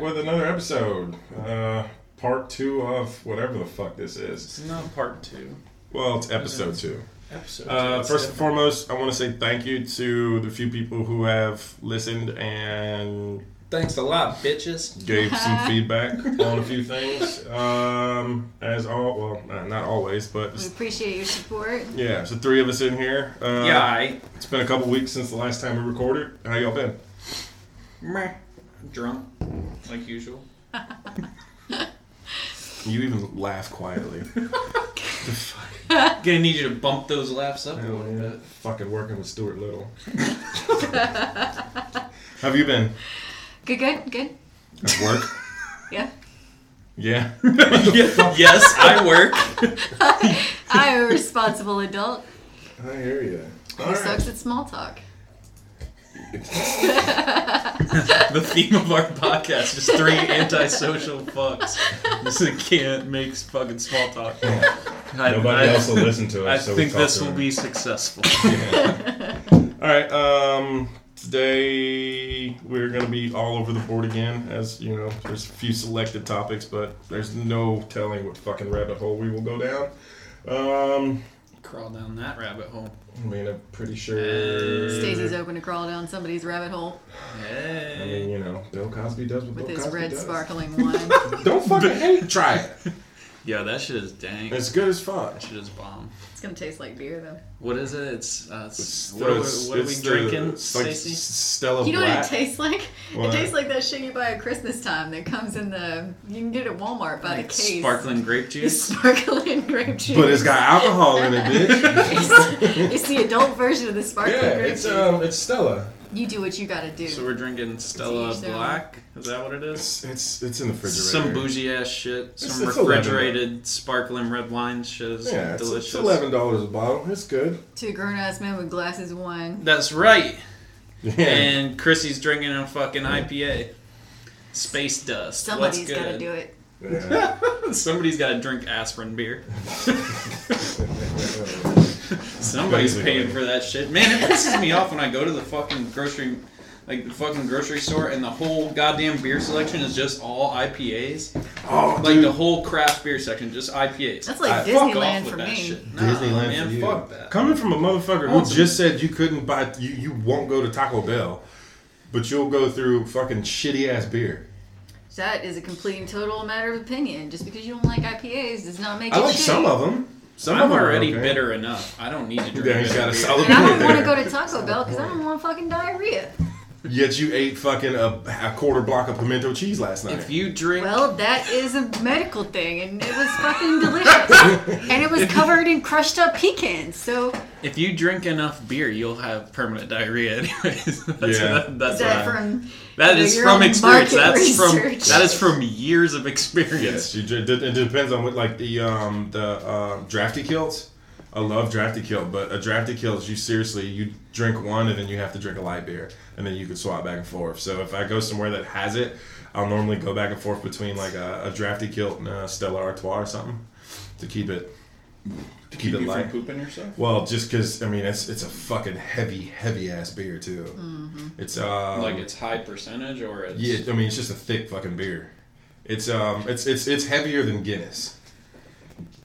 And we're back with another episode. Uh, part two of whatever the fuck this is. It's not part two. Well, it's episode two. Episode. Uh, two. It's first and foremost, I want to say thank you to the few people who have listened and Thanks a lot, bitches. gave some feedback on a few things. Um, as all, well, uh, not always, but We appreciate your support. yeah, so three of us in here. Uh, yeah, I. It's been a couple weeks since the last time we recorded. How y'all been? Meh. Drunk, like usual. You even laugh quietly. Gonna need you to bump those laughs up a Hell little yeah. bit. Fucking working with Stuart Little. Have you been Good, good, good. at work? Yeah. Yeah. yes, I work. I'm a responsible adult I hear you. who sucks at small talk. the theme of our podcast is three antisocial fucks. Just can't make fucking small talk. I, Nobody I, else will listen to I us. so we think this will them. be successful. All right. Um, today we're gonna be all over the board again. As you know, there's a few selected topics, but there's no telling what fucking rabbit hole we will go down. Um, Crawl down that rabbit hole. I mean, I'm pretty sure. Stacey's open to crawl down somebody's rabbit hole Hey. I mean, you know, Bill Cosby does what with Bill his Cosby red does. sparkling wine. Don't fucking hate. Try it. Yeah, that shit is dank. It's good as fuck. That shit is bomb. It's gonna taste like beer though. What is it? It's, uh, it's, It's- what, are we- it's- what are we it's the- drinking, it's like Stacey? S- Stella You know Black. what it tastes like? What? It tastes like that shit you buy at Christmas time that comes in the you can get it at Walmart by Like the case. sparkling grape It's juice. sparkling grape juice. But it's got alcohol in it, bitch. it's, it's the adult version of the sparkling yeah, grape it's juice. um, it's Stella. You do what you gotta do. So we're drinking Stella each their. Black. Is that what it is? It's it's it's in the refrigerator. Some bougie ass shit. It's- Some it's refrigerated sparkling red wine shit is Yeah, it's, delicious. it's eleven dollars a bottle. It's good. Two grown ass men with glasses of wine. That's right. Yeah. And Chrissy's drinking a fucking IPA. Space dust. Somebody's What's gotta good? do it. Yeah. Somebody's got to drink aspirin beer. Somebody's paying for that shit. Man, it pisses me off when I go to the fucking grocery, like the fucking grocery store, and the whole goddamn beer selection is just all IPAs. oh, Like dude. the whole craft beer section, just IPAs. That's like I- Fuck off Disneyland with for that me. shit. Nah, Disneyland man, for you. fuck that. Coming from a motherfucker who some- just said you couldn't buy, you you won't go to Taco Bell, but you'll go through fucking shitty ass beer. That is a complete and total matter of opinion. Just because you don't like IPAs does not make I it like shitty. some of them. Some I'm of them are already okay. bitter enough. I don't need to drink. Yeah, he's bitter got a beer. solid And I don't want to go to Taco Bell because I don't want fucking diarrhea. Yet you ate fucking a, a quarter block of pimento cheese last night. If you drink, Well, that is a medical thing, and it was fucking delicious. and it was covered in crushed up pecans. So if you drink enough beer, you'll have permanent diarrhea. Anyways, that's, Yeah. that, that's that what from That your is own from experience. market That's from that is from years of experience. Yes, you, it, it depends on what like the um the uh, drafty kilts. I love drafty kilt, but a drafty kilt you seriously you drink one and then you have to drink a light beer and then you can swap back and forth. So if I go somewhere that has it, I'll normally go back and forth between like a, a drafty kilt and a Stella Artois or something to keep it to keep, it you light. from pooping yourself. Well, just because I mean it's it's a fucking heavy heavy ass beer too. It's um like it's high percentage or it's yeah, I mean it's just a thick fucking beer. It's um it's it's it's heavier than Guinness.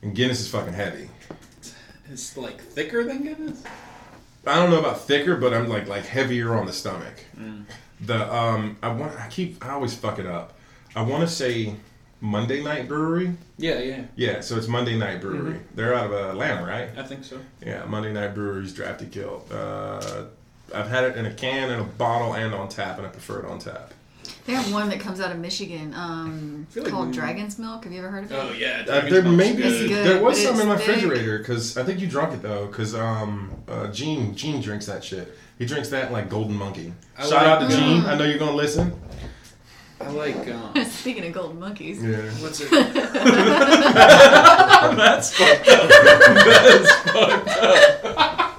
And Guinness is fucking heavy. It's like thicker than Guinness. I don't know about thicker, but I'm like like heavier on the stomach. Mm. The um I want I keep I always fuck it up. I want to say Monday Night Brewery. Yeah, yeah, Yeah, so it's Monday Night Brewery. Mm-hmm. They're out of Atlanta, right? I think so. Yeah, Monday Night Brewery's Drafty Kilt. Uh, I've had it in a can, in a bottle, and on tap, and I prefer it on tap. They have one that comes out of Michigan um, like called we- Dragon's Milk. Have you ever heard of it? Oh yeah, Uh, there Milk's maybe It's good, there was some in my thick. refrigerator because I think you drunk it though because um uh, Gene Gene drinks that shit. He drinks that like Golden Monkey. I Shout like- out to Gene. Mm. I know you're gonna listen. I like. Um, Speaking of golden monkeys, Yeah. what's it? That's fucked up. That is fucked up.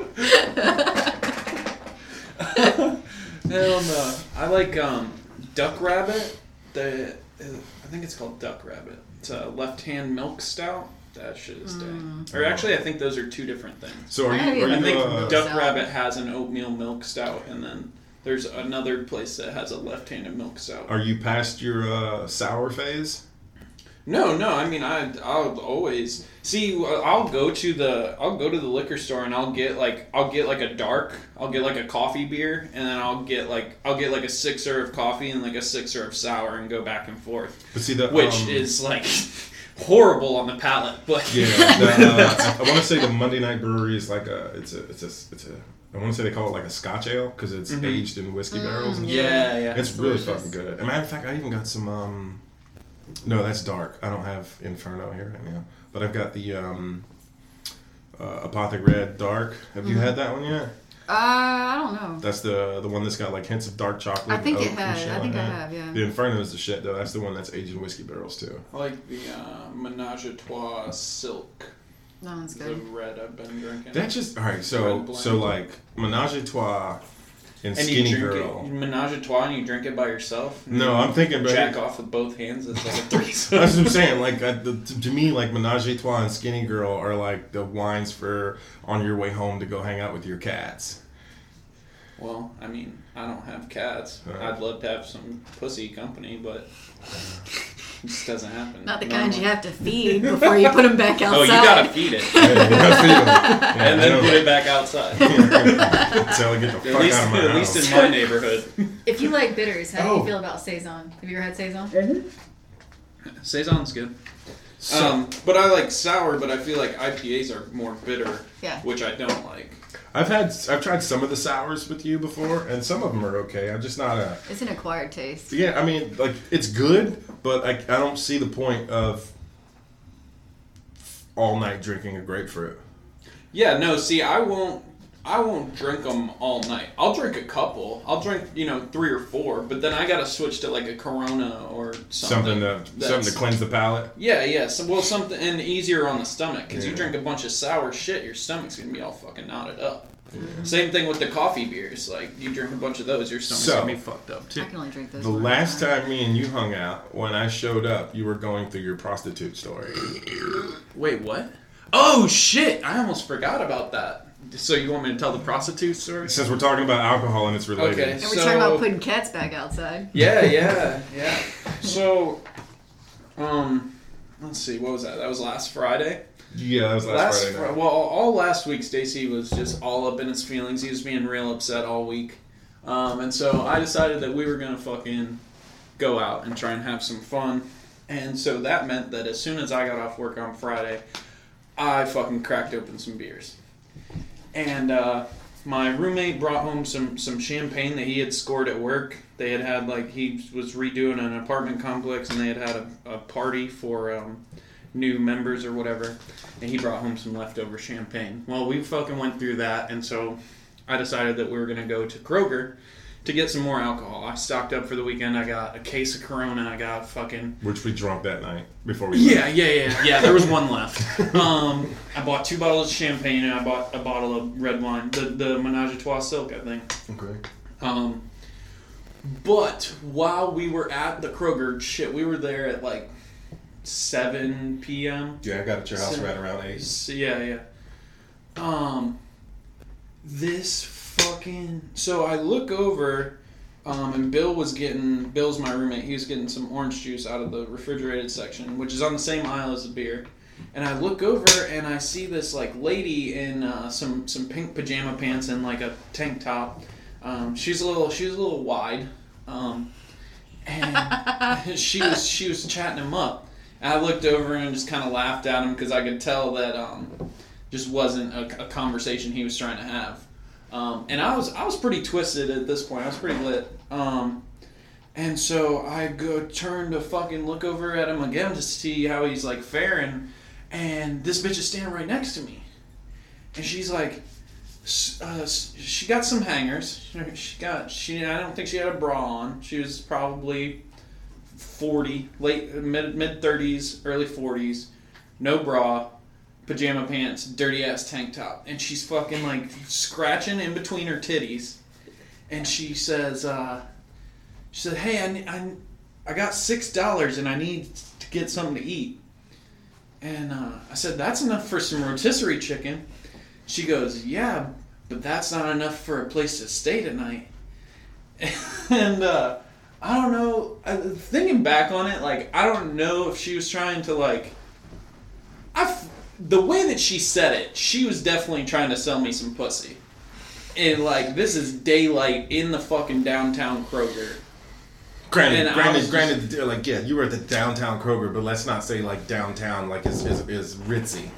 Hell no. I like um, Duck Rabbit. The I think it's called Duck Rabbit. It's a left-hand milk stout. That shit is dang. Or actually, I think those are two different things. So are I you? haven't Are I you think uh, Duck Stout. Rabbit has an oatmeal milk stout, and then there's another place that has a left-handed milk stout. Are you past your uh, sour phase? No, no. I mean, I I'll always see. I'll go to the I'll go to the liquor store and I'll get like I'll get like a dark. I'll get like a coffee beer and then I'll get like I'll get like a sixer of coffee and like a sixer of sour and go back and forth, But see the which um, is like horrible on the palate. But Yeah, the, uh, I want to say the Monday Night Brewery is like a it's a it's a it's a I want to say they call it like a Scotch ale because it's Mhm. aged in whiskey barrels. And shit. yeah, yeah. it's really fucking good. As a matter of fact, I even got some. um No, that's dark. I don't have Inferno here right now, but I've got the um uh, Apothic Red Dark. Have you had that one yet? Uh, I don't know. That's the the one that's got like hints of dark chocolate. I think it has. shit I like think I have. Yeah. The Inferno is the shit though. That's the one that's aged in whiskey barrels too. I like the uh, Menage a Trois Silk. That one's The red I've been drinking. That's just all right. So so like Menage a Trois and, and Skinny you drink Girl. it Menage a Trois and you drink it by yourself. No, I'm thinking about jack off with both hands. It's like a threesome. That's what I'm saying. Like uh, the, to, to me, like Menage a Trois and Skinny Girl are like the wines for on your way home to go hang out with your cats. Well, I mean, I don't have cats. Uh. I'd love to have some pussy company, but it just doesn't happen. Not the kind you have to feed before you put them back outside. Oh, you gotta feed it Yeah, you gotta feed 'em. Yeah, and then put it back outside. Tell her get the At fuck least, out of my at house. least in my neighborhood. If you like bitters, how do Oh. you feel about saison? Have you ever had saison? Saison's good. So- Um, but I like sour, but I feel like IPAs are more bitter, Yeah. which I don't like. I've had I've tried some of the sours with you before, and some of them are okay. I'm just not a It's an acquired taste. yeah. I mean, like it's good, but I, I don't see the point of all night drinking a grapefruit. Yeah, no. See, I won't. I won't drink them all night. I'll drink a couple. I'll drink, you know, three or four. But then I gotta switch to like a Corona or something. Something to something to cleanse the palate. Yeah, yeah. So, well, something and easier on the stomach because you drink a bunch of sour shit, your stomach's gonna be all fucking knotted up. Same thing with the coffee beers. Like you drink a bunch of those, your stomach's So- gonna be fucked up too. I can only drink those. The last at a time me and you hung out, when I showed up, you were going through your prostitute story. Wait, what? Oh shit! I almost forgot about that. So you want me to tell the prostitute story? Since we're talking about alcohol and it's related. Okay. And we're So- talking about putting cats back outside. Yeah, yeah, yeah. So, um, let's see, what was that? That was last Friday. Yeah, that was last, Last, Friday Fri- night. well, all last week, Stacy was just all up in his feelings. He was being real upset all week, um, and so I decided that we were gonna fucking go out and try and have some fun. And so that meant that as soon as I got off work on Friday, I fucking cracked open some beers. And uh, my roommate brought home some some champagne that he had scored at work. They had had like he was redoing an apartment complex, and they had had a, a party for um, new members or whatever. And he brought home some leftover champagne. Well, we fucking went through that, and so I decided that we were gonna go to Kroger to get some more alcohol. I stocked up for the weekend. I got a case of Corona. I got fucking Which we drunk that night before we yeah, yeah, yeah, yeah. There was one left. Um, I bought two bottles of champagne and I bought a bottle of red wine, the the Menage a Trois Silk, I think. Okay. Um, but while we were at the Kroger, shit, we were there at like seven p.m. Yeah, I got at your house So- right around eight. Yeah, yeah. Um, this fucking. So I look over, um, and Bill was getting. Bill's my roommate. He was getting some orange juice out of the refrigerated section, which is on the same aisle as the beer. And I look over and I see this like lady in uh, some some pink pajama pants and like a tank top. Um, she's a little she's a little wide, um, and she was she was chatting him up. And I looked over and just kind of laughed at him because I could tell that um, just wasn't a, a conversation he was trying to have. Um, and I was I was pretty twisted at this point. I was pretty lit. Um, and so I go turn to fucking look over at him again to see how he's like faring. And this bitch is standing right next to me, and she's like, uh, she got some hangers. She got she. I don't think she had a bra on. She was probably forty, late mid mid thirties, early forties, no bra, pajama pants, dirty ass tank top, and she's fucking like scratching in between her titties, and she says, uh, she said, "Hey, I, I, I got six dollars and I need to get something to eat." And uh, I said, "That's enough for some rotisserie chicken." She goes, "Yeah, but that's not enough for a place to stay tonight." and uh, I don't know. Thinking back on it, like I don't know if she was trying to like. I the way that she said it, she was definitely trying to sell me some pussy. And like this is daylight in the fucking downtown Kroger. Granted, And granted, was granted. Like, yeah, you were at the downtown Kroger, but let's not say like downtown like is is, is ritzy.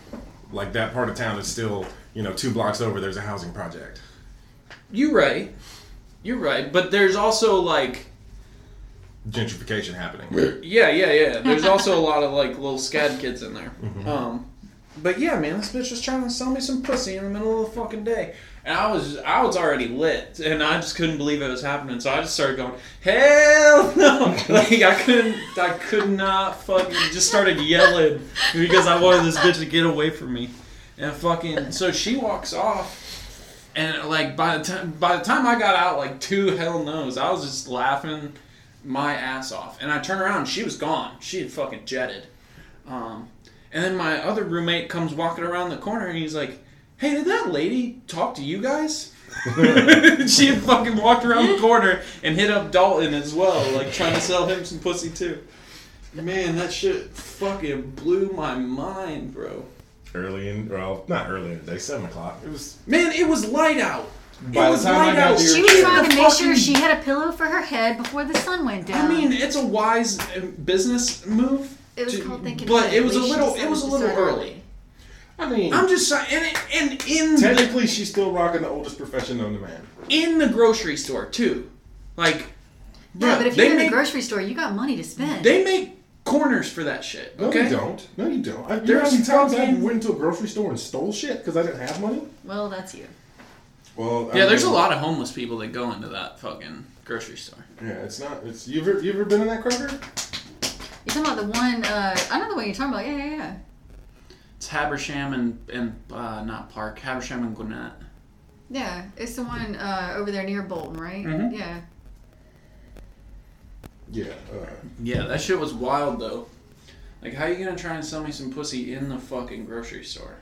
Like that part of town is still, you know, two blocks over. There's a housing project. You're right. You're right, but there's also like Gentrification happening. Yeah, yeah, yeah. There's also a lot of like little SCAD kids in there. Um, but yeah, man, this bitch was trying to sell me some pussy in the middle of the fucking day, and I was I was already lit, and I just couldn't believe it was happening. So I just started going, hell no! Like I couldn't, I could not fucking just started yelling because I wanted this bitch to get away from me, and fucking so she walks off. And like by the time by the time I got out, like two hell knows, I was just laughing my ass off. And I turn around, and she was gone. She had fucking jetted. Um, and then my other roommate comes walking around the corner, and he's like, "Hey, did that lady talk to you guys?" she had fucking walked around the corner and hit up Dalton as well, like trying to sell him some pussy too. Man, that shit fucking blew my mind, bro. Early in, well, not early in the day, seven o'clock. It was. Man, it was light out. By it the was time I light got out. She was trying to make sure she had a pillow for her head before the sun went down. I mean, it's a wise uh, business move. It was to- called thinking. but ahead. it was a little- it was a little early. I mean, I'm just saying, and, and in the, technically, she's still rocking the oldest profession known to man. in the grocery store too, like. Yeah, bruh, but if they you're in make the grocery store, you got money to spend. they make corners for that shit. No, Okay, you don't. No, you don't. I, you know There's how many times I fucking- went to a grocery store and stole shit because I didn't have money? well, that's you. Well, yeah, there's a lot of homeless people that go into that fucking grocery store. Yeah, it's not. It's you ever you ever been in that Kroger? You're talking about the one. Uh, I know the one you're talking about. Yeah, yeah, yeah. It's Habersham and and uh, not Park, Habersham and Gwinnett. Yeah, it's the one uh, over there near Bolton, right? Mhm. Yeah. Yeah. Uh, Yeah, that shit was wild though. Like, how you gonna try and sell me some pussy in the fucking grocery store?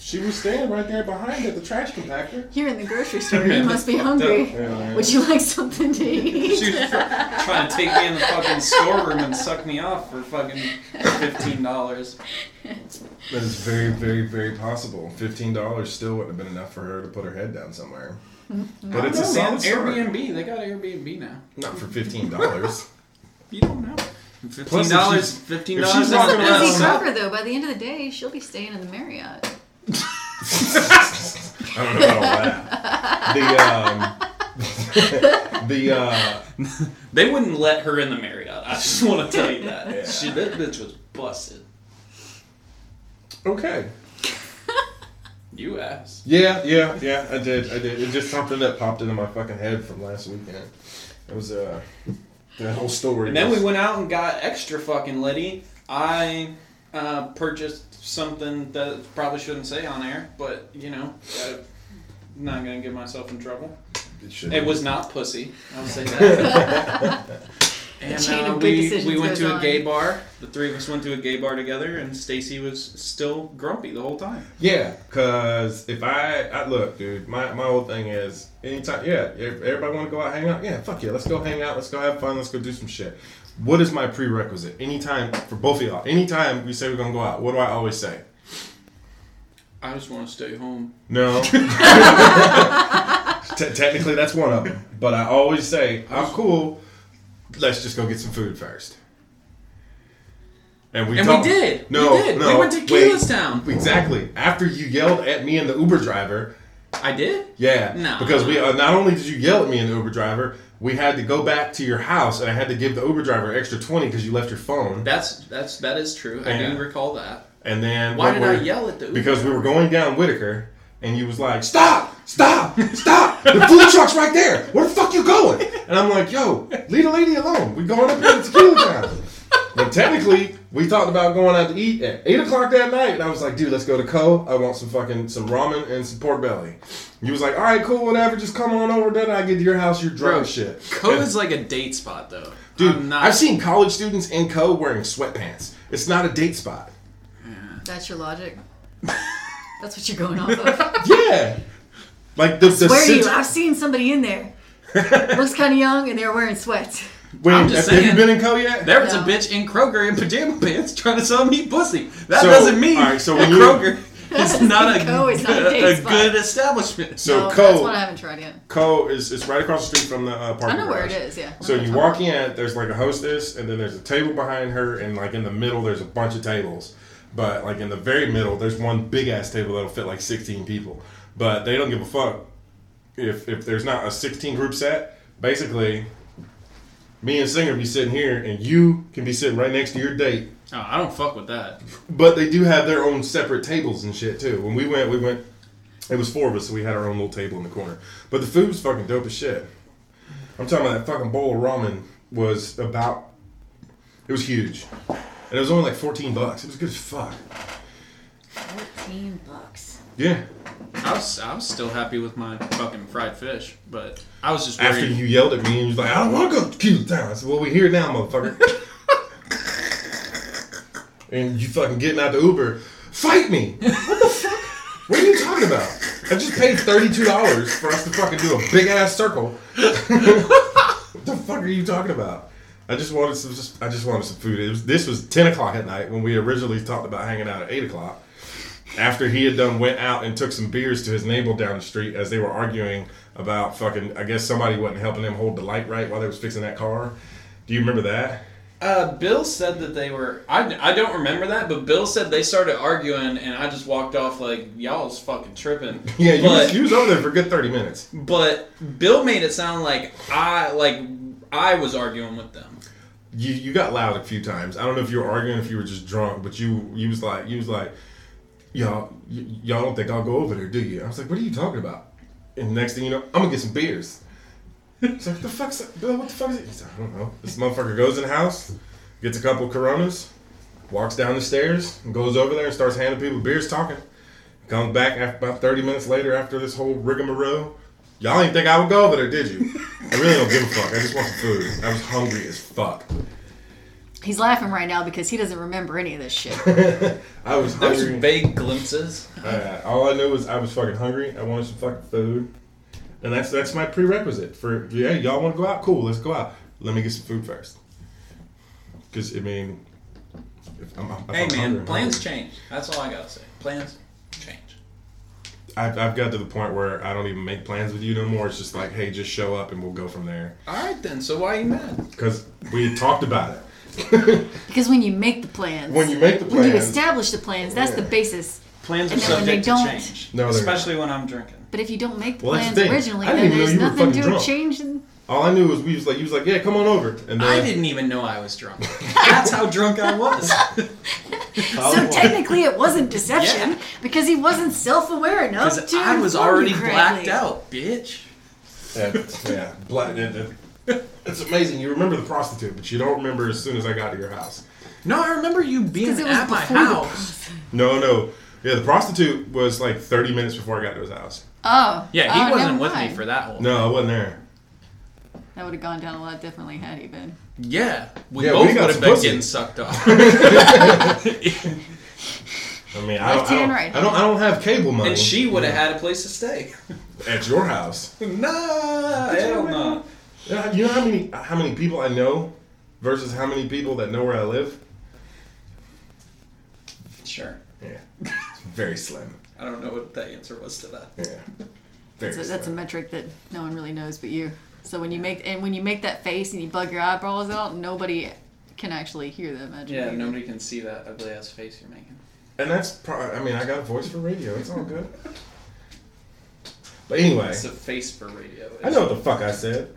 She was standing right there behind at the trash compactor. You're in the grocery store. You must be hungry. up. Yeah. Would you like something to eat? She was trying to take me in the fucking storeroom and suck me off for fucking fifteen dollars. That is very, very, very possible. Fifteen dollars still wouldn't have been enough for her to put her head down somewhere. Mm-hmm. But it's a solid start. Airbnb. They got Airbnb now. Not for fifteen dollars. You don't know. Fifteen Plus, if dollars. she's- Fifteen if dollars. she's That's a walking around- busy around- Kroger, though. By the end of the day, she'll be staying in the Marriott. I don't know about that. The um, the uh, They wouldn't let her in the Marriott. I just want to tell you that. Yeah. She, that bitch was busted. okay. You ass. Yeah, yeah, yeah. I did. I did. It's just something that popped into my fucking head from last weekend. It was uh, that whole story. And then we went out and got extra fucking litty. I uh, purchased something that probably shouldn't say on air, but you know, I'm not gonna get myself in trouble. It, It was not pussy. I'll say that. and chain uh, of we, we went goes to a on. gay bar. The three of us went to a gay bar together, and Stacy was still grumpy the whole time. Yeah, cause if I, I look, dude, my, my whole thing is anytime, yeah, everybody want to go out hang out, yeah, fuck yeah, let's go hang out, let's go have fun, let's go do some shit. What is my prerequisite? Anytime for both of y'all, anytime we say we're gonna go out, what do I always say? I just want to stay home. No. Te- technically, that's one of them, but I always say I'm cool. Let's just go get some food first. And we And talked- we did. No, we did. no, we went to. Keyless Town. Exactly. After you yelled at me and the Uber driver, I did. yeah, No. because we uh, not only did you yell at me and the Uber driver, we had to go back to your house, and I had to give the Uber driver extra twenty because you left your phone. That's that's that is true. I do recall that. And then Why did I yell at the Uber Because we were going down Whitaker, and you was like, "Stop! Stop! Stop! The food truck's right there. Where the fuck you going?" And I'm like, "Yo, leave the lady alone. We going up here to Tequila Town." But technically, we talked about going out to eat at eight o'clock that night, and I was like, "Dude, let's go to Co. I want some fucking some ramen and some pork belly." You was like, "All right, cool, whatever. Just come on over." Then I get to your house. You're drunk Bro, shit. Co And- is like a date spot though. dude. I'm not, I've seen college students in Co. wearing sweatpants. It's not a date spot. That's your logic. That's what you're going off of. Yeah. Like the, the Where are you? I've seen somebody in there. looks kind of young, and they were wearing sweats. Wait, I'm have, just have you saying. been in Co yet? There was No. a bitch in Kroger in pajama pants trying to sell me pussy. That So, doesn't mean all right, so that when you- Kroger is not a, Co is not a a, date good establishment. So no, Co- that's one I haven't tried yet. Co is it's right across the street from the uh, parking I know where it garage. is. Yeah. So you walk in, there's like a hostess, and then there's a table behind her, and like in the middle, there's a bunch of tables. But like in the very middle, there's one big ass table that'll fit like 16 people. But they don't give a fuck if if there's not a 16 group set. Basically, me and Singer be sitting here, and you can be sitting right next to your date. Oh, I don't fuck with that. But they do have their own separate tables and shit too. When we went, we went. It was four of us, so we had our own little table in the corner. But the food was fucking dope as shit. I'm talking about that fucking bowl of ramen was about. It was huge, and it was only like 14 bucks. It was good as fuck. Fourteen bucks. Yeah. I was I was still happy with my fucking fried fish, but I was just worried. After you yelled at me and you was like, "I don't want to go to Cuba Town," I said, "Well, we here now, motherfucker." and you fucking getting out the Uber, fight me. What the fuck? What are you talking about? I just paid thirty-two dollars for us to fucking do a big ass circle. what the fuck are you talking about? I just wanted some. Just, I just wanted some food. It was, this was ten o'clock at night when we originally talked about hanging out at eight o'clock. After he had done went out and took some beers to his neighbor down the street as they were arguing about fucking. I guess somebody wasn't helping them hold the light right while they was fixing that car. Do you remember that? Uh, Bill said that they were. I, I don't remember that, but Bill said they started arguing, and I just walked off like y'all's fucking tripping. Yeah, you, but was, you was over there for a good thirty minutes. but Bill made it sound like I like I was arguing with them. You you got loud a few times. I don't know if you were arguing, if you were just drunk, but you you was like you was like, y'all y- y'all don't think I'll go over there, do you? I was like, what are you talking about? And next thing you know, I'm gonna get some beers. It's like, the fuck's? Bill, what the fuck is it? He's like, I don't know. This motherfucker goes in the house, gets a couple Coronas, walks down the stairs, and goes over there and starts handing people beers, talking. Comes back after about 30 minutes later after this whole rigmarole. Y'all ain't think I would go over there, did you? I really don't give a fuck. I just want some food. I was hungry as fuck. He's laughing right now because he doesn't remember any of this shit. I was There's hungry. vague glimpses. Uh, all I knew was I was fucking hungry. I wanted some fucking food, and that's that's my prerequisite for yeah. Y'all want to go out? Cool, let's go out. Let me get some food first. Because I mean, if I'm, if Hey I'm man, hungry, plans hungry. change. That's all I gotta say. Plans change. I've, I've got to the point where I don't even make plans with you no more. It's just like, hey, just show up and we'll go from there. All right then. So why are you mad? Because we had talked about it. Because when you make the plans, when you make the plans, when you establish the plans, that's the basis. Plans are And then when they subject to don't- change. No, they're especially when I'm drinking. But if you don't make the Well, plans the originally, then there's nothing to drunk. change. And all I knew was we was like, he was like, yeah, come on over, and then I didn't even know I was drunk. That's how drunk I was. so technically, it wasn't deception Yeah. because he wasn't self-aware enough Because to. I was already blacked out, bitch. Yeah, yeah. Black, it- it- it's amazing. You remember the prostitute, but you don't remember as soon as I got to your house. No, I remember you being it was at my house. No, no. Yeah, the prostitute was like 30 minutes before I got to his house. Oh, Yeah, he oh, wasn't with me for that whole. No, I wasn't there. That would have gone down a lot differently had he been. Yeah, we Yeah, both would have been pussy. getting sucked off. I mean, I don't, I, don't, right I don't. I don't have cable money. and she would have had a place to stay. at your house. nah, hell no. Yeah, You know how many how many people I know versus how many people that know where I live? Sure. Yeah, it's very slim. I don't know what the answer was to that. Yeah, very That's a, that's a metric that no one really knows but you. So when you make and when you make that face and you bug your eyebrows out, nobody can actually hear that magic. Yeah, either. nobody can see that ugly ass face you're making. And that's probably. I mean, I got a voice for radio. It's all good. But anyway, It's a face for radio. I know what the fuck I said.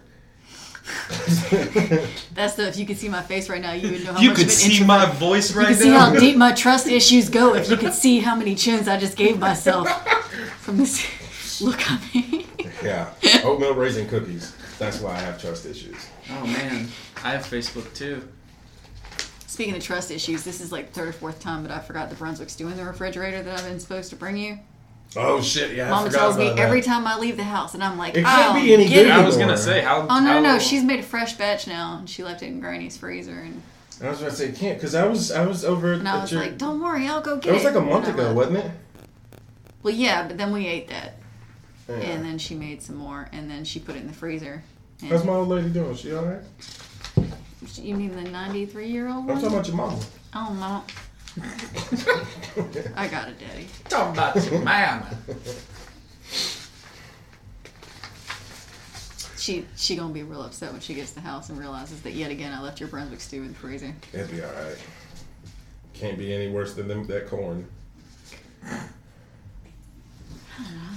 That's the if you could see my face right now, you would know how You much could of an see introvert- my voice right You right can see how deep my trust issues go if you could see how many chins I just gave myself from this look on me. Yeah, oatmeal raisin cookies. That's why I have trust issues. Oh man, I have Facebook too. Speaking of trust issues, this is like third or fourth time, but I forgot the Brunswick stew in the refrigerator that I've been supposed to bring you. Oh shit! Yeah, I Mama forgot tells me about every time I leave the house, and I'm like, It can't "I'll be any get good. I was anymore. gonna say how. Oh no, how, no, she's made a fresh batch now, and she left it in Granny's freezer, and, I was about to say can't because I was I was over and I was your. like, "Don't worry, I'll go get it It was like a month ago, left. wasn't it? Well, yeah, but then we ate that, Yeah. and then she made some more, and then she put it in the freezer, How's my old lady doing? She all right? You mean the 93 year old I'm talking about your mama. Oh, no. I got it, Daddy. Talking about your mama. She she gonna be real upset when she gets to the house and realizes that yet again I left your Brunswick stew in the freezer. It'll be all right. Can't be any worse than them, that corn.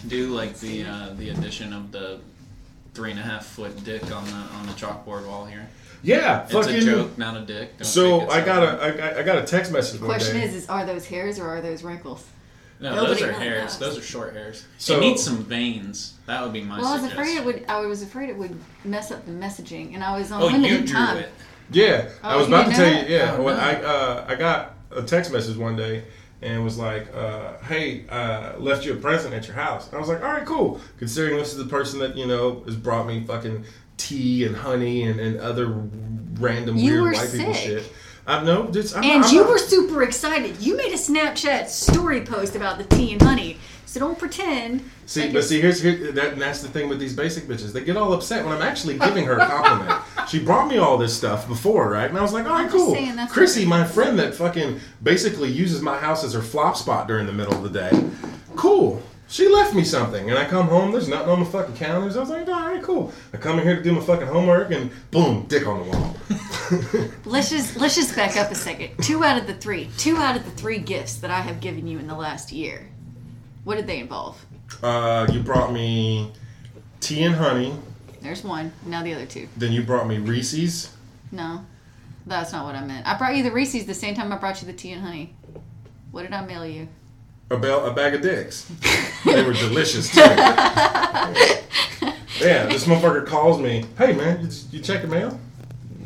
Do like the uh, the addition of the three and a half foot dick on the on the chalkboard wall here. Yeah, It's fucking. a joke, not a dick. Don't So I got so- a I, got- a text message one Question day. is, is are those hairs or are those wrinkles? No, Nobody those are hairs. knows. Those are short hairs. So- it needs some veins. That would be my Well, I was suggestion. afraid it would. I was afraid it would mess up the messaging, and I was on Oh, you limited drew time. it. Yeah, I Oh, was about to tell know you. Yeah, Oh, when no. I uh, I got a text message one day and was like, uh, "Hey, uh, left you a present at your house." I was like, "All right, cool." Considering this is the person that you know has brought me fucking tea and honey and, and other random You weird white people shit. I just I'm And I'm you not- were super excited. You made a Snapchat story post about the tea and honey. So don't pretend. See, like but see, here's here, that, and that's the thing with these basic bitches. They get all upset when I'm actually giving her a compliment. she brought me all this stuff before, right? And I was like, all right, cool. Chrissy, my friend that fucking basically uses my house as her flop spot during the middle of the day. Cool. She left me something, and I come home. There's nothing on the fucking counters. I was like, all right, cool. I come in here to do my fucking homework, and boom, dick on the wall. Let's just let's just back up a second. Two out of the three, two out of the three gifts that I have given you in the last year. What did they involve? uh, you brought me tea and honey. There's one. Now the other two. Then you brought me Reese's. No, that's not what I meant. I brought you the Reese's the same time I brought you the tea and honey. What did I mail you? A, bel- a bag of dicks. they were delicious too. yeah, this motherfucker calls me. Hey man, you, you check your mail?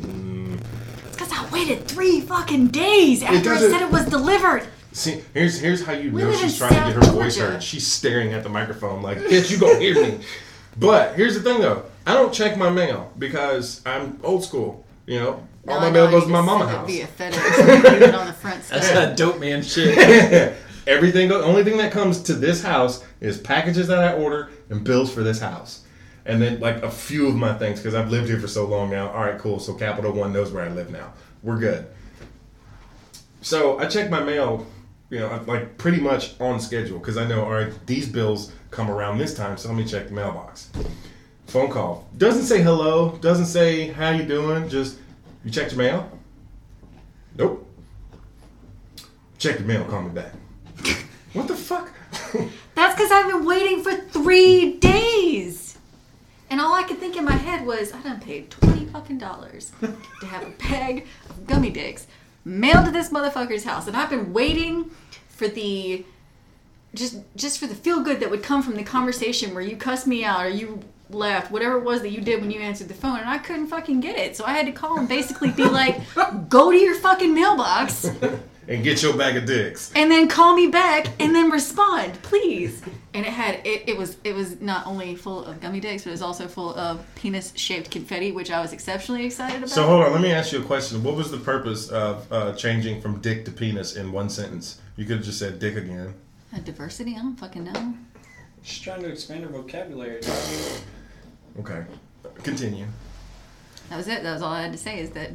It's because I waited three fucking days after I said it was delivered. See, here's here's how you We know she's trying to get her South voice heard. She's staring at the microphone like, bitch, you gonna hear me. But here's the thing though, I don't check my mail because I'm old school. You know, all Now my I mail goes to my just mama house. It via FedEx. and put it on the front That's that dope man shit. Everything, the only thing that comes to this house is packages that I order and bills for this house. And then, like, a few of my things, because I've lived here for so long now. All right, cool. So, Capital One knows where I live now. We're good. So, I check my mail, you know, like, pretty much on schedule, because I know, all right, these bills come around this time, so let me check the mailbox. Phone call. Doesn't say hello, doesn't say how you doing, just, you checked your mail? Nope. Check your mail, call me back. What the fuck? That's because I've been waiting for three days. And all I could think in my head was, I done paid twenty fucking dollars to have a bag of gummy dicks mailed to this motherfucker's house, and I've been waiting for the just just for the feel good that would come from the conversation where you cussed me out or you left, whatever it was that you did when you answered the phone, and I couldn't fucking get it. So I had to call and basically be like, go to your fucking mailbox and get your bag of dicks. and then call me back and then respond please and it had it, it was it was not only full of gummy dicks but it was also full of penis shaped confetti which i was exceptionally excited about So hold on, let me ask you a question. What was the purpose of uh, changing from dick to penis in one sentence? You could have just said dick again. Uh, diversity i don't fucking know She's trying to expand her vocabulary. Okay, continue. that was it that was all i had to say is that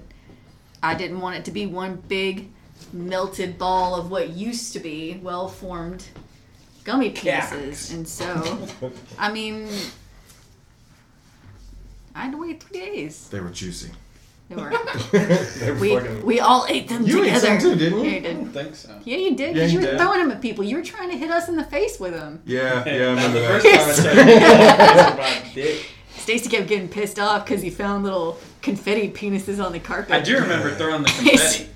i didn't want it to be one big melted ball of what used to be well formed gummy penises and so i mean i had to wait three days They were juicy. they were they were we, fucking. we all ate them You ate together some too, didn't you? yeah, you I did don't think so. Yeah, you did. Yeah, Because you you were did. throwing them at people. You were trying to hit us in the face with them. yeah, yeah, I remember the that. first time I checked about dick. Stacy kept getting pissed off because he found little confetti penises on the carpet. I do remember throwing the confetti.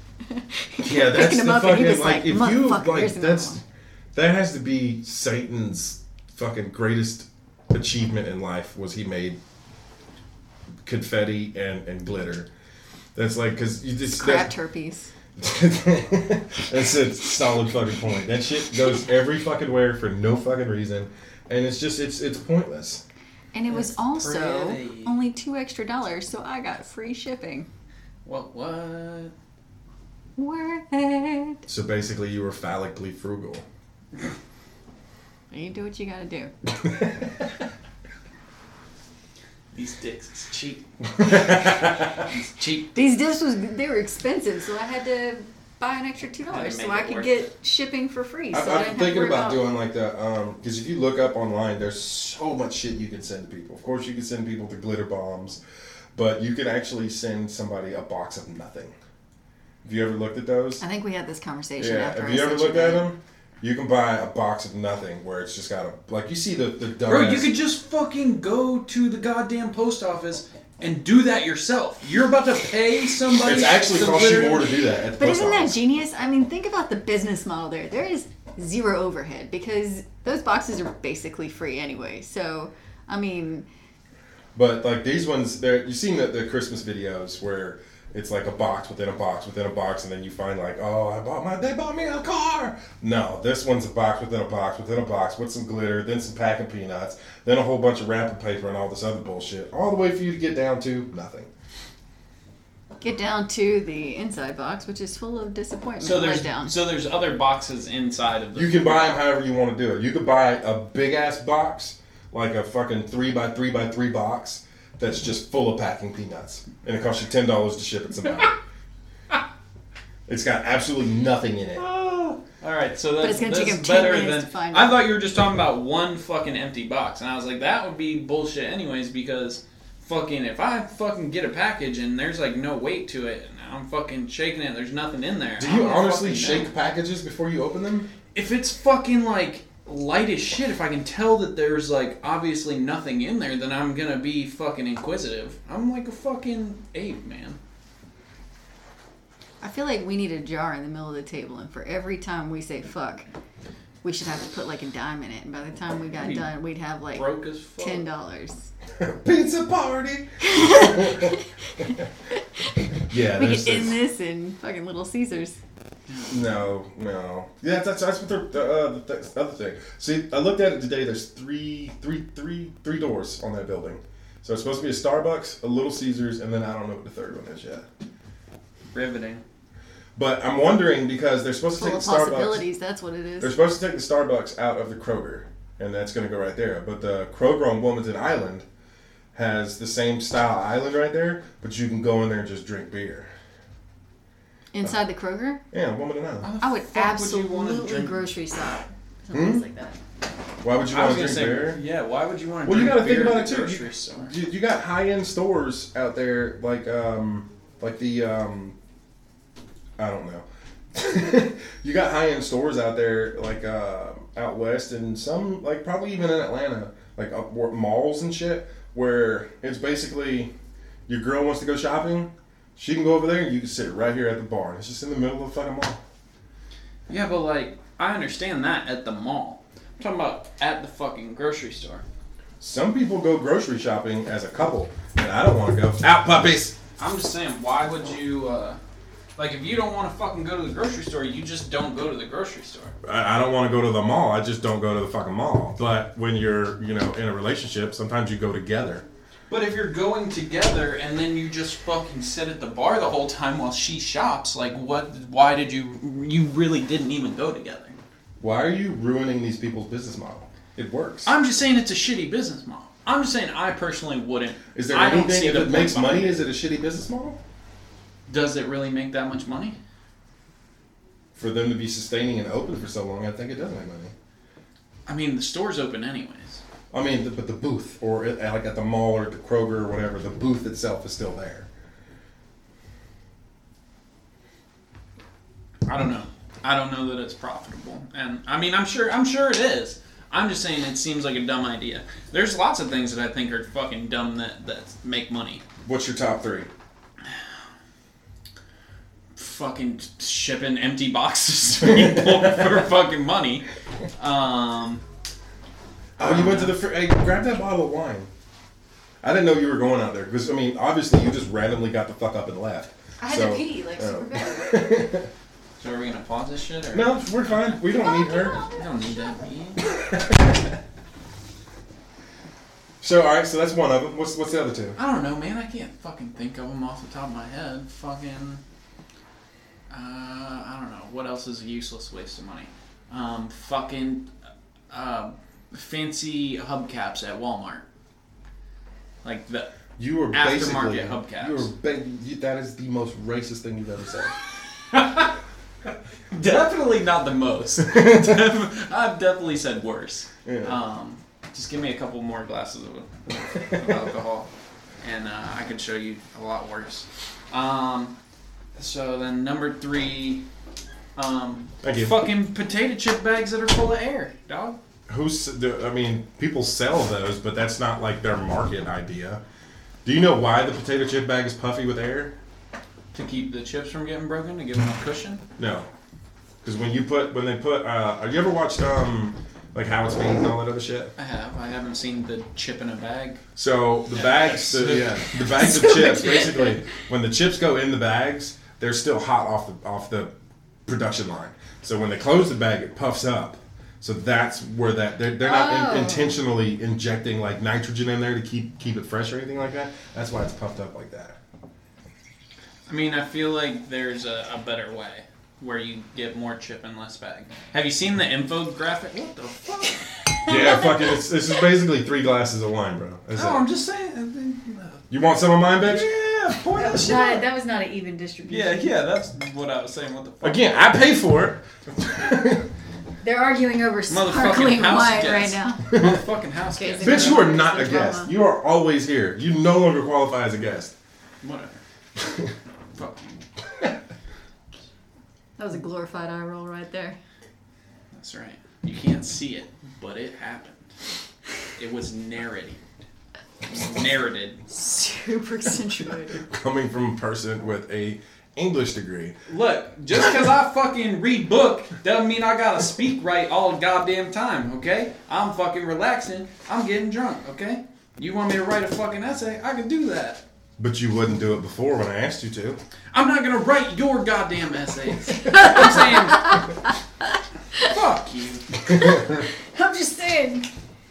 Yeah, that's the him up and he fucking was like, like, if you like that's that has to be Satan's fucking greatest achievement in life was he made confetti and and glitter. That's like because you just Crap that- turpies. That's a solid fucking point. That shit goes every fucking where for no fucking reason, and it's just it's it's pointless. And it was That's also pretty. only two extra dollars, so I got free shipping. What? What? Worth it. So basically, you were phallically frugal. You do what you gotta do. These dicks is cheap. it's cheap. These discs was they were expensive, so I had to buy an extra two dollars so I could worth get shipping for free. So I've, I I've didn't been thinking worry about doing like that because um, if you look up online, there's so much shit you can send to people. Of course, you can send people the glitter bombs, but you can actually send somebody a box of nothing. Have you ever looked at those? I think we had this conversation Yeah. after Have I you ever sent looked at them? You can buy a box of nothing where it's just got a like you see the the dumbass. Bro, you could just fucking go to the goddamn post office and do that yourself. You're about to pay somebody. It's actually to cost you more to do that. At the But post isn't that genius? I mean, think about the business model there. There is zero overhead because those boxes are basically free anyway. So, I mean, But like these ones, there you've seen the, the Christmas videos where it's like a box within a box within a box, and then you find like, oh, I bought my, they bought me a car. No, this one's a box within a box within a box with some glitter, then some packing peanuts, then a whole bunch of wrapping paper and all this other bullshit, all the way for you to get down to nothing. get down to the inside box, which is full of disappointment So there's letdown. so there's other boxes inside of the. You can buy them however you want to do it. You could buy a big ass box, like a fucking three by three by three box, that's just full of packing peanuts, and it costs you ten dollars to ship it somebody. it's got absolutely nothing in it. Oh, all right, so that's, it's gonna that's take 'em 10 better minutes than to find I it. thought you were just talking about one fucking empty box, and I was like, that would be bullshit anyways because fucking if I fucking get a package and there's like no weight to it, and I'm fucking shaking it, there's nothing in there. Do you honestly fucking know. shake packages before you open them? If it's fucking like light as shit, if I can tell that there's like obviously nothing in there, then I'm gonna be fucking inquisitive. I'm like a fucking ape, man. I feel like we need a jar in the middle of the table, and for every time we say fuck, we should have to put like a dime in it. And by the time we got Be done, we'd have like Broke as fuck. ten dollars. Pizza party. yeah, We there's, could end this in fucking Little Caesars. No, no. Yeah, that's that's what the, the, uh, the th- other thing. See, I looked at it today. There's three, three, three, three doors on that building. So it's supposed to be a Starbucks, a Little Caesars, and then I don't know what the third one is yet. Riveting. But I'm wondering because they're supposed to Full take of the Starbucks. possibilities. That's what it is. They're supposed to take the Starbucks out of the Kroger, and that's going to go right there. But the Kroger on Wilmington Island has the same style island right there, but you can go in there and just drink beer. Inside the Kroger, Yeah, Wilmington Island. How the I would fuck would you wanna absolutely drink- grocery shop. Hmm? Something like that. Why would you I was want to gonna drink say, beer? yeah. Why would you want to? Well, you got to think about it too. You, you, you got high end stores out there, like um, like the um, I don't know. you got high end stores out there, like uh, out west, and some like probably even in Atlanta, like up where- malls and shit, where it's basically your girl wants to go shopping, she can go over there, and you can sit right here at the bar. It's just in the middle of the fucking mall. Yeah, but like I understand that at the mall. I'm talking about at the fucking grocery store. Some people go grocery shopping as a couple, and I don't want to go. Out puppies. I'm just saying, why would you? uh Like, if you don't want to fucking go to the grocery store, you just don't go to the grocery store. I, I don't want to go to the mall. I just don't go to the fucking mall. But when you're, you know, in a relationship, sometimes you go together. But if you're going together and then you just fucking sit at the bar the whole time while she shops, like, what? Why did you? You really didn't even go together. Why are you ruining these people's business model? It works. I'm just saying it's a shitty business model. I'm just saying I personally wouldn't. is there I don't anything see if the it makes money? it. Is it a shitty business model Does it really make that much money? for them to be sustaining and open for so long? I think it does make money. I mean, the store's open anyways. I mean, the, but the booth or at, like at the mall or the Kroger or whatever, the booth itself is still there. I don't know. I don't know that it's profitable, and I mean, I'm sure. I'm sure it is. I'm just saying it seems like a dumb idea. There's lots of things that I think are fucking dumb that that make money. What's your top three? Fucking shipping empty boxes to people for fucking money. Um, Oh, you went to the fr- hey, grab that bottle of wine. I didn't know you were going out there because I mean, obviously you just randomly got the fuck up and left. I had So, to pee like super bad. so are we gonna pause this shit or No, we're fine. We don't need her. We don't need that. Man. So, all right, so that's one of them. What's what's the other two? I don't know, man. I can't fucking think of them off the top of my head. Fucking. Uh, I don't know. What else is a useless waste of money? Um, fucking. Uh, fancy hubcaps at Walmart. like the You were Aftermarket basically hubcaps. You were ba- you, that is the most racist thing you've ever said. definitely not the most. Def- I've definitely said worse. Yeah. Um, just give me a couple more glasses of, of alcohol, and uh, I can show you a lot worse. Um, so then number three, um, fucking potato chip bags that are full of air, dog. Who's? I mean, people sell those, but that's not like their market idea. Do you know why the potato chip bag is puffy with air? To keep the chips from getting broken, to give them a cushion. No, because when you put when they put, uh, have you ever watched um like how it's made and all that other shit? I have. I haven't seen the chip in a bag. So the Yeah. bags, the, yeah, the bags of chips. Basically, when the chips go in the bags, they're still hot off the off the production line. So when they close the bag, it puffs up. So that's where that they're, they're not Oh. in, intentionally injecting like nitrogen in there to keep keep it fresh or anything like that. That's why it's puffed up like that. I mean, I feel like there's a, a better way where you get more chip and less bag. Have you seen the infographic? What the fuck? Yeah, fucking. It's, this is basically three glasses of wine, bro. That's No, it. I'm just saying. You want some of mine, bitch? Yeah, pour that shit That, out. that was not an even distribution. Yeah, yeah, that's what I was saying. What the fuck? Again, I pay for it. They're arguing over sparkling house wine guest. right now. Motherfucking house Okay, guest. so- Bitch, you are not a guest. You are always here. You no longer qualify as a guest. Whatever. Fuck. That was a glorified eye roll right there. That's right. You can't see it, but it happened. It was narrated. Narrated. Super accentuated. Coming from a person with a English degree. Look, just because I fucking read book doesn't mean I gotta speak right all the goddamn time, okay? I'm fucking relaxing. I'm getting drunk, okay? You want me to write a fucking essay? I can do that. But you wouldn't do it before when I asked you to. I'm not gonna write your goddamn essays. I'm saying, fuck you. I'm just saying.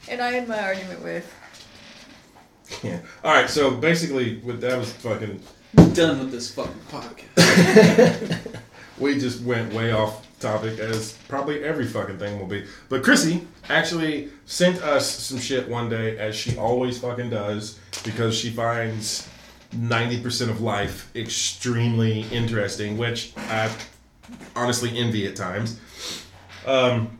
And I had my argument with. Yeah. All right. So basically, with that was fucking. Done with this fucking podcast. We just went way off topic, as probably every fucking thing will be. But Chrissy actually sent us some shit one day, as she always fucking does, because she finds ninety percent of life extremely interesting, which I honestly envy at times. Um,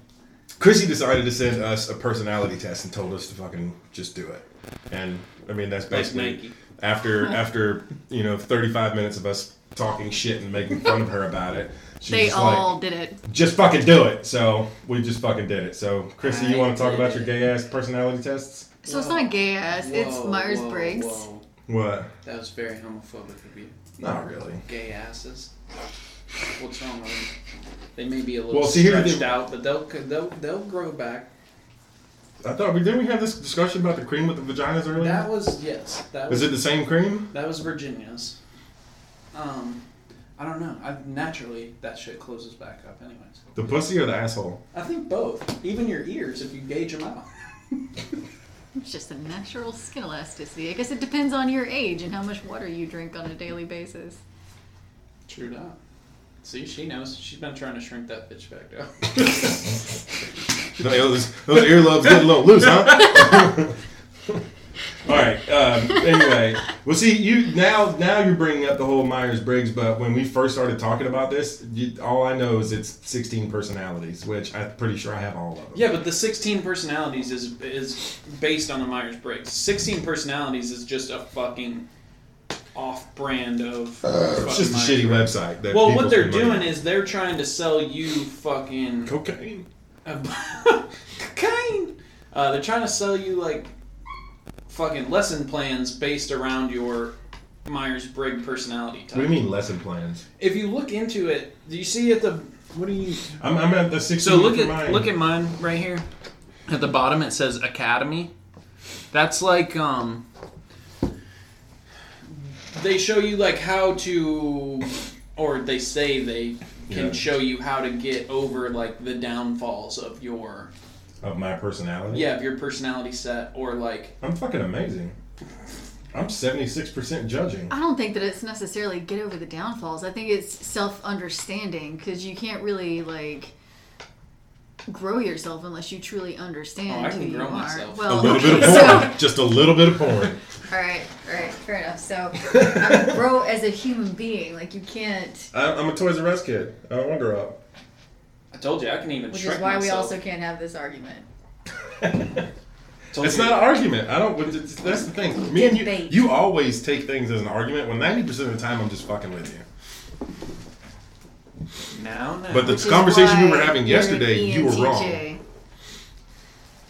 Chrissy decided to send us a personality test and told us to fucking just do it. And I mean that's Like basically Nike. After after you know 35 minutes of us talking shit and making fun of her about it. She's They all like, did it. just fucking do it. So we just fucking did it. So Chrissy, you want to talk did about your gay ass personality tests? So it's not gay ass, it's Whoa, Myers whoa, Briggs. What? That was very homophobic of you. Not really. Gay asses. What's wrong with them? They may be a little Well, see, here's the stretched thing. out, but they'll they'll they'll grow back. I thought we didn't we have this discussion about the cream with the vaginas earlier. That was yes. That was Is it the same cream? that was Virginia's. Um, I don't know. I naturally that shit closes back up, anyways. The pussy or the asshole? I think both. Even your ears, if you gauge them out. It's just a natural skin elasticity. I guess it depends on your age and how much water you drink on a daily basis. True that. See, she knows. She's been trying to shrink that bitch back down. Those, those earlobes get a little loose, huh? All right. Um, anyway, well, see, you now now you're bringing up the whole Myers Briggs, but when we first started talking about this, you, all I know is it's 16 personalities, which I'm pretty sure I have all of them. Yeah, but the 16 personalities is is based on the Myers Briggs. 16 personalities is just a fucking off brand of. It's just a shitty website. That Well, what they're doing is they're trying to sell you fucking cocaine. cocaine. Uh, they're trying to sell you like fucking lesson plans based around your Myers Briggs personality type. What do you mean lesson plans? If you look into it, do you see at the what do you? I'm, I'm at the 16. So look at mine. look at mine right here. At the bottom it says Academy. That's like um they show you like how to or they say they can Yeah. show you how to get over like the downfalls of your of my personality. yeah, of your personality set or like I'm fucking amazing. I'm 76% judging. I don't think that it's necessarily get over the downfalls. I think it's self understanding because you can't really like grow yourself unless you truly understand Oh, I can who you grow are. myself. A Well, little bit of porn. so Just a little bit of porn. All right, all right, fair enough. So, I mean, grow as a human being. Like you can't, I, I'm a Toys R Us kid. I don't want to grow up. I told you I can even which shrink is why we myself. also can't have this argument. Told It's you. not an argument. I don't. it's- That's the thing. Me and you, Debate. you always take things as an argument. When ninety percent of the time, I'm just fucking with you. now, now. But the Which is conversation we why were having you're an yesterday, you were wrong. ENTJ.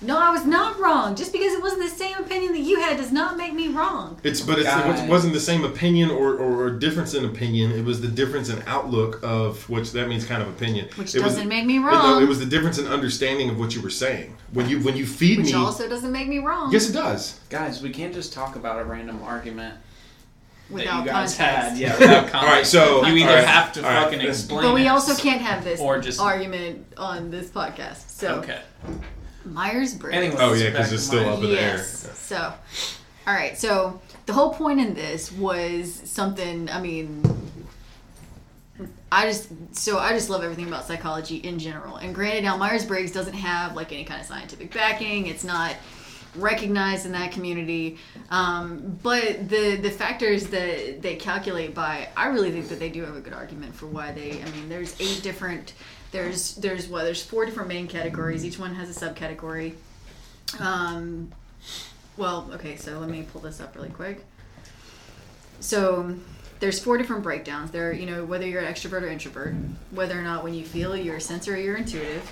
No, I was not wrong. Just because it wasn't the same opinion that you had does not make me wrong. It's but it's, Guys. it wasn't the same opinion or, or, or difference in opinion. It was the difference in outlook of which that means kind of opinion. Which it was, doesn't make me it- no, wrong. It was the difference in understanding of what you were saying. When you when you feed Which me, Which also doesn't make me wrong. yes, it does. Guys, we can't just talk about a random argument without that context. had. Yeah, without. All right, so you either all right, have to all right, fucking let's- explain. But we also can't have this Or just- argument on this podcast. So Okay. Myers Briggs. Anyway. Oh yeah, because it's still mine. up in the yes. So, all right. So the whole point in this was something. I mean, I just so I just love everything about psychology in general. And granted, now Myers Briggs doesn't have like any kind of scientific backing. It's not recognized in that community. Um, but the the factors that they calculate by, I really think that they do have a good argument for why they. I mean, there's eight different. There's there's what there's four different main categories. Each one has a subcategory. Um, well, okay, so let me pull this up really quick. So there's four different breakdowns. There, you know, whether you're an extrovert or introvert, whether or not when you feel you're a sensor or you're intuitive,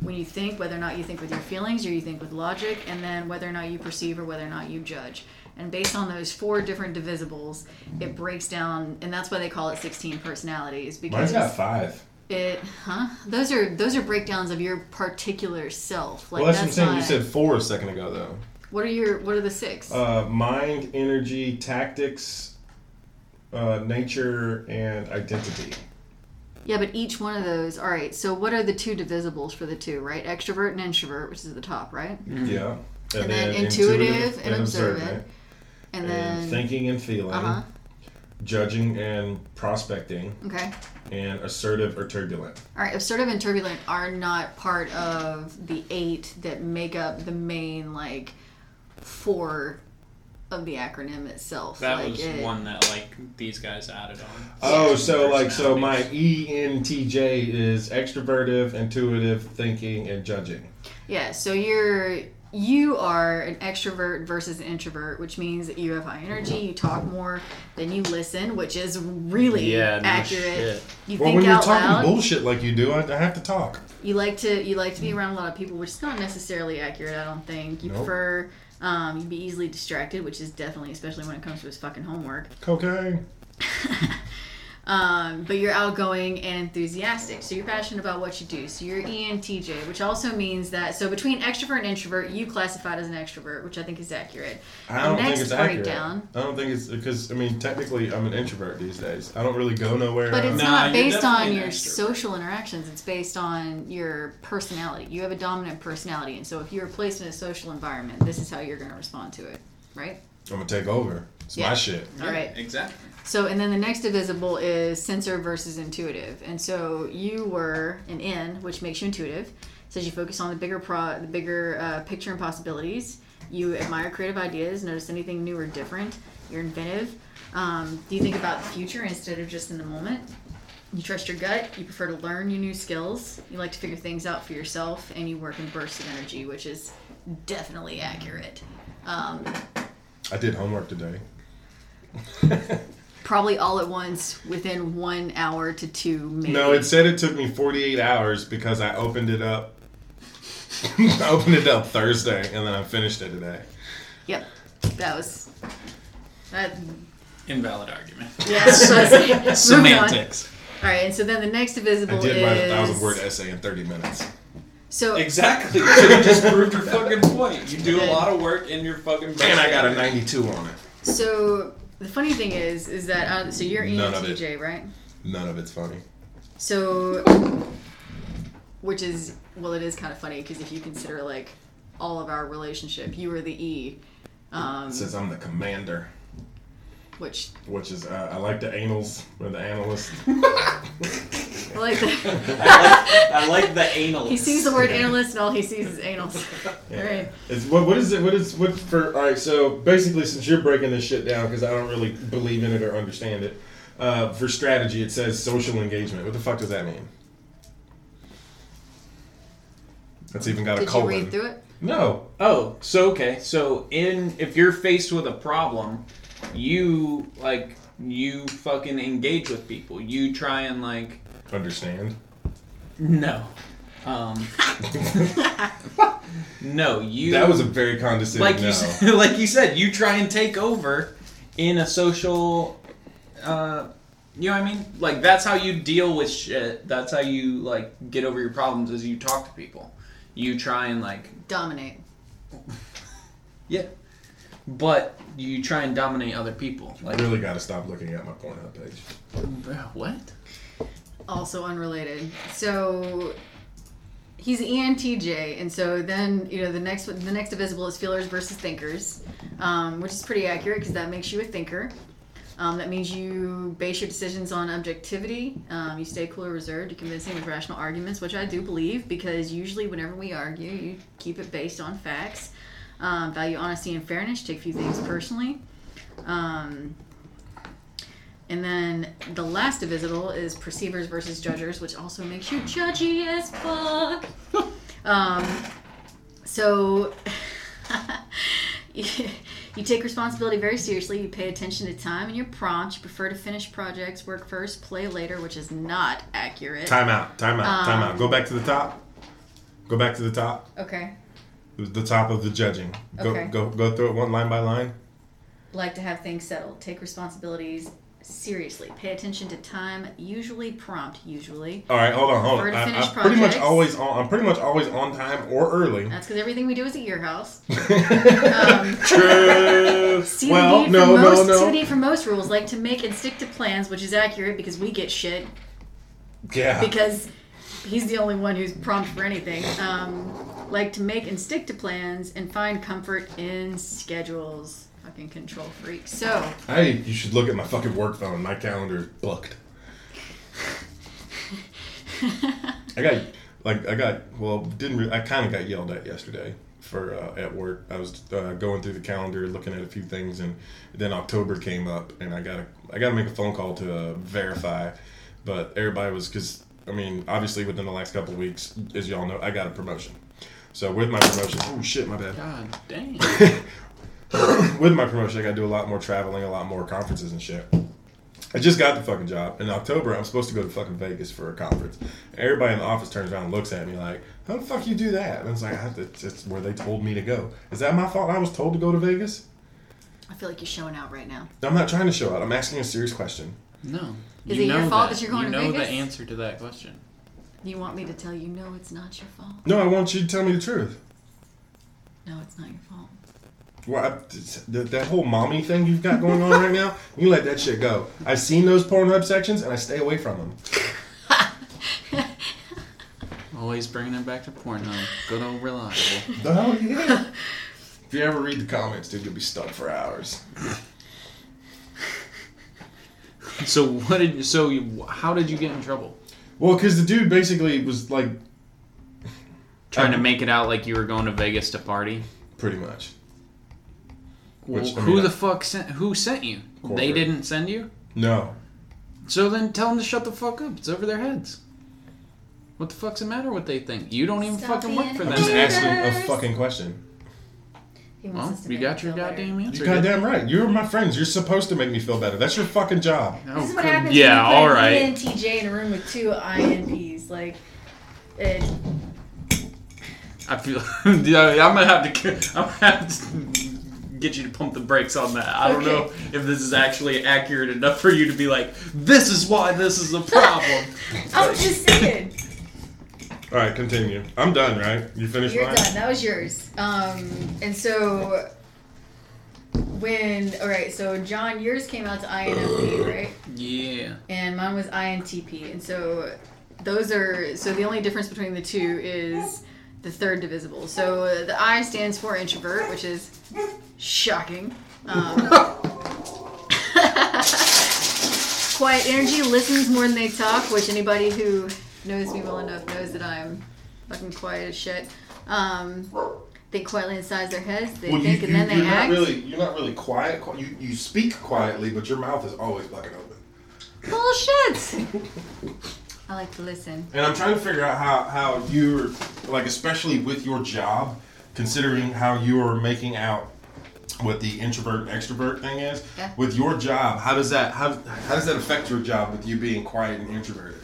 when you think, whether or not you think with your feelings or you think with logic, and then whether or not you perceive or whether or not you judge. And based on those four different divisibles, it breaks down, and that's why they call it 16 personalities because Mine's got five. It, huh? Those are those are breakdowns of your particular self. Like well, that's, what I'm saying. not, You said four a second ago, though. what are your what are the six? Uh, mind, energy, tactics, uh, nature, and identity. Yeah, but each one of those. All right. So what are the two divisibles for the two? Right, extrovert and introvert, which is at the top, right? Yeah. And then intuitive and observant. And And, then thinking and feeling, uh huh. judging and prospecting, Okay. And assertive or turbulent. All right. Assertive and turbulent are not part of the eight that make up the main like four of the acronym itself. That like was it- one that like these guys added on. Oh, so like so my ENTJ is extrovertive, intuitive, thinking, and judging. Yeah, so you're you are an extrovert versus an introvert, which means that you have high energy, you talk more than you listen, which is really Yeah, no accurate. shit. You Well, think when you're out talking loud. bullshit like you do, I, I have to talk. You like to you like to be around a lot of people, which is not necessarily accurate. I don't think you Nope. prefer. Um, you'd be easily distracted, which is definitely, especially when it comes to his fucking homework. Cocaine. Um, but you're outgoing and enthusiastic, so you're passionate about what you do. So you're E ENTJ, which also means that so between extrovert and introvert, you classified as an extrovert, which I think is accurate. I don't The think next it's accurate. breakdown- I don't think it's because I mean technically I'm an introvert these days. I don't really go nowhere. But it's Nah, not you're based on your extrovert. social interactions. It's based on your personality. You have a dominant personality, and so if you're placed in a social environment, this is how you're going to respond to it, right? I'm gonna take over. It's Yeah. my shit. All right. Exactly. So, and then the next divisible is sensor versus intuitive. And so you were an N, which makes you intuitive. Says you focus on the bigger pro, the bigger uh, picture and possibilities. You admire creative ideas, notice anything new or different. You're inventive. Um, do you think about the future instead of just in the moment? You trust your gut. You prefer to learn your new skills. You like to figure things out for yourself, and you work in bursts of energy, which is definitely accurate. Um, I did homework today. probably all at once within one hour to two maybe No, it said it took me 48 hours because I opened it up. I opened it up Thursday and then I finished it today. yep that was that Invalid argument. yeah moving on. Semantics. all right and so then the next divisible is. I did write a thousand word essay in 30 minutes. so Exactly. So you just proved your fucking point. You do a lot of work in your fucking. And I got a 92 on it. so the funny thing is is that uh, so you're. ENTJ right None of it's funny. so which is well it is kind of funny because if you consider like all of our relationship you were the E um, says I'm the commander, which which is, uh, I like the anals or the analyst. I like the. I like the analyst. he sees the word analyst and all he sees is anals. Yeah. All right. It's, what, what is it? What is what for? All right, so basically, since you're breaking this shit down because I don't really believe in it or understand it, uh, for strategy, it says social engagement. What the fuck does that mean? That's even got a Did you read through it? No. Oh, so okay. So in if you're faced with a problem, you like you fucking engage with people. You try and like Understand. no. Um No, you That was a very condescending like no. you said, like you said, you try and take over in a social uh you know what I mean? Like that's how you deal with shit. That's how you like get over your problems is you talk to people. You try and like Dominate. Yeah. But you try and dominate other people. I really got to stop looking at my Pornhub page. what? Also unrelated. So he's ENTJ, and so then you know the next the next divisible is feelers versus thinkers, um, which is pretty accurate because that makes you a thinker. Um, that means you base your decisions on objectivity. Um, you stay cool or reserved. You convincing with rational arguments, which I do believe because usually whenever we argue, you keep it based on facts. Um, value honesty and fairness. Take few things personally. Um, and then the last divisible is perceivers versus judgers, which also makes you judgy as fuck. um, so you, you take responsibility very seriously. You pay attention to time, and you're prompt. You prefer to finish projects, work first, play later, which is not accurate. Time out. Time out. time out. Um, Go back to the top. Go back to the top. Okay. The top of the judging. Go Okay. go go through it one line by line. Like to have things settled. Take responsibilities seriously. Pay attention to time. Usually prompt. Usually. All right, hold on, hold on. I, I'm, pretty much always on. I'm pretty much always on time or early. That's because everything we do is at your house. Um, True. Well, no, no, most, no. CBD for most rules, like to make and stick to plans, which is accurate because we get shit Yeah. because he's the only one who's prompt for anything. Um, like to make and stick to plans and find comfort in schedules. Fucking control freak. So, Hey, you should look at my fucking work phone. My calendar is booked. I got like I got well didn't re- I kind of got yelled at yesterday for uh, at work. I was uh, going through the calendar looking at a few things and then October came up and I got to I got to make a phone call to uh, verify, but everybody was because I mean obviously within the last couple weeks as y'all know I got a promotion. So with my promotion, oh shit, my bad. God damn. with my promotion, I got to do a lot more traveling, a lot more conferences and shit. I just got the fucking job. In October, I'm supposed to go to fucking Vegas for a conference. Everybody in the office turns around and looks at me like, "How the fuck you do that?" And it's like, "I- "It's it's where they told me to go." Is that my fault? I was told to go to Vegas. I feel like you're showing out right now. I'm not trying to show out. I'm asking a serious question. No. Is You it your know fault that you're going you to know the answer to that question. You want me to tell you, no, it's not your fault. No, I want you to tell me the truth. No, it's not your fault. Well, I, that, whole mommy thing you've got going on right now, you let that shit go. I've seen those Pornhub sections and I stay away from them. Always bringing them back to Pornhub. Good old reliable. Oh yeah. if you ever read the comments, dude, you'll be stuck for hours. so what did so you, how did you get in trouble? Well, because the dude basically was like, Trying to make it out like you were going to Vegas to party. pretty much. Well, Which, I who mean, the fuck sent? Who sent you? They didn't send you. No. So then tell them to shut the fuck up. It's over their heads. What the fuck's the matter? What they think? You don't even Stop fucking work being for a them. Just Haters. asking a fucking question. Well, you got your feel better. goddamn answer. You're goddamn right. You're my friends. You're supposed to make me feel better. That's your fucking job. Oh, This is what happens Yeah, when you all put right. an ENTJ in a room with two INPs. Like, it, I feel. yeah, I'm gonna have to. I'm gonna have to get you to pump the brakes on that. I don't Okay. know if this is actually accurate enough for you to be like, this is why this is a problem. I'm just saying. All right, continue. I'm done, right? You finished You're mine? done. That was yours. Um, and so when all right, so John, yours came out to INFP, right? yeah. And mine was INTP. And so those are so the only difference between the two is the third divisible. So uh, the I stands for introvert, which is shocking. Um, quiet energy listens more than they talk, which anybody who knows me well enough knows that I'm fucking quiet as shit. Um, think quietly inside their heads. They Well, think you, and then they you're act. not really you're not really quiet. You you speak quietly, but your mouth is always fucking open. Bullshit. I like to listen. And I'm trying to figure out how how you're like, especially with your job, considering how you are making out what the introvert and extrovert thing is. Yeah. With your job, how does that how how does that affect your job with you being quiet and introverted?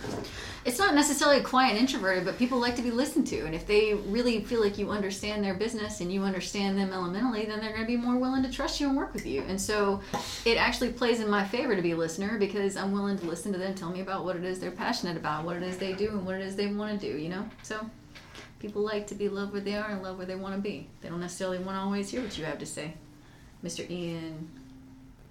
It's not necessarily a quiet and introverted, but people like to be listened to. And if they really feel like you understand their business and you understand them elementally, then they're going to be more willing to trust you and work with you. And so it actually plays in my favor to be a listener because I'm willing to listen to them tell me about what it is they're passionate about, what it is they do, and what it is they want to do, you know? So people like to be loved where they are and love where they want to be. They don't necessarily want to always hear what you have to say. Mr. Ian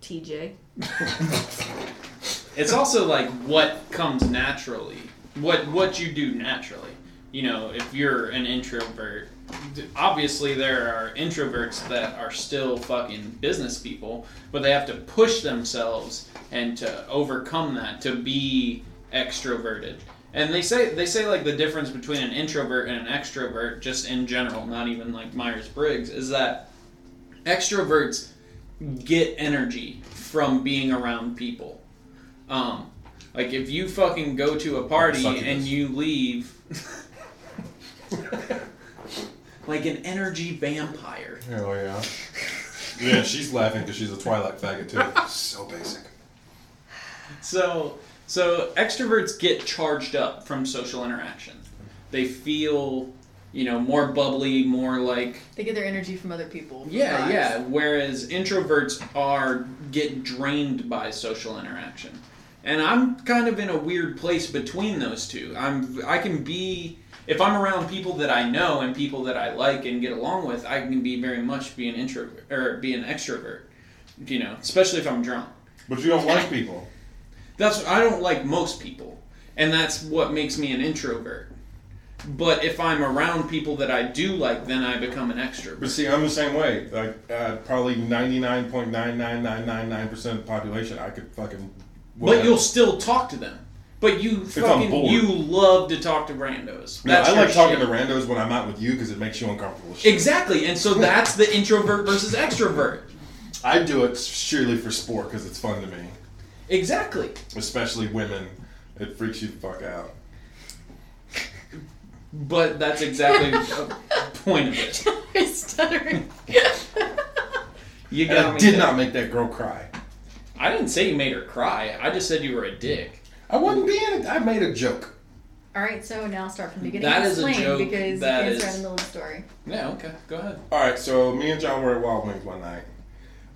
TJ. It's also like what comes naturally, what what you do naturally. You know, if you're an introvert, obviously there are introverts that are still fucking business people, but they have to push themselves and to overcome that to be extroverted. And they say they say like the difference between an introvert and an extrovert, just in general, not even like Myers Briggs, is that extroverts get energy from being around people. Um, like if you fucking go to a party and you leave, like an energy vampire. Oh yeah. Yeah, she's laughing because she's a Twilight faggot too. so basic. So, so extroverts get charged up from social interaction. They feel, you know, more bubbly, more like They get their energy from other people. Yeah, yeah. Whereas introverts are get drained by social interaction, and I'm kind of in a weird place between those two. I'm I can be if I'm around people that I know and people that I like and get along with, I can be very much be an introvert or be an extrovert. You know, especially if I'm drunk. But you don't like people. That's I don't like most people, and that's what makes me an introvert. But if I'm around people that I do like, then I become an extrovert. But see, I'm the same way. Like uh, probably 99.99999% of the population, I could fucking. But you'll still talk to them. But you I'm fucking you love to talk to randos. No, That's I like talking shit. to randos when I'm out with you because it makes you uncomfortable. shit. Exactly, and so that's the introvert versus extrovert. I do it surely for sport because it's fun to me, Exactly. especially women. It freaks you the fuck out. But that's exactly the point of it. You're stuttering. You got I me did there. not make that girl cry. I didn't say you made her cry. I just said you were a dick. I wasn't being. A, I made a joke. All right, so now start from the beginning. That and is a joke. because That you is- are in the middle of the story. Yeah. Okay. Go ahead. All right, so me and John were at Wild Wings one night,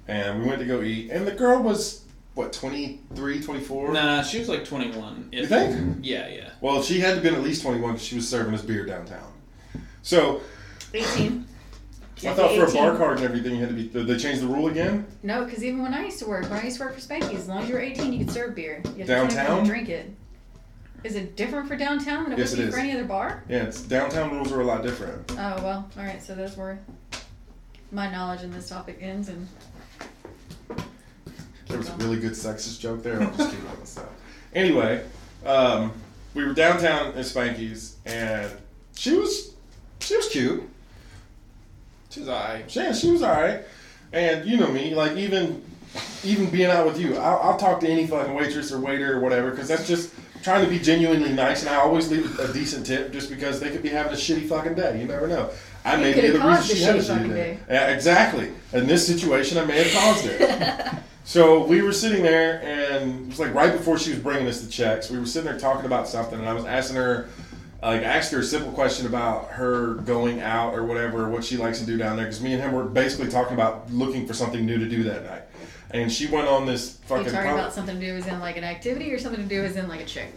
and we went to go eat, and the girl was what 23, 24. Nah, she was like 21. You think? Yeah, yeah. Well, she had to been at least 21 because she was serving us beer downtown. So 18. I thought for a 18. bar card and everything, you had to be. Did they changed the rule again? No, because even when I used to work, when I used to work for Spanky's, as long as you were 18, you could serve beer. You had Downtown? to drink it. Is it different for downtown than it Yes, would be for any other bar? Yeah, it's, downtown rules are a lot different. Oh well, all right. So that's where my knowledge in this topic ends, and There was a really good sexist joke there. I'll just keep on side. Anyway, um, we were downtown at Spanky's, and she was she was cute. She was alright. Yeah, she was alright. And you know me, like even even being out with you, I'll, I'll talk to any fucking waitress or waiter or whatever, because that's just trying to be genuinely nice. And I always leave a decent tip, just because they could be having a shitty fucking day. You never know. I You may be the reason she had a shitty shitty day. day. Yeah, exactly. In this situation, I may have caused it. So we were sitting there, and it was like right before she was bringing us the checks. We were sitting there talking about something, and I was asking her, like, I asked her a simple question about her going out or whatever, what she likes to do down there. Because me and him were basically talking about looking for something new to do that night. And she went on this are you fucking talking pub- about something to do as in like an activity or something to do as in like a chick?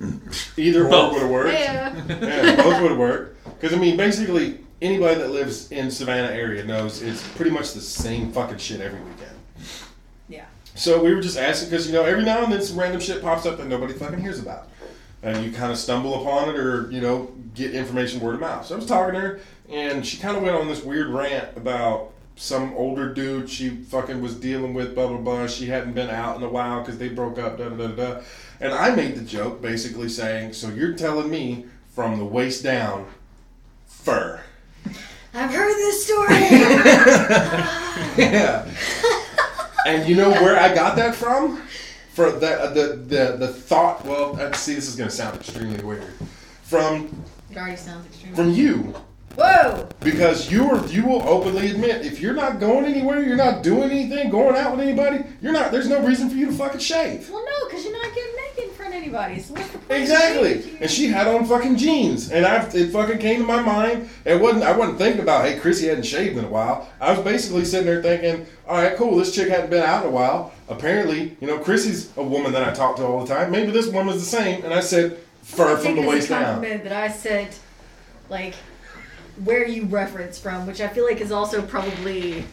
either or Both. would have worked. Yeah. yeah, both would have worked. Because I mean, basically, anybody that lives in Savannah area knows it's pretty much the same fucking shit every weekend. Yeah. So we were just asking because you know every now and then some random shit pops up that nobody fucking hears about, and you kind of stumble upon it or you know get information word of mouth. So I was talking to her, and she kind of went on this weird rant about some older dude she fucking was dealing with, blah blah blah. She hadn't been out in a while because they broke up, da da da da. And I made the joke basically saying, "So you're telling me from the waist down, fur." I've heard this story. yeah. and you know where I got that from? For the the the, the thought. Well, uh, see, this is gonna sound extremely weird. From it already sounds extremely. from you. Whoa! Because you are, you will openly admit if you're not going anywhere, you're not doing anything, going out with anybody, you're not. There's no reason for you to fucking shave. Well, no, because you're not getting naked in front of anybody. So what's the point? Exactly. And she had on fucking jeans, and I it fucking came to my mind. It wasn't. I wasn't thinking about hey, Chrissy hadn't shaved in a while. I was basically sitting there thinking, all right, cool. This chick hadn't been out in a while. Apparently, you know, Chrissy's a woman that I talk to all the time. Maybe this woman's the same. And I said, fur from the waist down. that I said, like, where you reference from, which I feel like is also probably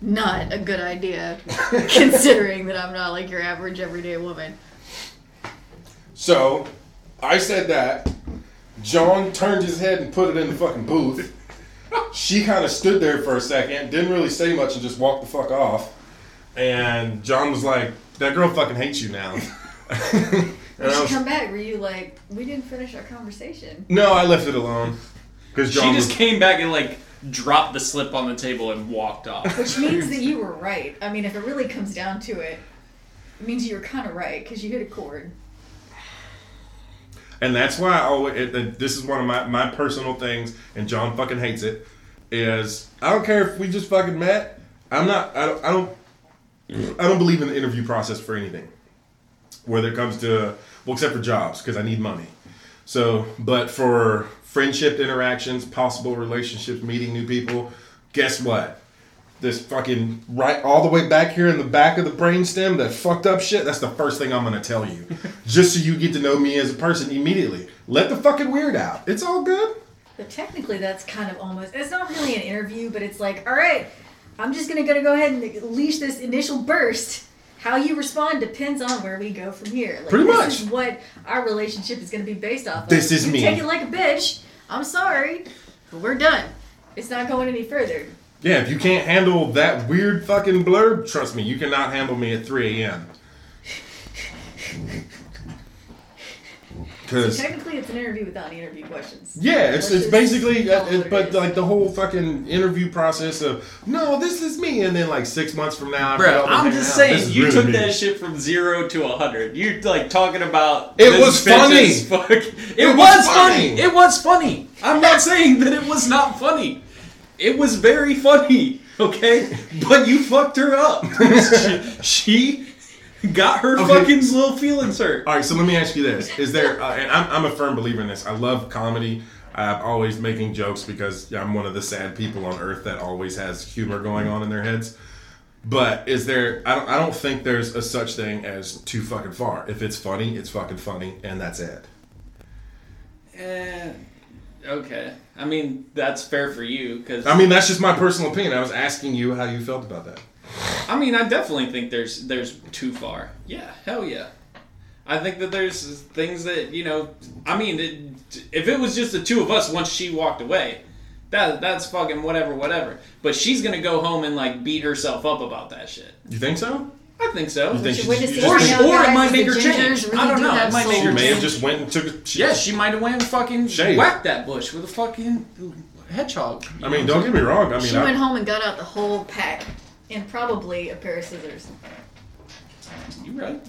not a good idea, considering that I'm not like your average everyday woman. So, I said that. John turned his head and put it in the fucking booth. She kind of stood there for a second, didn't really say much, and just walked the fuck off. And John was like, "That girl fucking hates you now." and When I she was, come back, were you like, we didn't finish our conversation? no, I left it alone because She John just was. came back and like dropped the slip on the table and walked off. Which means that you were right. I mean, if it really comes down to it, it means you were kind of right because you hit a chord. And that's why I always. It, it- this is one of my my personal things, and John fucking hates it. Is I don't care if we just fucking met. I'm not. I don't. I don't. I don't believe in the interview process for anything. Whether it comes to well, except for jobs, because I need money. So, but for friendship interactions, possible relationships, meeting new people, guess what? This fucking right all the way back here in the back of the brainstem, that fucked up shit, that's the first thing I'm gonna tell you. Just so you get to know me as a person immediately. Let the fucking weird out. It's all good. But technically, that's kind of almost. It's not really an interview, but it's like, all right, I'm just gonna, gonna go ahead and leash this initial burst. How you respond depends on where we go from here. Like, Pretty this much. is what our relationship is gonna be based off of. This is you me. Take it like a bitch. I'm sorry, but we're done. It's not going any further. Yeah, if you can't handle that weird fucking blurb, trust me, you cannot handle me at 3 a.m. So Because technically, it's an interview without any interview questions. Yeah, it's, it's basically, uh, it it, what it but like the whole fucking interview process of no, this is me, and then like six months from now, Bro, I'm just out, saying, you really took me. that shit from zero to a hundred. You're like talking about It this was funny. is Fuck. It, was was funny. funny. It was funny. I'm not saying that it was not funny. It was very funny. Okay, but you fucked her up. she, she got her Okay. fucking little feelings hurt. All right, so let me ask you this: Is there? Uh, and I'm, I'm a firm believer in this. I love comedy. I'm always making jokes because I'm one of the sad people on earth that always has humor going on in their heads. But is there? I don't. I don't think there's a such thing as too fucking far. If it's funny, it's fucking funny, and that's it. Eh, okay. I mean, that's fair for you because I mean, that's just my personal opinion. I was asking you how you felt about that. I mean, I definitely think there's there's too far. Yeah, hell yeah. I think that there's things that you know. I mean, it, if it was just the two of us once she walked away, that that's fucking whatever, whatever. But she's gonna go home and like beat herself up about that shit. You think so? I think so. You think Should she's- witness you it or, think- or it might make her change. really I don't do know. It might make She her may have just went and took. A, she, Yeah, she might have went and fucking Shave. whacked that bush with a fucking hedgehog. I mean, don't get me wrong. I mean, She I, went home and got out the whole pack and probably a pair of scissors. You right?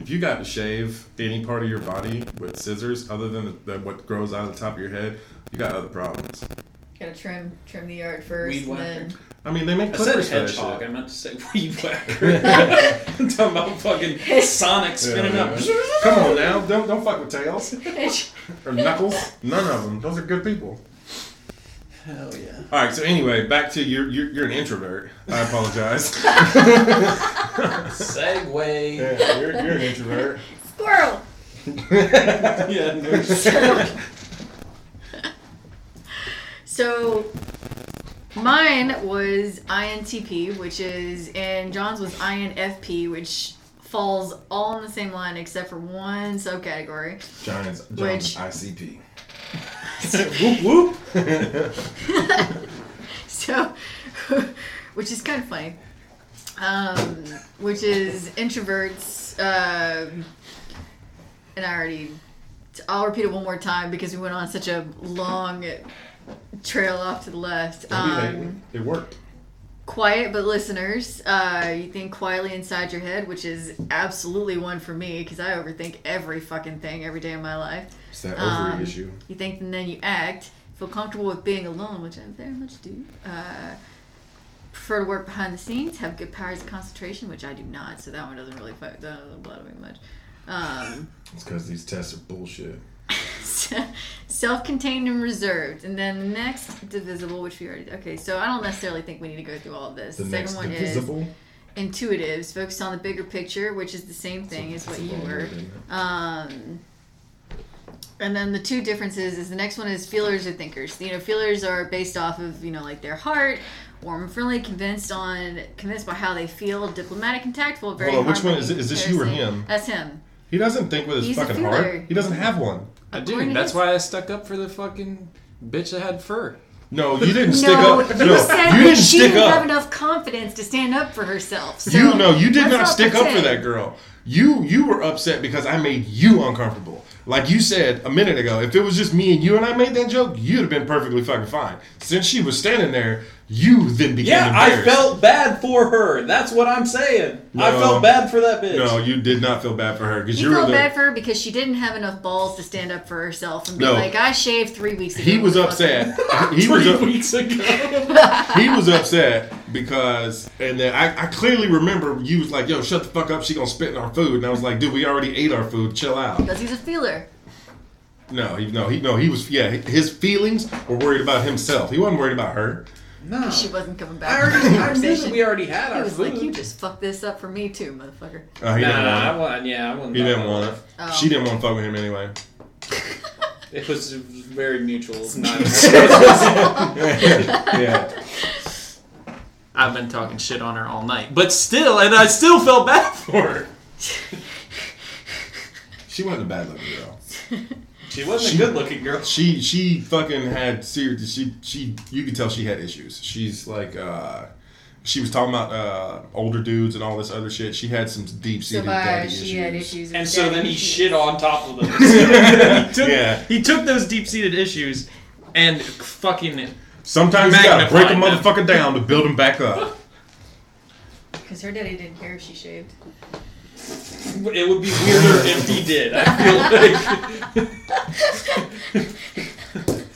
if you got to shave any part of your body with scissors other than the, the, what grows out of the top of your head, you got other problems. Gotta trim trim the yard first, Weed and then I mean, they make I said clippers for hedgehog. shit. I meant to say weed whacker. I'm talking about fucking Sonic spinning Yeah, up. Come on now, don't don't fuck with tails or knuckles. None of them. Those are good people. Hell yeah. All right. So anyway, back to you're you're, you're an introvert. I apologize. Segue. yeah, you're, you're an introvert. squirrel. yeah, no. So mine was INTP, which is, and John's was INFP, which falls all in the same line except for one subcategory. John's Which- ICP. whoop whoop. So which is kind of funny. Um, which is introverts. Um, and I already. I'll repeat it one more time because we went on such a long trail off to the left. Um, it worked. quiet but listeners uh, you think quietly inside your head which is absolutely one for me because i overthink every fucking thing every day of my life It's that Um, issue. you think and then you act feel comfortable with being alone which i very much do uh, prefer to work behind the scenes have good powers of concentration which i do not so that one doesn't really fuck that doesn't bother me much um, It's because these tests are bullshit. self-contained and reserved and then the next divisible which we already okay so i don't necessarily think we need to go through all of this The the next second one is divisible. intuitives, focused on the bigger picture, which is the same thing as what you were. Um, and then the two differences is the next one is feelers or thinkers. You know, feelers are based off of you know like their heart, warm and friendly, convinced on convinced by how they feel, diplomatic and tactful. Very Hold on, which one is? Is this you or him? That's him. He doesn't think with his He's fucking heart. He doesn't have one. I do. That's why I stuck up for the fucking bitch that had fur. No, you didn't stick no, up. you no, said you didn't she didn't up. have enough confidence to stand up for herself. So you no, you did not stick up for that girl. You you were upset because I made you uncomfortable. Like you said a minute ago, if it was just me and you and I made that joke, you'd have been perfectly fucking fine. Since she was standing there, you then became Yeah, I felt bad for her. That's what I'm saying. I felt bad for that bitch. No, you did not feel bad for her because You you were felt the. bad for her because she didn't have enough balls to stand up for herself and be No. like, "I shaved three weeks ago." he was upset. you." he was Three up, weeks ago. he was upset because, and then I, I clearly remember you was like, "Yo, shut the fuck up! She gonna spit in our food." And I was like, "Dude, we already ate our food. Chill out." Because he's a feeler. No, he no he no he was yeah. His feelings were worried about himself. He wasn't worried about her. no. She wasn't coming I back. already the I knew that conversation. we already had our. He our was food. like, "You just fucked this up for me too, motherfucker." Uh, he nah, didn't I want want, yeah, I wasn't. it. He didn't want it. Oh. She didn't want to fuck with him anyway. It was very mutual. Not yeah. I've been talking shit on her all night, but still, and I still felt bad for her. She wasn't a bad looking girl. She wasn't She- a good-looking girl. She she fucking had serious. She she you could tell she had issues. She's like uh. She was talking about uh, older dudes and all this other shit. She had some deep seated by daddy she issues. had issues. And so then he issues. shit on top of those. he, took, Yeah. he took those deep-seated issues and fucking Sometimes you gotta break a motherfucker down to build him back up. Because her daddy didn't care if she shaved. It would be weirder if he did. I feel like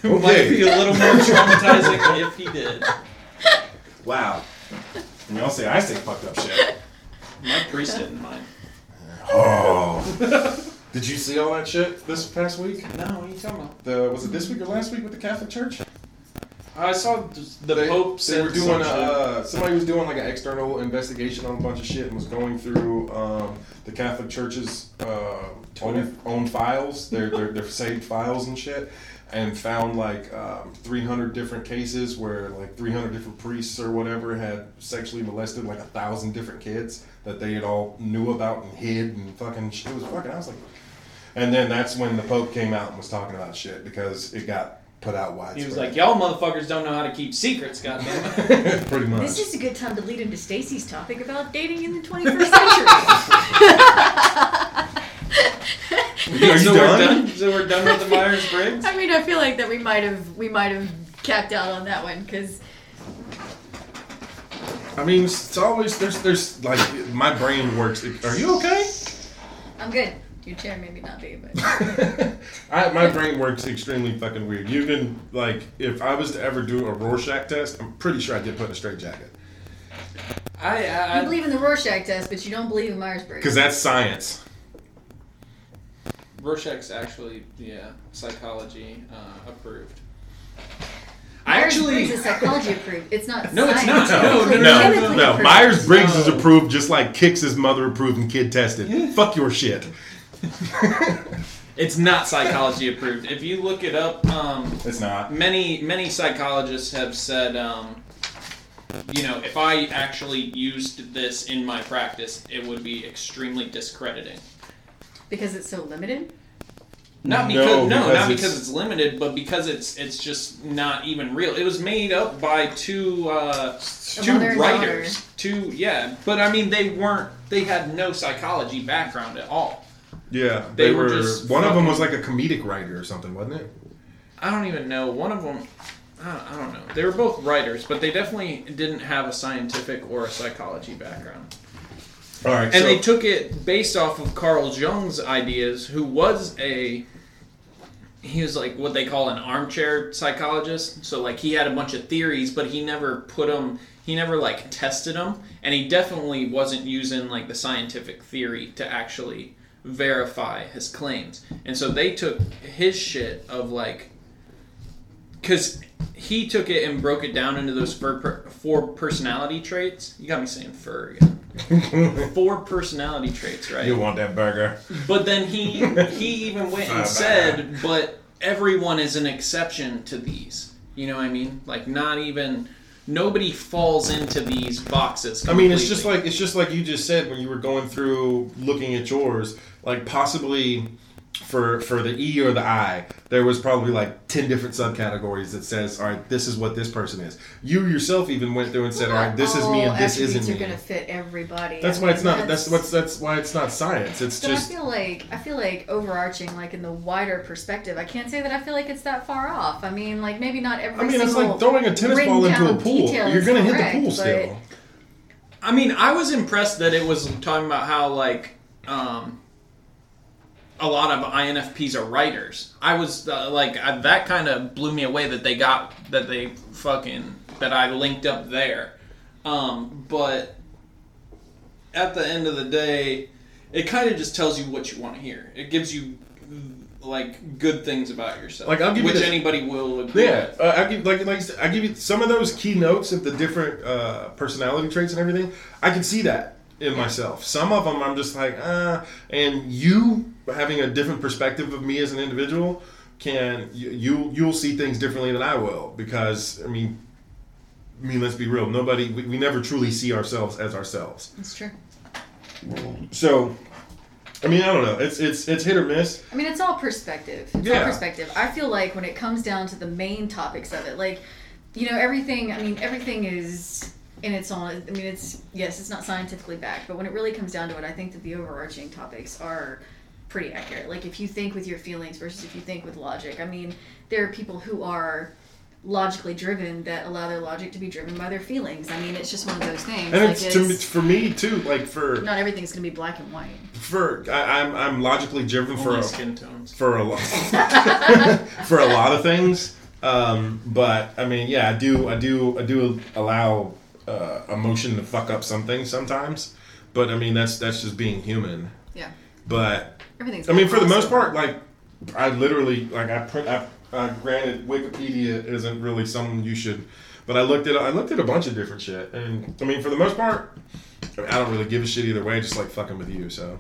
it might be a little more traumatizing if he did. Wow. And y'all say I say fucked up shit. My priest didn't mind. Oh. Did you see all that shit this past week? No, what are you talking about? The was it this week or last week with the Catholic Church? I saw the they, Pope they said were doing some a, shit. uh, somebody was doing like an external investigation on a bunch of shit and was going through um, the Catholic Church's uh, own, own files, their, their their saved files and shit, and found like um, 300 different cases where like 300 different priests or whatever had sexually molested like a thousand different kids that they had all knew about and hid and fucking shit. It was fucking. I was like, and then that's when the Pope came out and was talking about shit because it got put out widespread. He was like, "Y'all motherfuckers don't know how to keep secrets, goddamn." pretty much. This is a good time to lead into Stacy's topic about dating in the 21st century. Are you so done? we're done. So we're done with the Myers Briggs. I mean, I feel like that we might have we might have capped out on that one because I mean, it's always there's there's like my brain works. Are you okay? I'm good. Your chair maybe not be, but I, my brain works extremely fucking weird. You can like if I was to ever do a Rorschach test, I'm pretty sure I'd get put in a straight jacket I, I, you believe in the Rorschach test, but you don't believe in Myers Briggs. because that's science. Rorschach's actually, yeah, psychology uh, approved. I Myers actually, Briggs is psychology approved. It's not. No, it's not. No, It's no, No, chemically no. Myers Briggs is approved just like Kix is mother approved and kid tested. Fuck your shit. it's not psychology approved. If you look it up, um, It's not. many many psychologists have said, um, you know, if I actually used this in my practice, it would be extremely discrediting. because it's so limited. Not No, because no, because not it's- because it's limited, but because it's it's just not even real. It was made up by two uh, two writers. daughter. Two yeah, but I mean they weren't. They had no psychology background at all. Yeah, They they, were were. just one of them was like a comedic writer or something, wasn't it? I don't even know. One of them, I don't, I don't know. They were both writers, but they definitely didn't have a scientific or a psychology background. All right, And so, they took it based off of Carl Jung's ideas, who was a he was like what they call an armchair psychologist. So like he had a bunch of theories, but he never put them. He never like tested them, and he definitely wasn't using like the scientific theory to actually verify his claims. And so they took his shit of like because he took it and broke it down into those four, four personality traits. You got me saying fur again. four personality traits, right? you want that burger? But then he he even went and said, but everyone is an exception to these. You know what I mean? Like not even nobody falls into these boxes. I mean, it's just like it's just like you just said when you were going through looking at yours. Like possibly for for the E or the I, there was probably like ten different subcategories that says, all right, this is what this person is. You yourself even went through and said, all right, this is me and this isn't me." are going to fit everybody. That's I why mean, it's not. That's what's that's why it's not science. It's So just I feel like I feel like overarching, like in the wider perspective, I can't say that I feel like it's that far off. I mean, like maybe not every. I mean, it's like throwing a tennis ball into a pool. You're gonna hit the pool still. I mean, I was impressed that it was talking about how like um, a lot of INFPs are writers. I was uh, like I, that kind of blew me away that they got that they fucking that I linked up there. Um, but at the end of the day, it kind of just tells you what you want to hear. It gives you like good things about yourself, Like, I'll give you which this- anybody will agree Yeah, with. uh, I give like like I give you some of those key notes of the different uh, personality traits and everything. I can see that in myself. Some of them I'm just like, uh, and you having a different perspective of me as an individual can you you you'll see things differently than I will because I mean. I mean, let's be real. Nobody, we, we never truly see ourselves as ourselves. It's true. So, I mean, I don't know. It's it's it's hit or miss. I mean, it's all perspective. It's Yeah. all perspective. I feel like when it comes down to the main topics of it, like, you know, everything, I mean, everything is in its own, I mean, it's, yes, it's not scientifically backed, but when it really comes down to it, I think that the overarching topics are pretty accurate. Like, if you think with your feelings versus if you think with logic, I mean, there are people who are logically driven that allow their logic to be driven by their feelings. I mean, it's just one of those things. And like, it's, to me, for me too. Like for not everything's going to be black and white. for I, I'm I'm logically driven for a, skin tones. for a lot for a lot of things. Um, but I mean, yeah, I do I do I do allow uh, emotion to fuck up some things sometimes. But I mean, that's that's just being human. Yeah. But Everything's I mean, for the most part, like I literally like I print. I, uh, granted, Wikipedia isn't really something you should, but I looked at I looked at a bunch of different shit, and I mean, for the most part, I, mean, I don't really give a shit either way. Just like fucking with you, so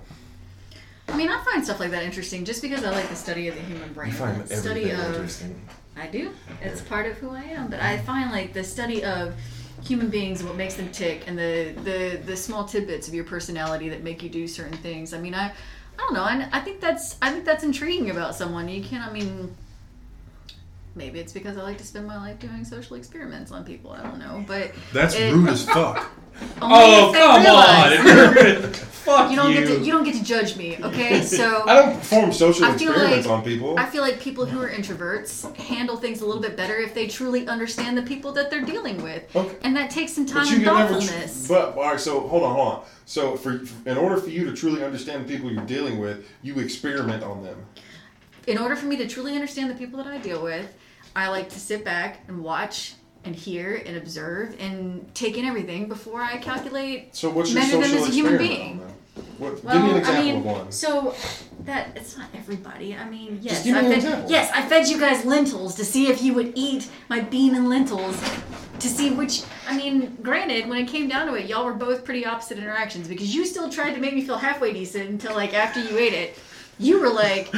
I mean, I find stuff like that interesting just because I like the study of the human brain. I find the study of interesting. I do. It's part of who I am. But I find like the study of human beings and what makes them tick and the, the, the small tidbits of your personality that make you do certain things. I mean, I I don't know. I, I think that's I think that's intriguing about someone. You can't. I mean, maybe it's because I like to spend my life doing social experiments on people. I don't know, but That's it- rude as fuck. Oh come realize- on! Fuck You don't you. get to you don't get to judge me, okay? So I don't perform social I feel experiments like- on people. I feel like people who are introverts handle things a little bit better if they truly understand the people that they're dealing with, Okay. and that takes some time But and thoughtfulness. Tr- but all right, so hold on, hold on. So for in order for you to truly understand the people you're dealing with, you experiment on them. In order for me to truly understand the people that I deal with, I like to sit back and watch and hear and observe and take in everything before I calculate. So what's your Measure them social as a human being. What, Well, give me an example I mean, of one. so that it's not everybody. I mean, yes, me I fed, yes, I fed you guys lentils to see if you would eat my bean and lentils. To see which, I mean, granted, when it came down to it, y'all were both pretty opposite interactions because you still tried to make me feel halfway decent until like after you ate it, you were like,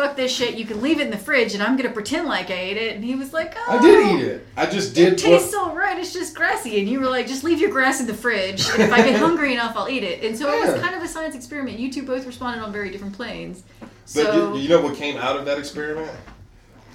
fuck this shit. You can leave it in the fridge, and I'm gonna pretend like I ate it." And he was like, "Oh, I did oh, eat it. I just did. It tastes all right. It's just grassy." And you were like, "Just leave your grass in the fridge, and if I get hungry enough, I'll eat it." And so it was kind of a science experiment. You two both responded on very different planes. But So you, you know what came out of that experiment?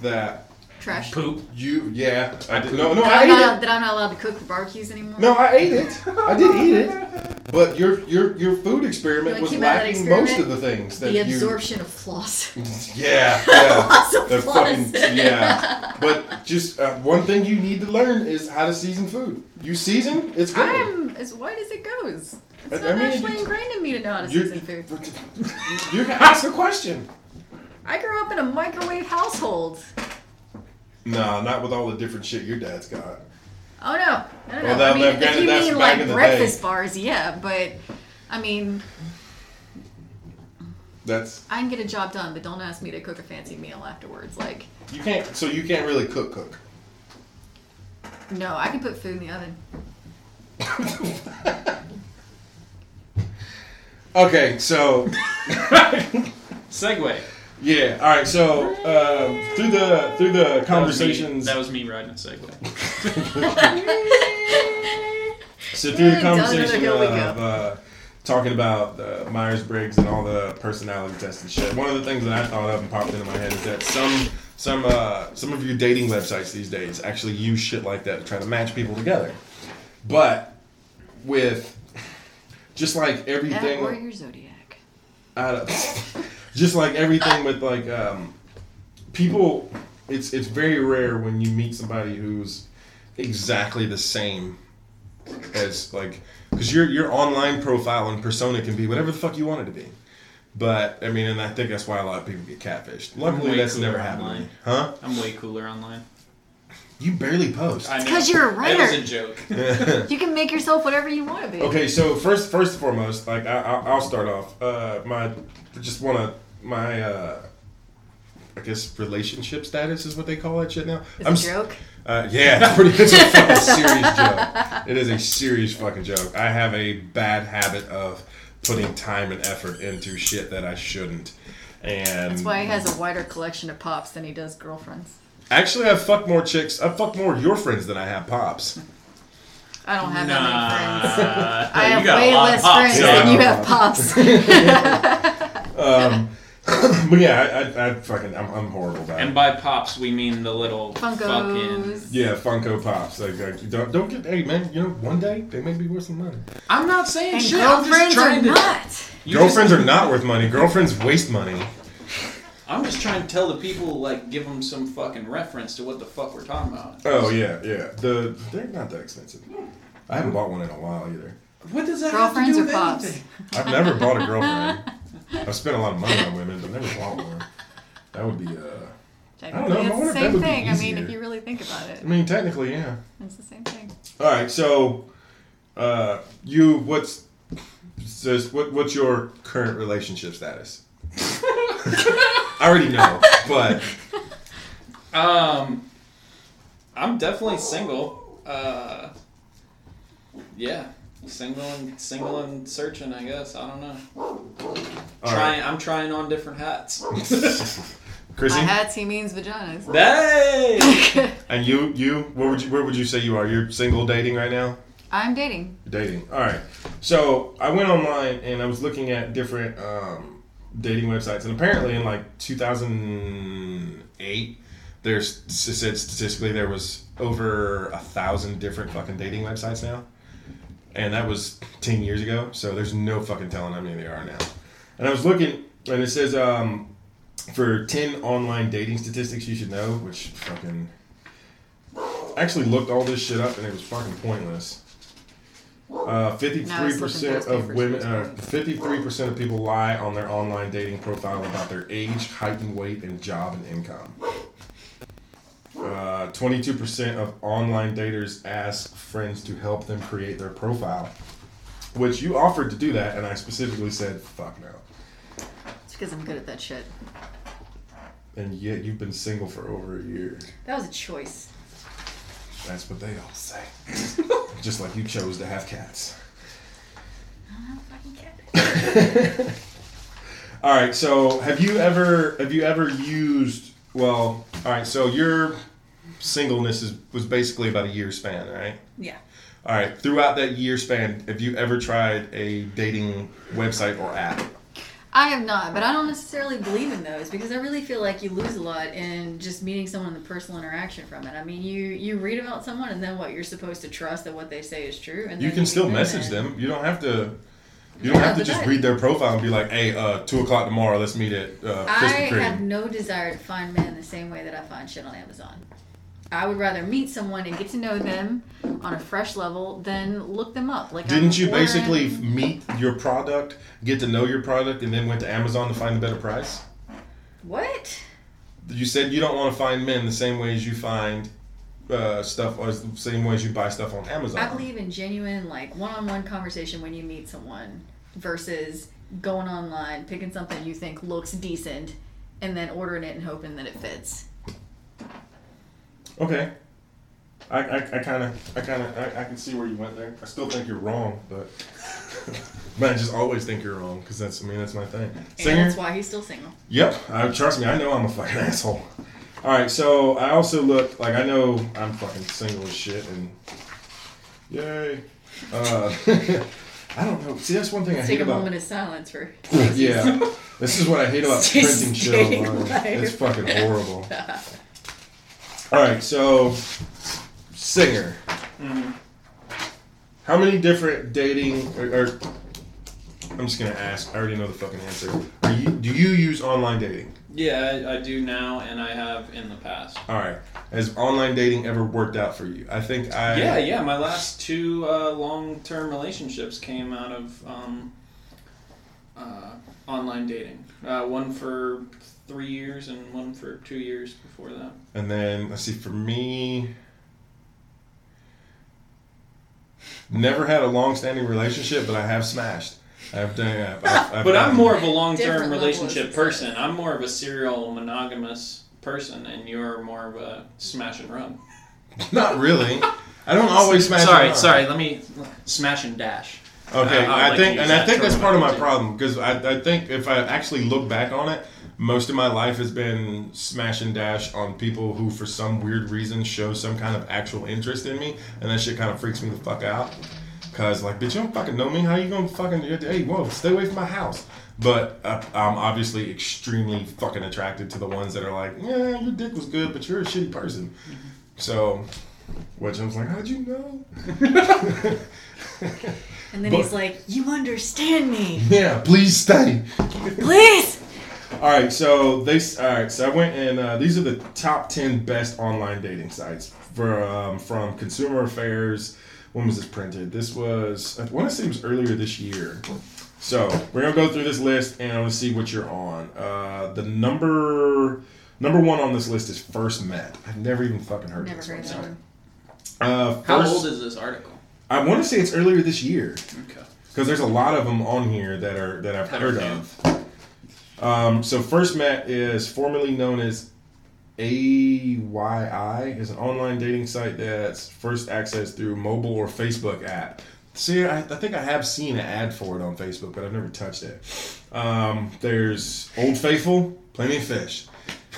That trash. Poop. you, yeah, I did. No, no, That I I'm, ate not, it. that I'm not allowed to cook for barbecues anymore. No, I ate it. I did eat it. But your your your food experiment What was came out of that lacking most of the things that the you. absorption of floss. Yeah, yeah. Lots of the floss. fucking yeah. But just uh, one thing you need to learn is how to season food. You season, it's good. I'm as white as it goes. It's I- not I mean, naturally you- ingrained in me to know how to You, season food. you can ask a question. I grew up in a microwave household. No, not with all the different shit your dad's got. Oh no, no, no. Well, no. that- I mean, that- if you mean like breakfast day. bars, yeah, but I mean, That's I can get a job done, but don't ask me to cook a fancy meal afterwards. Like, you can't. So you can't really cook cook. no, I can put food in the oven. Okay, so Segue. Yeah, all right. So um, through the through the That was me- conversations, That was me riding a Segway. so through the conversation of uh, talking about the Myers Briggs and all the personality tests and shit, one of the things that I thought of and popped into my head is that some some uh, some of your dating websites these days actually use shit like that to try to match people together, but with just like That everything. or your zodiac. out of just like everything with like um, people it's it's very rare when you meet somebody who's exactly the same as like because your your online profile and persona can be whatever the fuck you want it to be but i mean and i think that's why a lot of people get catfished luckily that's never happened to online. me huh I'm way cooler online. you barely post I know. 'cause you're a writer. That was a joke. You can make yourself whatever you want to be. Okay, so first, first and foremost, like I, I'll, I'll start off. Uh, my just want to my uh, I guess relationship status is what they call that shit now. It's I'm a s- joke. Uh, yeah, it's pretty. It's a fucking serious joke. It is a serious fucking joke. I have a bad habit of putting time and effort into shit that I shouldn't. And That's why he has a wider collection of pops than he does girlfriends. actually, I've fucked more chicks. I've fucked more of your friends than I have pops. I don't have that many friends. I have way less friends yeah. than you have pops. Um, but yeah, I, I, I fucking, I'm, I'm horrible about it. And by pops, we mean the little fucking. Yeah, Funko Pops. Like, like, don't don't get. Hey man, you know, one day they may be worth some money. I'm not saying And shit. I'm just girlfriends trying are to. not. you Girlfriends just- are not worth money. Girlfriends waste money. I'm just trying to tell the people, like, give them some fucking reference to what the fuck we're talking about. Oh yeah, yeah. The they're not that expensive. I haven't bought one in a while either. What does that Girlfriends have to do or with pops? anything? I've never bought a girlfriend. I've spent a lot of money on women, but never bought one. That would be. uh Technically, know, I it's wonder the same thing. I mean, if you really think about it, I mean, technically, yeah. it's the same thing. All right, so uh, you what's says what what's your current relationship status? I already know, but Um, I'm definitely single. Uh, yeah, single and single and searching. I guess I don't know. all trying. right. I'm trying on different hats. Chrissy, By hats, he means vaginas. hey. and you you where would you where would you say you are? You're single, dating right now. I'm dating. Dating. All right. So I went online and I was looking at different um, dating websites, and apparently in like 2008, there's it said statistically there was over a thousand different fucking dating websites now, and that was 10 years ago. So there's no fucking telling how many there are now. And I was looking, and it says um, for 10 online dating statistics you should know, which fucking I actually looked all this shit up and it was fucking pointless. Uh, 53% of women, uh, 53% of people lie on their online dating profile about their age, height and weight, and job and income. Uh, 22% of online daters ask friends to help them create their profile, which you offered to do that, and I specifically said, fuck no. It's because I'm good at that shit. And yet you've been single for over a year. That was a choice. That's what they all say. Just like you chose to have cats. I'm a fucking cat. All right. So have you ever have you ever used? Well, all right. So your singleness is was basically about a year span, right? Yeah. All right. Throughout that year span, have you ever tried a dating website or app? I have not, but I don't necessarily believe in those because I really feel like you lose a lot in just meeting someone in the personal interaction from it. I mean, you you read about someone and then what you're supposed to trust that what they say is true, and You can still message them. You don't have to. You don't have to just read their profile and be like, "Hey, uh, two o'clock tomorrow. Let's meet at uh, I Krispy Kreme." have no desire to find men the same way that I find shit on Amazon. I would rather meet someone and get to know them on a fresh level than look them up. Like Didn't I'm you basically meet your product, get to know your product, and then went to Amazon to find a better price? what? You said you don't want to find men the same way as you find uh, stuff, or the same way as you buy stuff on Amazon. I believe in genuine, like one-on-one conversation when you meet someone versus going online, picking something you think looks decent, and then ordering it and hoping that it fits. Okay. I, I, I kind of, I kind of, I, I can see where you went there. I still think you're wrong, but, but I just always think you're wrong because that's, I mean, that's my thing. And that's why he's still single. Yep. I, trust me, I know I'm a fucking asshole. All right, so I also look like I know I'm fucking single as shit, and yay. Uh, I don't know. See, that's one thing I Let's hate take a about. moment of silence for. Yeah, this is what I hate about Just printing shit stay online. alive. It's fucking horrible. All right, so singer. Mhm. How many different dating or, or I'm just gonna ask. I already know the fucking answer. Are you, do you use online dating? Yeah, I, I do now, and I have in the past. All right. Has online dating ever worked out for you? I think I. Yeah, yeah. My last two uh, long-term relationships came out of um, uh, online dating. Uh, one for three years and one for two years before that. And then let's see. For me, never had a long-standing relationship, but I have smashed. I've done. I've, I've, I've But I'm more of a long-term Different level of relationship person. I'm more of a serial monogamous person, and you're more of a smash and run. Not really. I don't always smash. sorry, it on. sorry. Let me smash and dash. Okay, I- I I, like think, use and I think that's part of my terminology. problem because I, I think if I actually look back on it, most of my life has been smash and dash on people who, for some weird reason, show some kind of actual interest in me, and that shit kind of freaks me the fuck out. Cause like, bitch, you don't fucking know me. How you gonna fucking? Hey, whoa, stay away from my house. But uh, I'm obviously extremely fucking attracted to the ones that are like, yeah, your dick was good, but you're a shitty person. So, which I was like, how'd you know? And then But- he's like, "You understand me, yeah, please stay. please." All right, so they all right. So I went and uh, these are the top ten best online dating sites for um, from Consumer Affairs. When was this printed? This was I want to say it was earlier this year. So we're gonna go through this list and I want to see what you're on. Uh, the number number one on this list is First Met. I've never even fucking heard Never of heard this of one. him. Uh, How old is this article? I want to say it's earlier this year Okay. because there's a lot of them on here that are that I've That heard of. Um, so First Met is formerly known as AYI, is an online dating site that's first accessed through mobile or Facebook app. See, I, I think I have seen an ad for it on Facebook, but I've never touched it. Um, there's Old Faithful, Plenty of Fish.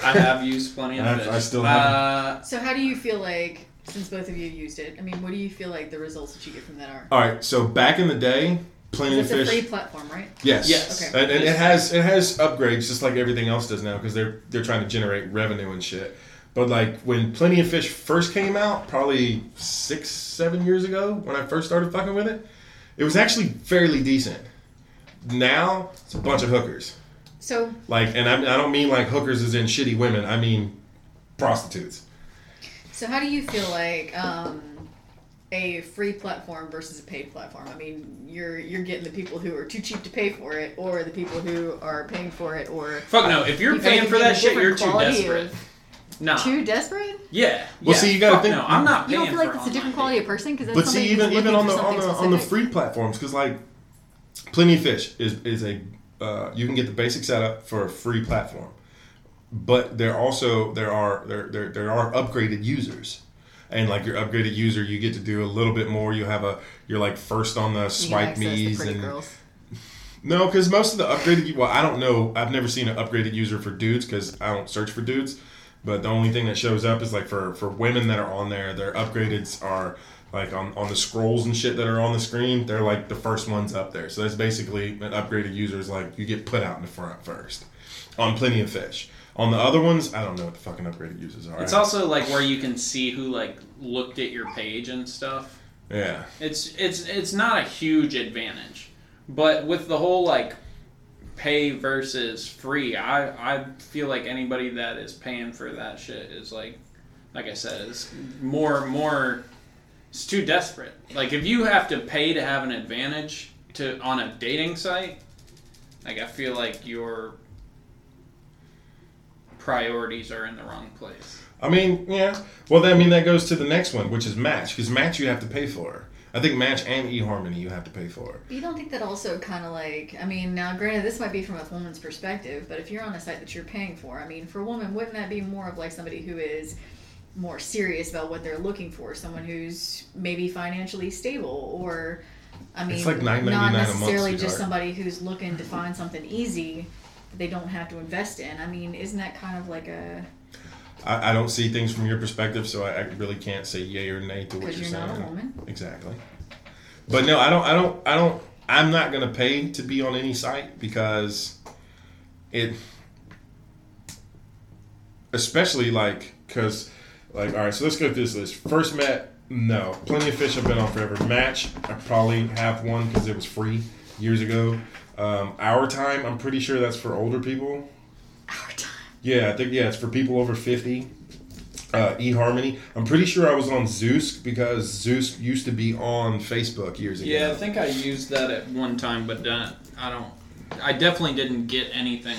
I have used plenty of I've- fish. I still have. Uh, So how do you feel like, since both of you used it? I mean, what do you feel like the results that you get from that are? All right, so back in the day, Plenty of It's a Fish. free platform, right? Yes. Yes. Okay. And, and it has it has upgrades just like everything else does now because they're they're trying to generate revenue and shit. But like when Plenty of Fish first came out, probably six seven years ago when I first started fucking with it, it was actually fairly decent. Now it's a bunch of hookers. So Like, and I, I don't mean like hookers as in shitty women. I mean prostitutes. So how do you feel like um, a free platform versus a paid platform? I mean, you're you're getting the people who are too cheap to pay for it, or the people who are paying for it, or fuck no. If you're You paying for that shit, you're too desperate. of- No. too desperate. Yeah. Well, yeah, see, you gotta fuck think- No, I'm not You don't feel like it's a different online quality of person because But see, even even on the on the on the free platforms, because like Plenty of Fish is is a uh, you can get the basic setup for a free platform, but there also there are there there, there are upgraded users. And like your upgraded user, you get to do a little bit more. You have a you're like first on the swipe me's and girls. No, because most of the upgraded, well, I don't know. I've never seen an upgraded user for dudes because I don't search for dudes. But the only thing that shows up is like for for women that are on there, their upgradeds are like on, on the scrolls and shit that are on the screen. They're like the first ones up there. So that's basically an upgraded user is like you get put out in the front first on Plenty of Fish. On the other ones, I don't know what the fucking upgraded users are. It's also like where you can see who like looked at your page and stuff. yeah. It's it's it's not a huge advantage, but with the whole like pay versus free, I I feel like anybody that is paying for that shit is like, like I said, is more more. It's too desperate. Like if you have to pay to have an advantage to on a dating site, like I feel like your priorities are in the wrong place. I mean, yeah. Well, then, I mean, that goes to the next one, which is Match, because Match you have to pay for. I think Match and eHarmony you have to pay for. You don't think that also kind of like, I mean, now granted, this might be from a woman's perspective, but if you're on a site that you're paying for, I mean, for a woman, wouldn't that be more of like somebody who is more serious about what they're looking for? Someone who's maybe financially stable or, I mean, It's like $9.99 not necessarily just sweetheart. somebody who's looking to find something easy that they don't have to invest in. I mean, isn't that kind of like a, I, I don't see things from your perspective, so I, I really can't say yay or nay to what you're, you're not saying. a woman? Exactly. But no, I don't. I don't. I don't. I'm not gonna pay to be on any site because it, especially like, cause like, all right. So let's go through this list. First met, no. Plenty of fish I've been on forever. Match, I probably have one because it was free years ago. Um, Our time, I'm pretty sure that's for older people. Our time. Yeah, I think yeah, it's for people over fifty. Uh, eHarmony. I'm pretty sure I was on Zoosk because Zoosk used to be on Facebook years ago. Yeah, I think I used that at one time, but uh, I don't. I definitely didn't get anything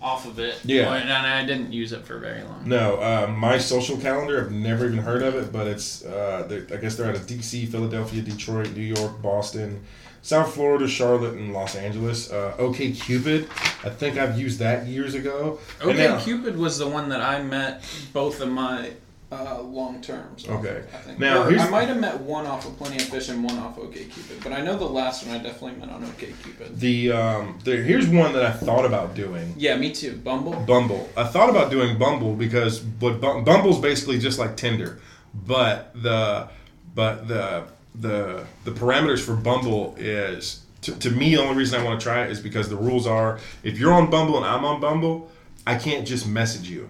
off of it. Yeah. and I didn't use it for very long. No, uh, my social calendar. I've never even heard of it, but it's. Uh, I guess they're out of DC, Philadelphia, Detroit, New York, Boston, South Florida, Charlotte, and Los Angeles. Uh, OK Cupid. I think I've used that years ago. Okay, now- Cupid was the one that I met both of my uh, long terms. Okay. I think. Now, Or I might have met one off of Plenty of Fish and one off OK Cupid, but I know the last one I definitely met on OK Cupid. The um, the, here's one that I thought about doing. Yeah, me too. Bumble. Bumble. I thought about doing Bumble because but Bumble's basically just like Tinder, but the but the the the parameters for Bumble is to, to me the only reason I want to try it is because the rules are if you're on Bumble and I'm on Bumble, I can't just message you.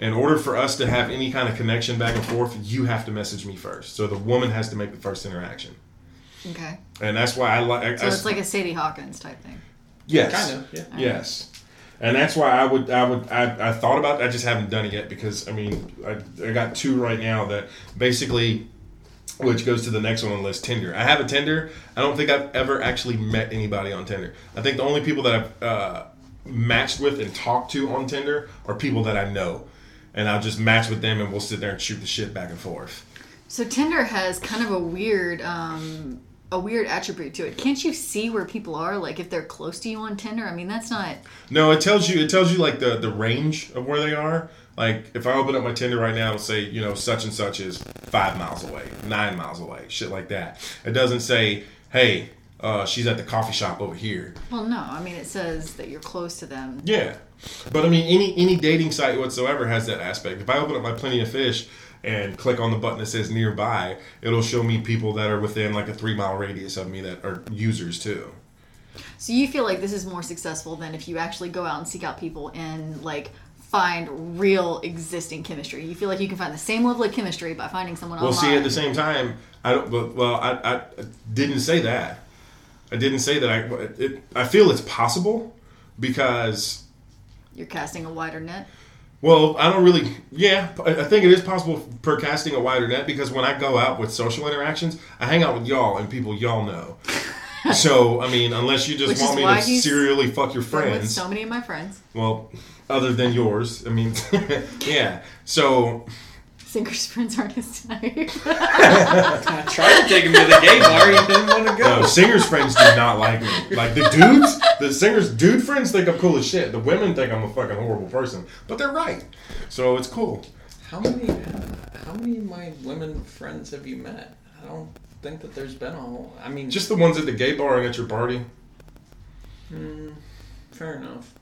In order for us to have any kind of connection back and forth, you have to message me first. So the woman has to make the first interaction, Okay. and that's why I like. So it's like a Sadie Hawkins type thing. yes, Kind of. Yeah. Yes, and that's why I would I would I, I thought about it. I just haven't done it yet because I mean I, I got two right now that basically which goes to the next one on the list Tinder. I have a Tinder. I don't think I've ever actually met anybody on Tinder. I think the only people that I've uh, matched with and talked to on Tinder are people that I know, and I'll just match with them and we'll sit there and shoot the shit back and forth. So Tinder has kind of a weird, um, a weird attribute to it. Can't you see where people are? Like if they're close to you on Tinder. I mean, that's not. No, it tells you it tells you like the the range of where they are. Like if I open up my Tinder right now, it'll say you know such and such is five miles away, nine miles away, shit like that. It doesn't say hey, uh, she's at the coffee shop over here. Well, no. I mean, it says that you're close to them. Yeah, but I mean any any dating site whatsoever has that aspect. If I open up my Plenty of Fish and click on the button that says nearby, it'll show me people that are within like a three mile radius of me that are users too. So you feel like this is more successful than if you actually go out and seek out people and like find real existing chemistry. You feel like you can find the same level of chemistry by finding someone Well, online. see, at the same time, I don't. But, well, I, I didn't say that. I didn't say that. I it, I feel it's possible because You're casting a wider net. well, I don't really. Yeah, I I think it is possible per casting a wider net because when I go out with social interactions, I hang out with y'all and people y'all know. so I mean, unless you just Which want me to he's serially fuck your Been With friends, so many of my friends. well, other than yours, I mean, yeah. So Singers friends aren't his type. I tried to take him to the gay bar. He didn't want to go. No, singers friends do not like me. Like the dudes, the singers, dude friends think I'm cool as shit. The women think I'm a fucking horrible person, but they're right. So it's cool. How many? How many of my women friends have you met? I don't think that there's been a whole. I mean, Just the ones at the gay bar and at your party. Mm, fair enough.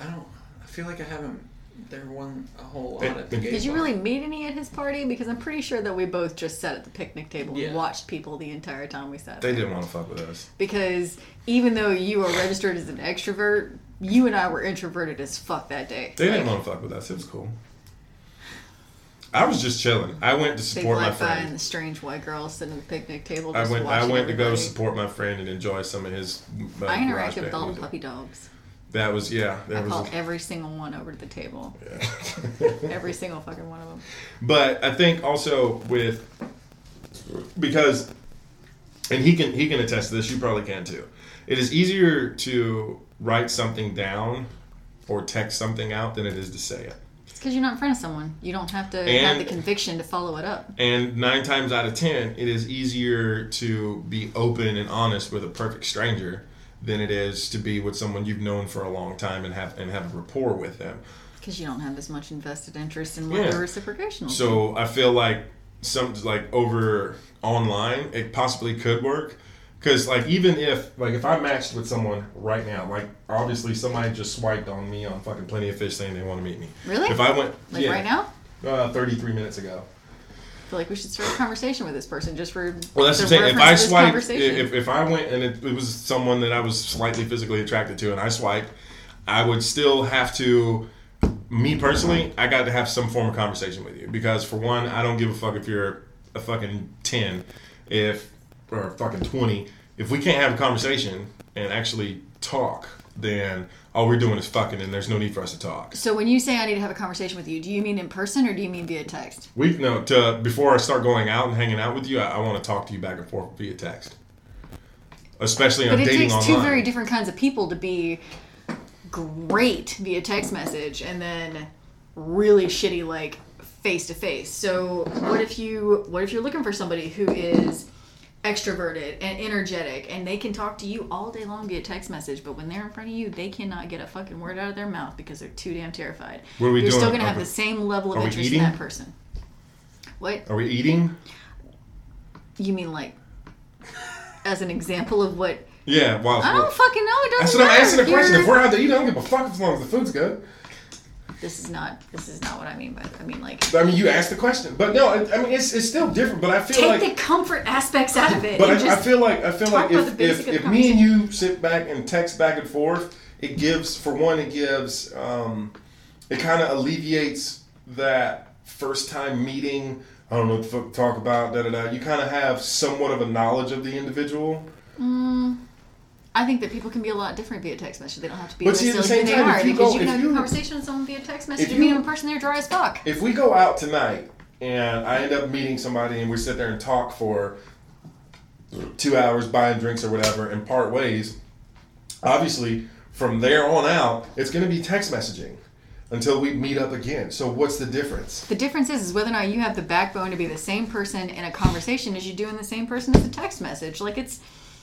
I don't. I feel like I haven't. There won a whole lot at the Did gay Did you bar. really meet any at his party? Because I'm pretty sure that we both just sat at the picnic table Yeah. and watched people the entire time we sat They there. didn't want to fuck with us. Because even though you are registered as an extrovert, you and I were introverted as fuck that day. They didn't want to fuck with us. It was cool. I was just chilling. I went to Big support my guy and friend. the strange white girl sitting at the picnic table. I went. I went to go support my friend and enjoy some of his. Uh, I interacted with all the puppy dogs. That was yeah. I was. called every single one over to the table. yeah. Every single fucking one of them. But I think also with because and he can he can attest to this, you probably can too. It is easier to write something down or text something out than it is to say it. Because you're not in front of someone. You don't have to have the conviction to follow it up. And nine times out of ten, it is easier to be open and honest with a perfect stranger than it is to be with someone you've known for a long time and have and have a rapport with them. Because you don't have as much invested interest in what Yeah. the reciprocation. So I feel like some like over online, it possibly could work. Cause like even if like if I matched with someone right now, like obviously somebody just swiped on me on fucking Plenty of Fish saying they want to meet me. Really? If I went Like yeah, right now? uh, thirty three minutes ago. I feel like we should start a conversation with this person just for Well, that's the thing. If I swiped, if, if I went and it, it was someone that I was slightly physically attracted to, and I swiped, I would still have to. Me personally, I got to have some form of conversation with you because, for one, I don't give a fuck if you're a fucking ten, if or fucking twenty. If we can't have a conversation and actually talk, then all we're doing is fucking, and there's no need for us to talk. So when you say I need to have a conversation with you, do you mean in person or do you mean via text? We no to before I start going out and hanging out with you, I, I want to talk to you back and forth via text. Especially on But it takes two very different kinds of people to be great via text message and then really shitty like face to face. So what if you what if you're looking for somebody who is extroverted and energetic and they can talk to you all day long via text message, but when they're in front of you, they cannot get a fucking word out of their mouth because they're too damn terrified. What are we you're doing? still gonna have we- the same level of interest in that person. What? Are we eating? You mean like as an example of what Yeah. Well, I don't fucking know. It doesn't that's what I'm asking the question. If we're out to eat, I don't give a fuck as long as the food's good. This is not. This is not what I mean by. I mean like I mean, you asked the question, but no, I, I mean it's, it's still different. But I feel like take like, the comfort aspects out of it. but I, I feel like I feel like if, if, if me and you sit back and text back and forth, it gives for one, it gives um, it kind of alleviates that first time meeting. I don't know what the fuck to talk about. Da da da. You kind of have somewhat of a knowledge of the individual. I think that people can be a lot different via text message. They don't have to be But see, at the necessarily who same they time, are you because go- you can have a you- conversation with someone via text message meet you- them in person. They're dry as fuck. if we go out tonight and I end up meeting somebody and we sit there and talk for two hours buying drinks or whatever and part ways, obviously from there on out, it's going to be text messaging until we meet up again. So what's the difference? The difference is, is whether or not you have the backbone to be the same person in a conversation as you do in the same person as a text message. Like it's,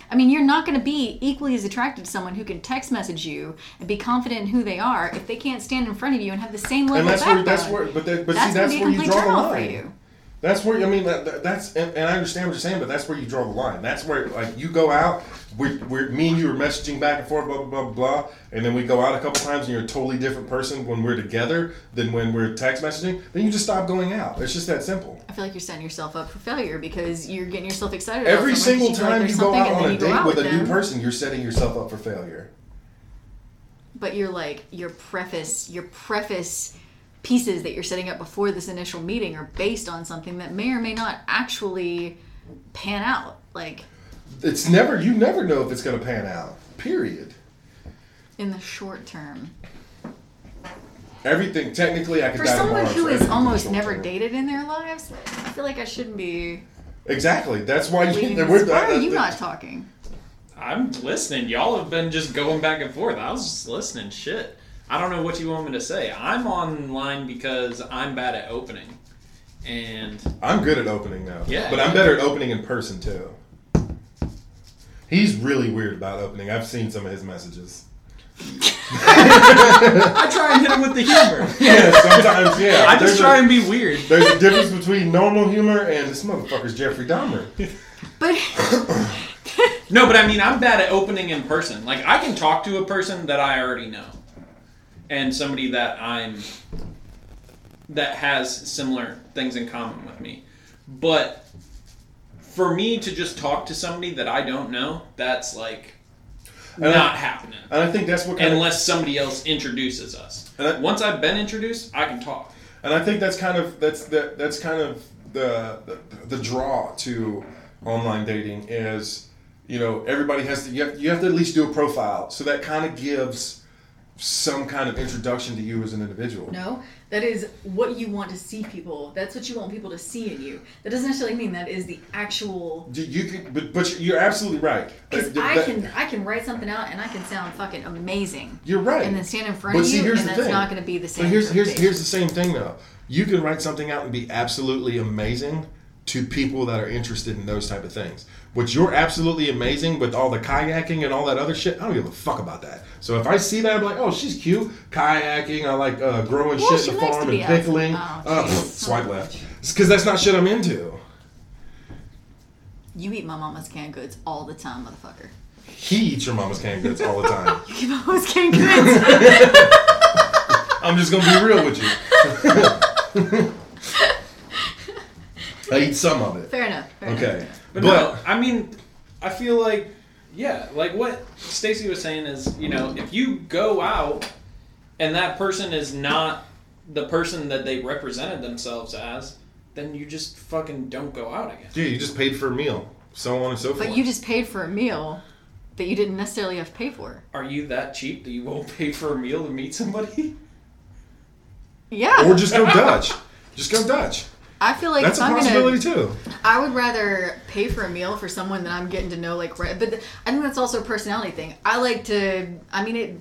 I mean, you're not going to be equally as attracted to someone who can text message you and be confident in who they are if they can't stand in front of you and have the same level And that's of where that's where but that, but that's see that's where you draw the line. That's where I mean that, that- that's and, and I understand what you're saying, but that's where you draw the line. That's where like you go out, we're, we're me and you are messaging back and forth, blah blah blah blah, and then we go out a couple times and you're a totally different person when we're together than when we're text messaging. Then you just stop going out. It's just that simple. I feel like you're setting yourself up for failure because you're getting yourself excited. Every single like time you go out on a date out with a new person, you're setting yourself up for failure. but you're like your preface your preface pieces that you're setting up before this initial meeting are based on something that may or may not actually pan out like It's never you never know if it's going to pan out. Period. in the short term Everything technically, I could for die someone tomorrow, who has everything's almost never term. dated in their lives i feel like i shouldn't be Exactly. That's why you, we're, why that- are you that- not talking I'm listening. Y'all have been just going back and forth. I was just listening. Shit. I don't know what you want me to say. I'm online because I'm bad at opening. And I'm good at opening now. Yeah. But I'm better at opening in person too. He's really weird about opening. I've seen some of his messages. I try and hit him with the humor. Yeah, sometimes, yeah. I There's just a- try and be weird. There's a difference between normal humor and this motherfucker's Jeffrey Dahmer. but No, but I mean, I'm bad at opening in person. Like, I can talk to a person that I already know, and somebody that I'm that has similar things in common with me. But for me to just talk to somebody that I don't know, that's like And I- not happening And I think that's what kind of unless somebody else introduces us. And I- Once I've been introduced, I can talk. And I think that's kind of that's that that's kind of the, the the draw to online dating is you know everybody has to you have, you have to at least do a profile so that kind of gives some kind of introduction to you as an individual. No, that is what you want to see people. That's what you want people to see in you. That doesn't necessarily mean that is the actual. You- You can, but, but you're absolutely right. Because I that- can I can write something out and I can sound fucking amazing. You're right. And then stand in front But of see, you, and that's thing. not going to be the same. But here's here's here's the same thing though. You can write something out and be absolutely amazing to people that are interested in those type of things. But you're absolutely amazing with all the kayaking and all that other shit. I don't give a fuck about that. So if I see that, I'm like, oh, she's cute. Kayaking. I like uh, growing Well, shit in the farm and pickling. Oh, Uh, swipe left. because that's not shit I'm into. You eat my mama's canned goods all the time, motherfucker. He eats your mama's canned goods all the time. You eat my mama's canned goods. I'm just gonna be real with you. I eat some of it. fair enough. Fair enough. Okay. But, no, I mean, I feel like, yeah, like what Stacy was saying is, you know, if you go out and that person is not the person that they represented themselves as, then you just fucking don't go out again. Yeah, you just paid for a meal, so on and so forth. But you just paid for a meal that you didn't necessarily have to pay for. Are you that cheap that you won't pay for a meal to meet somebody? Yeah. or just go Dutch. Just go Dutch. I feel like That's a I'm possibility gonna, too. I would rather pay for a meal for someone that I'm getting to know, like, right. But I think that's also a personality thing. I like to. I mean, it.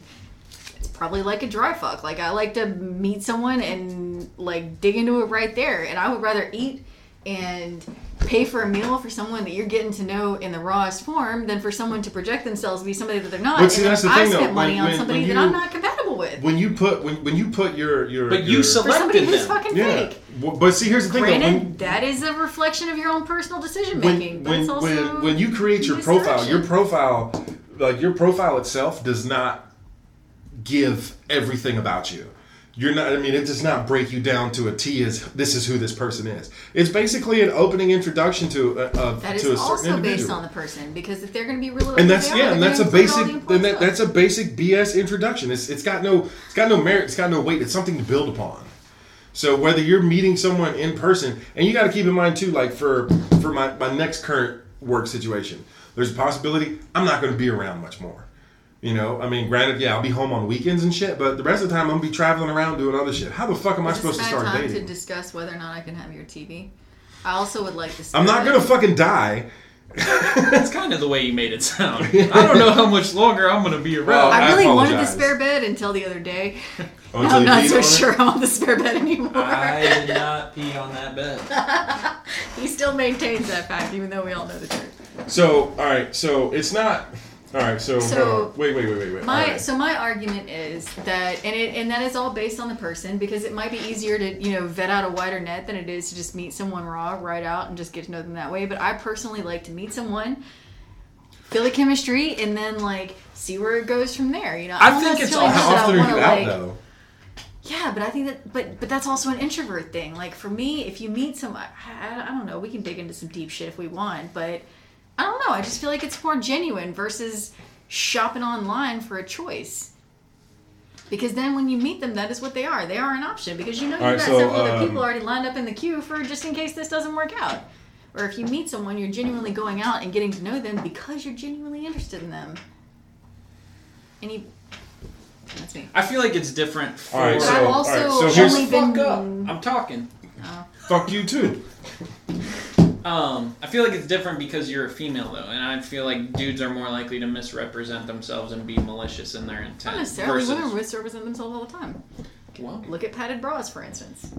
It's probably like a dry fuck. Like I like to meet someone and like dig into it right there. And I would rather eat and pay for a meal for someone that you're getting to know in the rawest form than for someone to project themselves to be somebody that they're not. But see, and that's the I thing, though. spent money When- somebody when that you- I'm not compatible with. When you put when, when you put your your But you your, for somebody selected who's them. fucking yeah. fake. Well, But see, here's the thing. though. Granted, When, that is a reflection of your own personal decision making, but when, when, when you create your profile, misdirection. your profile, like your profile itself, does not give everything about you. You're not. I mean, it does not break you down to a T is this is who this person is. It's basically an opening introduction to a, of That is to a certain also individual. based on the person because if they're going to be real, and that's yeah, and that's a gonna include all basic, and that, that's a basic BS introduction. It's it's got no it's got no merit, it's got no weight. It's something to build upon. So whether you're meeting someone in person, and you got to keep in mind too, like for for my my next current work situation, there's a possibility I'm not going to be around much more. You know, I mean, granted, yeah, I'll be home on weekends and shit, but the rest of the time I'm gonna be traveling around doing other shit. How the fuck am I supposed to this kind start of time dating? to discuss whether or not I can have your TV. I also would like to. I'm not gonna fucking die. That's kind of the way you made it sound. I don't know how much longer I'm going to be around. Oh, I I really wanted the spare bed until the other day. Oh, Now I'm not so on it? sure I want the spare bed anymore. I did not pee on that bed. he still maintains that fact, even though we all know the truth. So, all right, so it's not. All right, so, So- wait, wait, wait, wait, wait. My all right. so my argument is that, and it and that is all based on the person because it might be easier to you know vet out a wider net than it is to just meet someone raw right out and just get to know them that way. But I personally like to meet someone, feel the chemistry, and then like see where it goes from there. You know, I don't think it's all- know How often are wanna, you out like- though? Yeah, but I think that, but but that's also an introvert thing. Like for me, if you meet someone, I, I don't know, we can dig into some deep shit if we want, but I don't know. I just feel like it's more genuine versus shopping online for a choice. Because then when you meet them, that is what they are. They are an option because you know you've All right, got so, several other um, people already lined up in the queue for just in case this doesn't work out. Or if you meet someone, you're genuinely going out and getting to know them because you're genuinely interested in them. And you, that's me. I feel like it's different for. All right, so- I've also right, so here's- only Fuck been. up. I'm talking. Fuck you too. Um, I feel like it's different because you're a female though, and I feel like dudes are more likely to misrepresent themselves and be malicious in their intent. Not necessarily. versus- Women misrepresent themselves all the time. Well, Look at padded bras, for instance.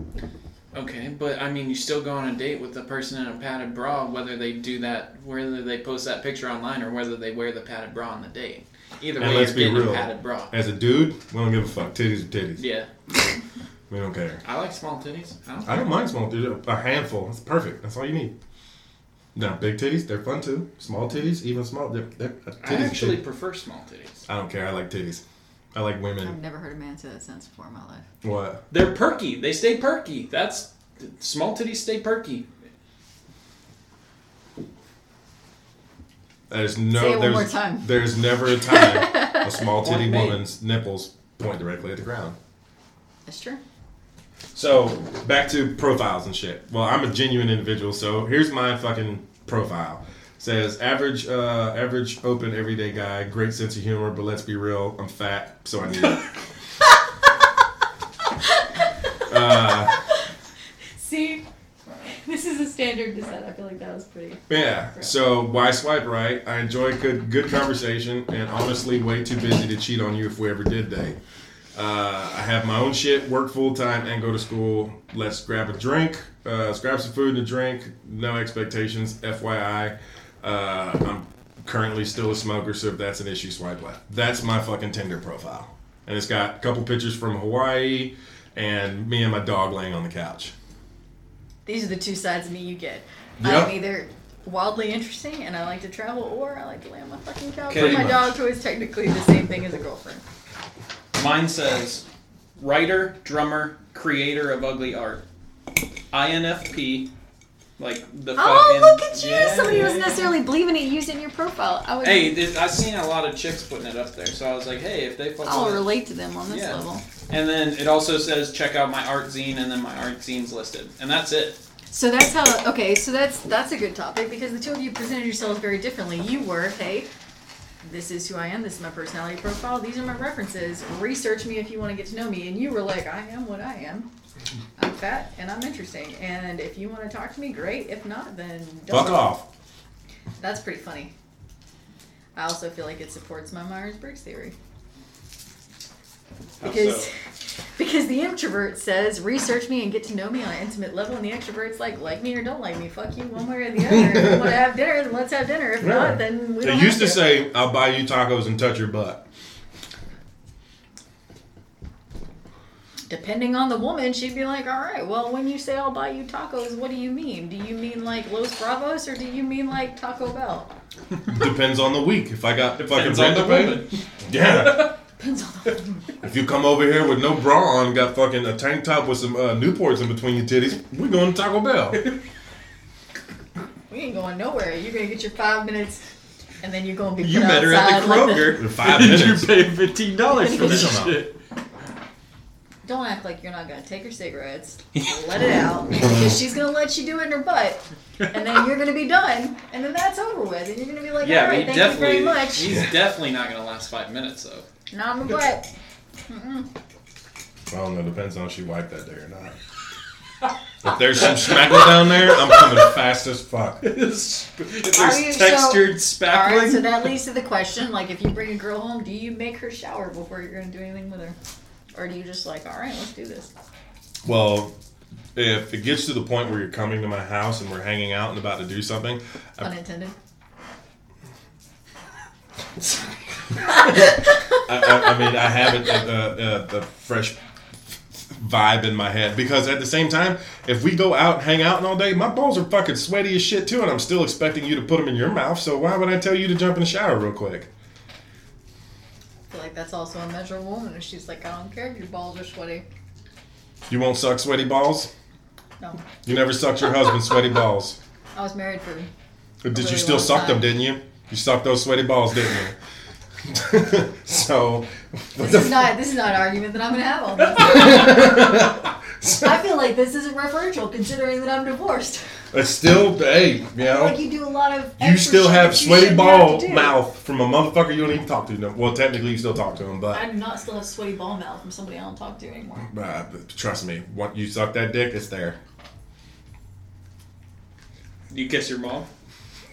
okay, but I mean, you still go on a date with the person in a padded bra, whether they do that, whether they post that picture online, or whether they wear the padded bra on the date. Either And way, let's you're be getting real. a padded bra. As a dude, we don't give a fuck. Titties are titties. Yeah, We don't care. I like small titties. I don't I don't mind small titties. A handful. That's perfect. That's all you need. Now, big titties, they're fun too. Small titties, even small. They're, they're, uh, I actually too. prefer small titties. I don't care. I like titties. I like women. I've never heard a man say that sentence before in my life. What? They're perky. They stay perky. That's small titties stay perky. There's no. Say it one there's, more time. There's never a time a small titty woman's nipples point directly at the ground. That's true. So back to profiles and shit. Well, I'm a genuine individual, so here's my fucking profile. Says average, uh, average, open, everyday guy, great sense of humor, but let's be real, I'm fat, so I need it. uh, See, this is a standard to set. I feel like that was pretty. yeah. So why swipe right? I enjoy good, good conversation, and honestly, way too busy to cheat on you if we ever did date. Uh, I have my own shit, work full time, and go to school. Let's grab a drink. Uh, let's grab some food and a drink. No expectations. FYI, uh, I'm currently still a smoker, so if that's an issue, swipe left. That's my fucking Tinder profile, and it's got a couple pictures from Hawaii and me and my dog laying on the couch. These are the two sides of me you get. Yep. I'm either wildly interesting and I like to travel, or I like to lay on my fucking couch Okay. with my Pretty dog, much. who is technically the same thing as a girlfriend. Mine says writer, drummer, creator of ugly art. INFP, like the Oh, fucking. look at you! Yeah, Somebody who doesn't necessarily believe in it used it in your profile. I would. Hey, this, I've seen a lot of chicks putting it up there, so I was like, hey, if they fucking. I'll relate to them on this Yeah. level. And then it also says check out my art zine, and then my art zine's listed, and that's it. So that's how. Okay, so that's that's a good topic because the two of you presented yourselves very differently. You were, hey, this is who I am. This is my personality profile. These are my references. Research me if you want to get to know me. And you were like, I am what I am. I'm fat and I'm interesting. And if you want to talk to me, great. If not, then don't. Fuck off. That's pretty funny. I also feel like it supports my Myers Briggs theory. How Because so? because the introvert says research me and get to know me on an intimate level, and the extrovert's like like me or don't like me, fuck you one way or the other. If you want to have dinner, then let's have dinner. If Yeah. not, then we They don't They used to have say, "I'll buy you tacos and touch your butt." Depending on the woman, she'd be like, "All right, well, when you say I'll buy you tacos, what do you mean? Do you mean like Los Bravos or do you mean like Taco Bell?" Depends on the week. If I got if Depends can rent the to pay, woman. yeah. Depends on the. If you come over here with no bra on, got fucking a tank top with some uh, Newports in between your titties, we're going to Taco Bell. We ain't going nowhere. You're gonna get your five minutes, and then you're gonna be. You put met her at the outside like Kroger. Five minutes. you pay fifteen dollars for What are you this talking shit? Don't act like you're not gonna take her cigarettes, let it out, because she's gonna let you do it in her butt, and then you're gonna be done, and then that's over with, and you're gonna be like, Yeah, all but he thank you very definitely. much. He's definitely not gonna last five minutes though. Not in my butt. Mm-mm. I don't know. Depends on if she wiped that day or not. If there's some spackle down there, I'm coming fast as fuck. if there's Are you- so- textured All spackling. right, so that leads to the question: like, if you bring a girl home, do you make her shower before you're gonna do anything with her, or do you just like, all right, let's do this? Well, if it gets to the point where you're coming to my house and we're hanging out and about to do something, I, Unintended. I, I, I mean, I have it, uh, uh, the fresh vibe in my head because at the same time, if we go out and hang out all day, my balls are fucking sweaty as shit too, and I'm still expecting you to put them in your mouth. So why would I tell you to jump in the shower real quick? I feel like that's also a measure of a woman. If she's like, I don't care if your balls are sweaty. You won't suck sweaty balls. No, You never sucked your husband's sweaty balls. I was married for. Did you really still long suck them, didn't you? You sucked those sweaty balls, didn't you? so, This the is not. This is not an argument that I'm gonna have on this. I feel like this isn't referential, considering that I'm divorced. it's still, hey, you know, Like you do a lot of. you still have sweaty shouldn't have ball mouth from a motherfucker you don't even talk to. No, well, technically, you still talk to him, but I do not still have sweaty ball mouth from somebody I don't talk to anymore. uh, trust me, once you suck that dick, it's there. You kiss your mom.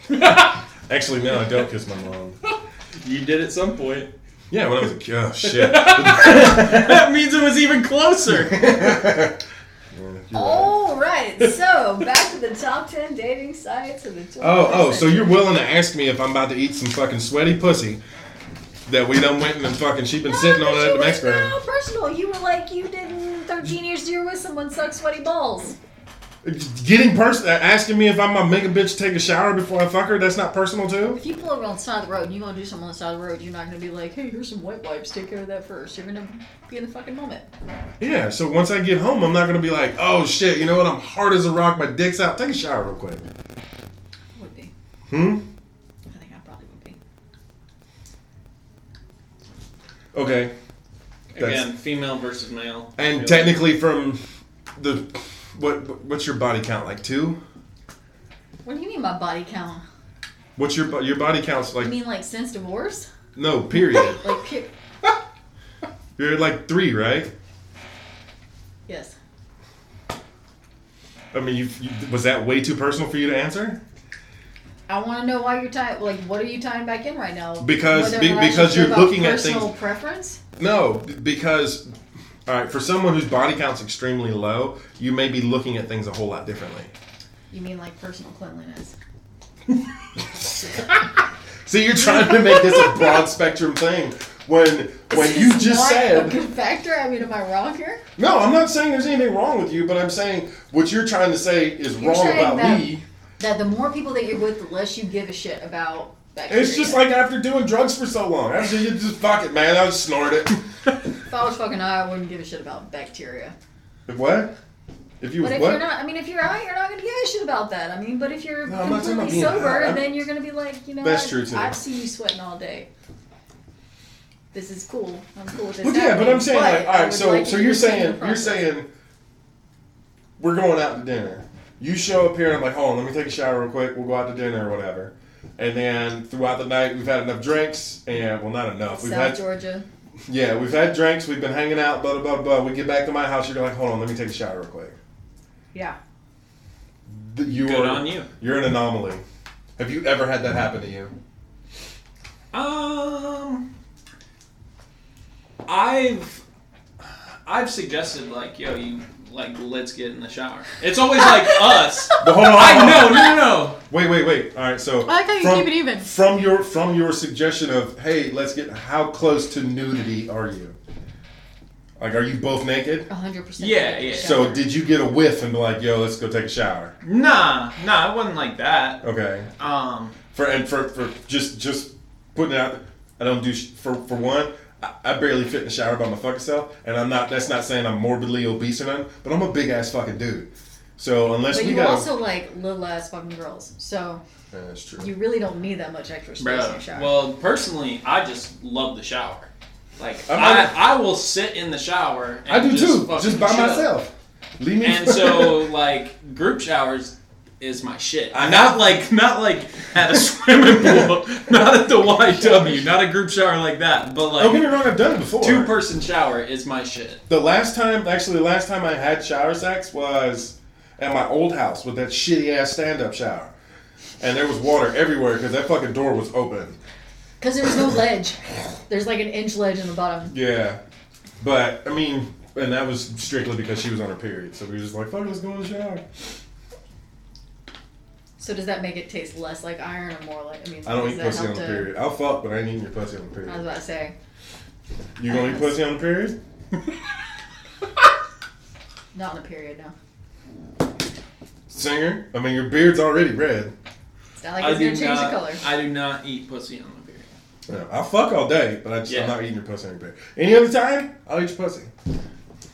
Actually, no, I don't kiss my mom. You did at some point. Yeah, when I was a kid, oh shit. that means it was even closer. Yeah, right. All right, so back to the top ten dating sites of the 20th Oh, oh, so you're willing to ask me if I'm about to eat some fucking sweaty pussy that we done went and fucking she been No, sitting on but it at the went Mexico. real personal. You were like you didn't 13 years you were with someone suck sweaty balls. Getting person asking me if I'm gonna make a bitch take a shower before I fuck her. That's not personal too. If you pull over on the side of the road and you want to do something on the side of the road, you're not going to be like, hey, here's some wet wipes, take care of that first. You're going to be in the fucking moment. Yeah. So once I get home, I'm not gonna be like, oh shit, you know what? I'm hard as a rock. My dick's out. Take a shower real quick. Would be. Hmm. I think I probably would be. Okay. That's- Again, female versus male. And Really. technically, from the what what's your body count like two? What do you mean by body count? What's your your body count's like You mean like since divorce? no period. Like, You're like three, right? yes. I mean, you, you was that way too personal for you to answer? I want to know why you're tying. Like, what are you tying back in right now? Because- be- because you you're looking at things. personal preference. No, because all right, for someone whose body count's extremely low, you may be looking at things a whole lot differently. You mean like personal cleanliness? See, you're trying to make this a broad spectrum thing when when you just not a said good factor. I mean, am I wrong here? no. I'm not saying there's anything wrong with you, but I'm saying what you're trying to say is You're wrong saying about that- me. That the more people that you're with, the less you give a shit about bacteria. It's just like after doing drugs for so long. After you just fuck it, man. I just snort it. If I was fucking high, I wouldn't give a shit about bacteria. If what? If you But was if what? you're not, I mean, if you're out, you're not gonna give a shit about that. I mean, but if you're No, I'm not talking about completely being sober, high. I'm- then you're gonna be like, you know, That's what? true, too. I've seen you sweating all day. This is cool. I'm cool with this. Well, yeah, but happening, I'm saying like, but all I right. would So, like so you you're to saying the you're process. saying we're going out to dinner. You show up here and I'm like, hold on, let me take a shower real quick. We'll go out to dinner or whatever. And then throughout the night, we've had enough drinks, and well, not enough. We've South had Georgia. Yeah, we've had drinks. We've been hanging out. Blah blah blah. blah. We get back to my house. You're like, hold on, let me take a shower real quick. Yeah. Th- You Good are on you. You're an anomaly. Have you ever had that happen to you? Um, I've I've suggested like, yo, you like, let's get in the shower. It's always like us. But hold on. I hold on. know, no, no, no. Wait, wait, wait. All right, so I like how you from, keep it even. From your from your suggestion of hey, let's get how close to nudity are you? Like, are you both naked? hundred percent. Yeah, yeah. So did you get a whiff and be like, yo, let's go take a shower? Nah, nah, it wasn't like that. Okay. Um, For and for for just just putting it out. I don't do sh- for for one. I, I barely fit in the shower by my fucking self, and I'm not. That's not saying I'm morbidly obese or nothing, but I'm a big ass fucking dude. So unless But we you got, also like little ass fucking girls, so yeah, that's true. you really don't need that much extra space in bro. your shower. Well, personally, I just love the shower. Like, I'm I, I will sit in the shower. And I do just too, just by chill. myself. Leave me. And so, like, group showers is my shit. I not like, not like at a swimming pool, not at the YW, not a group shower like that, but like. don't get me wrong, I've done it before. two person shower is my shit. The last time, actually, the last time I had shower sex was at my old house with that shitty ass stand up shower. And there was water everywhere because that fucking door was open. Because there was no ledge. There's like an inch ledge in the bottom. Yeah. But, I mean, and that was strictly because she was on her period. So we were just like, fuck, it, let's go in the shower. So does that make it taste less like iron or more like? I mean, I don't does eat that pussy help on the to- period. I'll fuck, but I ain't eating your pussy on the period. I was about to say. You gonna eat pussy on the period? Not on the period, no. Singer? I mean, your beard's already red. It's not like I it's do gonna change not. the color. I do not eat pussy on the period. Yeah, I'll fuck all day, but I just, Yeah. I'm not eating your pussy on your period. Any other time, I'll eat your pussy.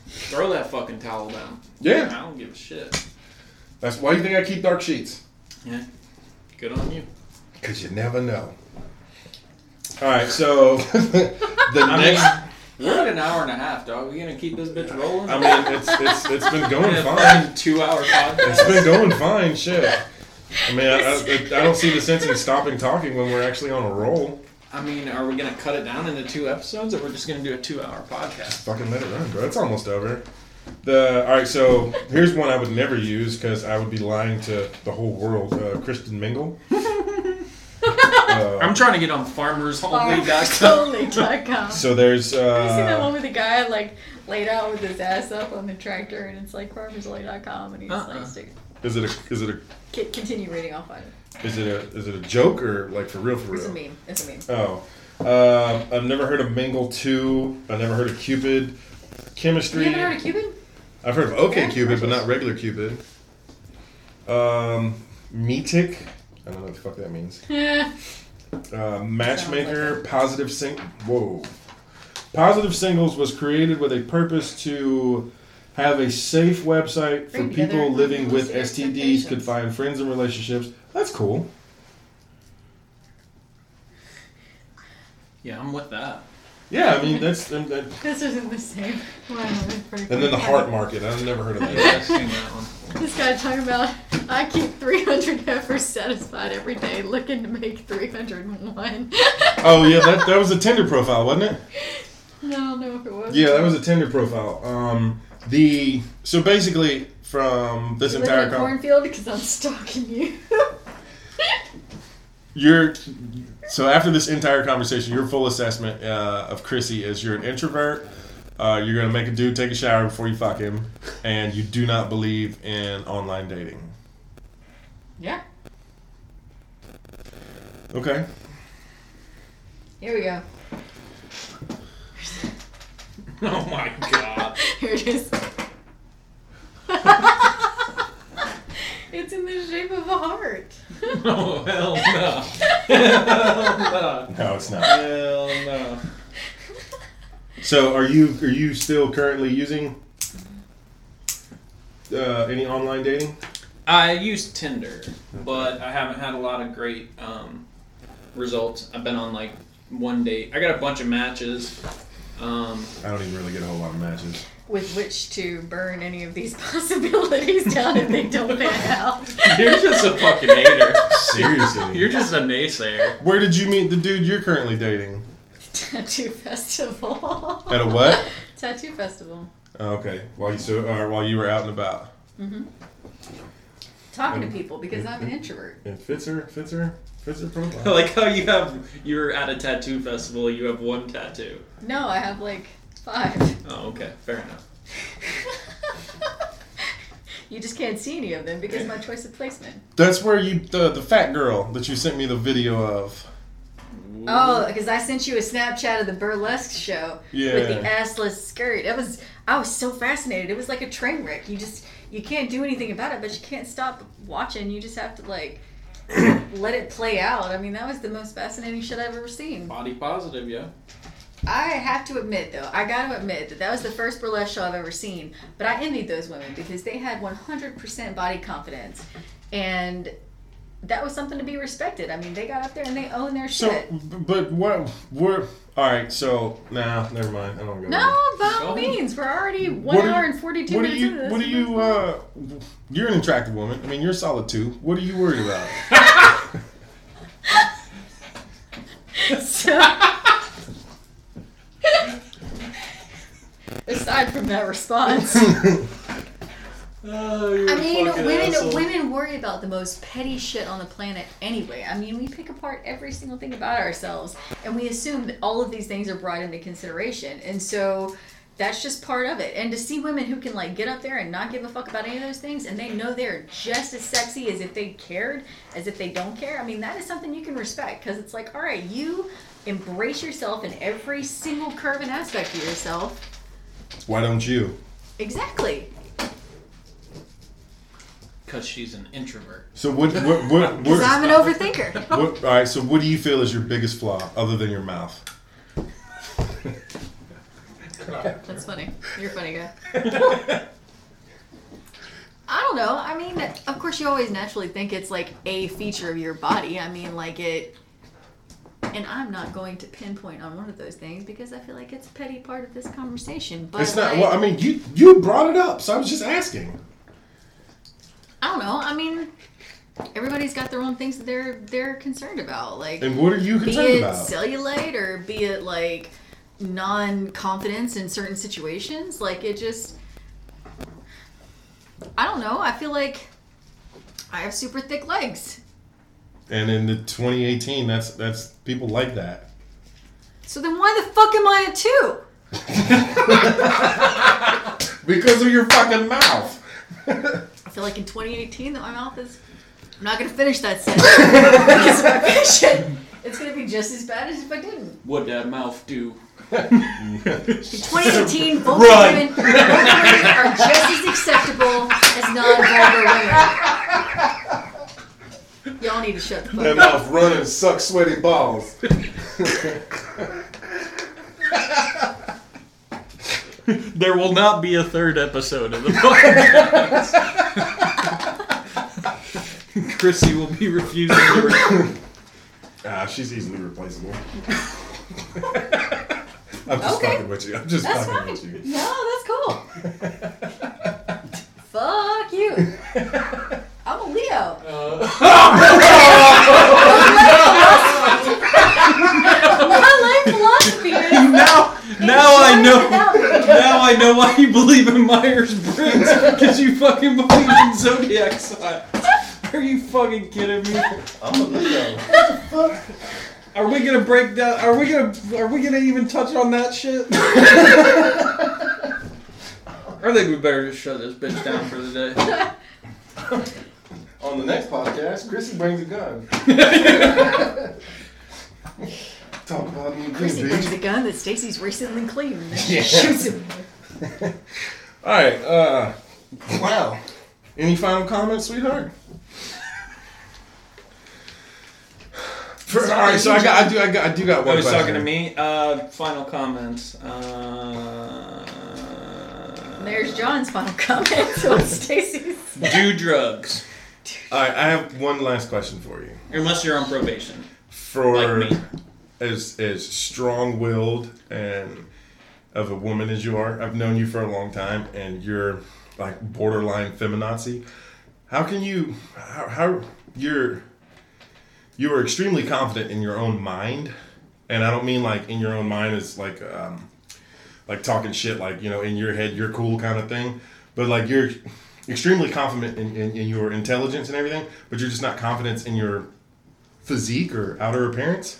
Throw that fucking towel down. Yeah. I don't give a shit. That's why you think I keep dark sheets. Yeah. Good on you. Because you never know. All right, so the I mean, next. we're at an hour and a half, dog. We gonna keep this bitch rolling? I mean, it's it's it's been going fine. two-hour podcast. It's been going fine. Shit. I mean, I, I, I don't see the sense in stopping talking when we're actually on a roll. I mean, are we gonna cut it down into two episodes, or we're just gonna do a two-hour podcast? Fucking let it run, bro. It's almost over. The all right, so here's one I would never use because I would be lying to the whole world. Uh, Christian Mingle. Uh, I'm trying to get on FarmersOnly.com. Farmersonly.com. so there's. Have you seen that one Uh, with the guy like laid out with his ass up on the tractor and it's like farmersonly.com and he's Uh-uh. like stick, is it a is it a c- continue reading I'll find it. is it a is it a joke or like for real for real? It's real? a meme. It's a meme. Oh, um, I've never heard of Mingle Two. I've never heard of Cupid. You Chemistry. haven't heard of Cuban? I've heard of OK Yeah, Cupid, but not regular Cupid. Um, Meetic. I don't know what the fuck that means. Uh, matchmaker, positive sing. Whoa. Positive Singles was created with a purpose to have a safe website for Bring together people living with unrealistic STDs could expectations. find friends and relationships. That's cool. Yeah, I'm with that. Yeah, I mean that's and, that, This isn't the same. Wow, that's pretty and then the funny. heart market. I've never heard of that. I've seen that one. This guy talking about I keep 300 heifers satisfied every day, looking to make 301. Oh yeah, that that was a Tinder profile, wasn't it? No, I don't know if it was. Yeah, that was a Tinder profile. Um, the so basically from this You live entire in a con- cornfield because I'm stalking you. your so after this entire conversation, your full assessment uh, of Chrissy is you're an introvert. Uh, you're gonna make a dude take a shower before you fuck him, and you do not believe in online dating. yeah. Okay. Here we go. Oh my god. Here it is. it's in the shape of a heart. Oh hell no. Hell no. No, it's not. Hell no. So are you are you still currently using uh, any online dating? I use Tinder, but I haven't had a lot of great um, results. I've been on like one date. I got a bunch of matches. Um, I don't even really get a whole lot of matches. With which to burn any of these possibilities down if they don't pan out. you're just a fucking hater. Seriously. You're just a naysayer. Where did you meet the dude you're currently dating? Tattoo festival. At a what? Tattoo festival. Oh, okay. While you so or while you were out and about. Mm-hmm. Talking to people because I'm an introvert. And fits her fits her fits her I profile. like how you have you're at a tattoo festival. You have one tattoo. No, I have like five. Oh, okay, fair enough. you just can't see any of them because of my choice of placement. That's where you the the fat girl that you sent me the video of. Oh, because I sent you a Snapchat of the burlesque show with the assless skirt. It was I was so fascinated. It was like a train wreck. You just you can't do anything about it, but you can't stop watching. You just have to like let it play out. I mean, that was the most fascinating shit I've ever seen. Body positive, yeah. I have to admit, though, I got to admit that that was the first burlesque show I've ever seen. But I envied those women because they had 100% body confidence, and that was something to be respected. I mean, they got up there and they owned their So, shit. b- but what we're all right. So nah, never mind. I don't go. No, by all Go. means, we're already one What do hour you- and 42 What do minutes you? into this. What do you? Uh, you're an attractive woman. I mean, you're solid too. What are you worried about? So, aside from that response, Oh, you're I a mean, women asshole. women worry about the most petty shit on the planet anyway. I mean, we pick apart every single thing about ourselves, and we assume that all of these things are brought into consideration, and so that's just part of it. And to see women who can like get up there and not give a fuck about any of those things, and they know they're just as sexy as if they cared, as if they don't care. I mean, that is something you can respect because it's like, all right, you embrace yourself in every single curve and aspect of yourself. Why don't you? Exactly. Because she's an introvert. So what? What? What? Because what, I'm an overthinker. what all right. So what do you feel is your biggest flaw, other than your mouth? That's funny. You're a funny guy. I don't know. I mean, of course, you always naturally think it's like a feature of your body. I mean, like it. And I'm not going to pinpoint on one of those things because I feel like it's a petty part of this conversation. But it's not. like, Well, I mean, you you brought it up, so I was just asking. I don't know. I mean, everybody's got their own things that they're they're concerned about. Like, And what are you be concerned it about? cellulite or be it like non-confidence in certain situations like it just i don't know i feel like i have super thick legs And in the 2018, that's that's people like that. so then why the fuck am i a two Because of your fucking mouth. i feel like in 2018 that my mouth is i'm not gonna finish that sentence because if i finish it it's gonna be just as bad as if i didn't What that mouth do? in 2018 both Run. women, both women are just as acceptable as non-vulgar women That up. That mouth running, suck sweaty balls. There will not be a third episode of the podcast. Chrissy will be refusing to record. Ah, she's easily replaceable. I'm just Okay. fucking with you. I'm just That's fucking fine. with you. No, that's cool. Fuck you. I'm a Leo. My life philosophy Now, now I know. Now I know why you believe in Myers Briggs because you fucking believe in zodiac signs. Are you fucking kidding me? I'm a Leo. What the fuck? Are we gonna break down? Are we gonna? Are we gonna even touch on that shit? I think we better just shut this bitch down for the day. On the next podcast, Chrissy brings a gun. Talk about me Chrissy green brings a gun that Stacy's recently cleaned and then she Yeah. shoots him. All right. Uh, wow. Any final comments, sweetheart? For, all right. So I got. I do. I got. I do got I one. was question. talking to me. Uh, final comments. Uh, There's John's final comment on Stacy's. do drugs All right. I have one last question for you. unless you're on probation, For like me. as as strong-willed and of a woman as you are, I've known you for a long time, and you're like borderline feminazi. How can you? How, how you're you are extremely confident in your own mind, and I don't mean like in your own mind as like um, like talking shit, like you know in your head you're cool kind of thing, but like you're extremely confident in, in, in your intelligence and everything, but you're just not confident in your physique or outer appearance.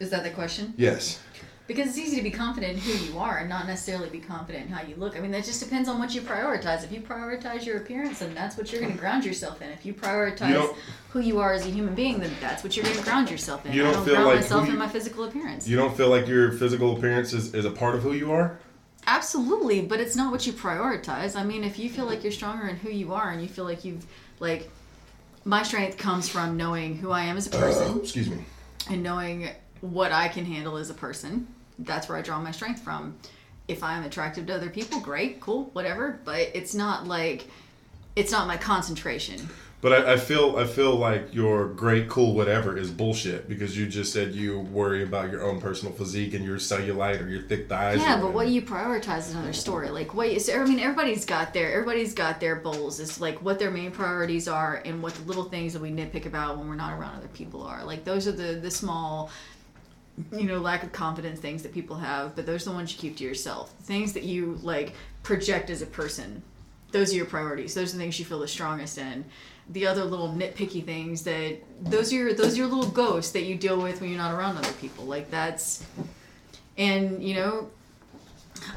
Is that the question? Yes. Because it's easy to be confident in who you are and not necessarily be confident in how you look. I mean, that just depends on what you prioritize. If you prioritize your appearance, then that's what you're going to ground yourself in. If you prioritize You who you are as a human being, then that's what you're going to ground yourself in. You don't don't feel ground like myself who in my physical appearance. You don't feel like your physical appearance is, is a part of who you are? Absolutely, but it's not what you prioritize. I mean, if you feel like you're stronger in who you are and you feel like you've, like, my strength comes from knowing who I am as a uh, person. excuse me. and knowing what I can handle as a person. That's where I draw my strength from. If I'm attractive to other people, great, cool, whatever. But it's not like it's not my concentration. But I, I feel I feel like your great, cool, whatever is bullshit because you just said you worry about your own personal physique and your cellulite or your thick thighs. Yeah, but what you prioritize is another story. Like what so, I mean, everybody's got their everybody's got their goals. It's like what their main priorities are and what the little things that we nitpick about when we're not around other people are. Like those are the the small, you know, lack of confidence things that people have. But those are the ones you keep to yourself. Things that you like project as a person. Those are your priorities. Those are the things you feel the strongest in. The other little nitpicky things that those are your those are your little ghosts that you deal with when you're not around other people. Like that's and you know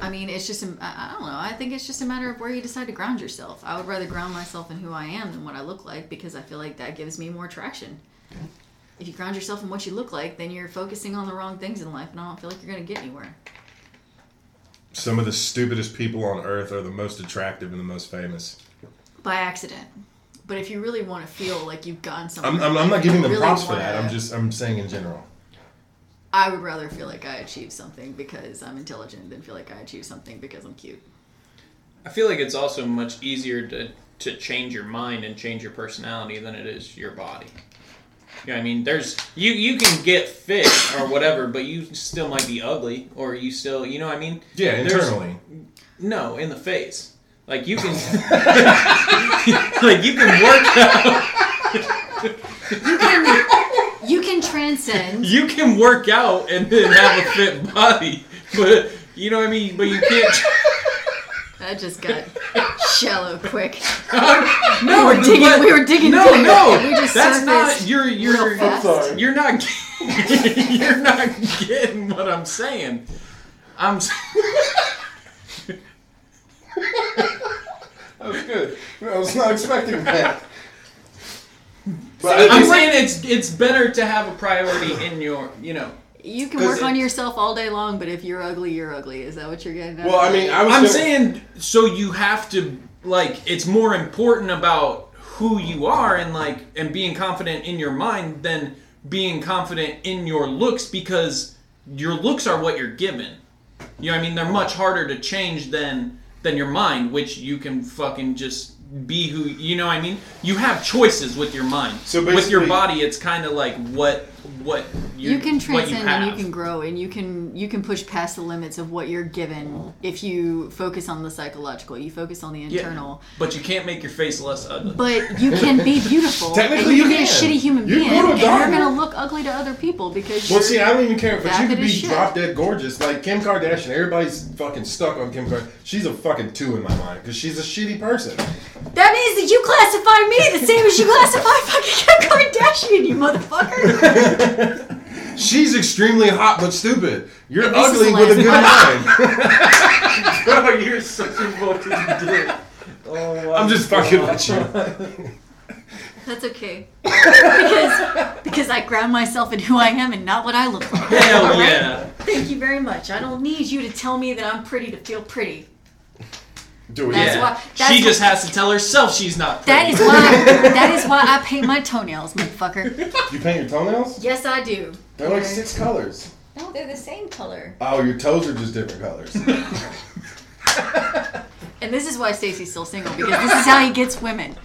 I mean, it's just, I don't know. I think it's just a matter of where you decide to ground yourself. I would rather ground myself in who I am than what I look like because I feel like that gives me more traction. If you ground yourself in what you look like, then you're focusing on the wrong things in life, and I don't feel like you're going to get anywhere. Some of the stupidest people on earth are the most attractive and the most famous. By accident. But if you really want to feel like you've gotten something, I'm, I'm, I'm not giving them really props for that. I'm just I'm saying in general. I would rather feel like I achieved something because I'm intelligent than feel like I achieved something because I'm cute. I feel like it's also much easier to to change your mind and change your personality than it is your body. You know what I mean? There's you you can get fit or whatever, but you still might be ugly or you still you know what I mean? Yeah, There's- internally. No, in the face. Like you can like you can work out You can you can transcend. you can work out and then have a fit body. But you know what I mean? But you can't That just got shallow quick. No, we were digging. but- we were digging. No, deep. no, we just that's not. surfaced You're you're fast. you're not. you're not getting what I'm saying. I'm. S- That was good. I was not expecting that. I'm saying it's it's better to have a priority in your you know. You can 'Cause work on it- yourself all day long, but if you're ugly, you're ugly. Is that what you're getting at? Well, I mean, I was. I'm gonna- saying so you have to like it's more important about who you are and like and being confident in your mind than being confident in your looks because your looks are what you're given. You know what I mean? They're much harder to change than than your mind, which you can fucking just be who you know what I mean? You have choices with your mind. So with your body it's kinda like what what you, you can transcend you and you can grow and you can you can push past the limits of what you're given if you focus on the psychological you focus on the Yeah. internal But you can't make your face less ugly. but you can be beautiful Technically, and you, you can be a can. shitty human You can being go to a and you're gonna look ugly to other people because Well, you're, see, I don't even care but you could be shit. drop dead gorgeous. Like Kim Kardashian, everybody's fucking stuck on Kim Kardashian. She's a fucking two in my mind because she's a shitty person. that means that you classify me the same as you classify fucking Kim Kardashian you motherfucker She's extremely hot but stupid. You're And this ugly with a good mind. Bro, oh, you're such a fucking dick. Oh, I'm just fucking with you. that's okay because because I ground myself in who I am and not what I look like Hell Alright? yeah. thank you very much I don't need you to tell me that I'm pretty to feel pretty Do it. That's yeah. why- that's she why- just has to tell herself she's not pretty. That is why. that is why I paint my toenails, motherfucker. You paint your toenails? Yes, I do. They're like six colors. No, they're the same color. Oh, your toes are just different colors. And this is why Stacy's still single because this is how he gets women.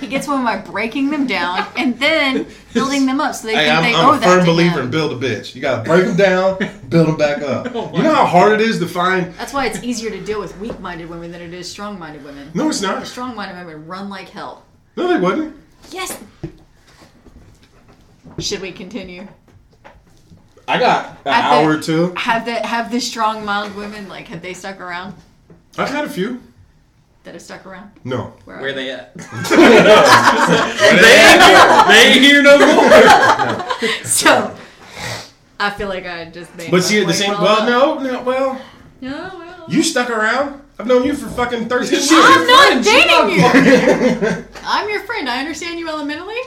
He gets women by breaking them down and then building them up so they Hey, think I'm, they I'm owe a that firm to believer him. in build a bitch. You gotta break them down, build them back up. Oh you know how hard it is to find. That's why it's easier to deal with weak-minded women than it is strong-minded women. No, it's not. Strong-minded women run like hell. No, they wouldn't. Yes. Should we continue? I got an I hour bet- or two. Have the have the strong, mild women like have they stuck around? I've had a few. That have stuck around? No. Where, Where are they at? they they ain't here no more. So, I feel like I just made. But my see, at the same. well Well, no, no. Well, No, well. you stuck around. I've known you for fucking thirteen years. I'm not friend, dating not you. I'm your friend. I understand you elementally,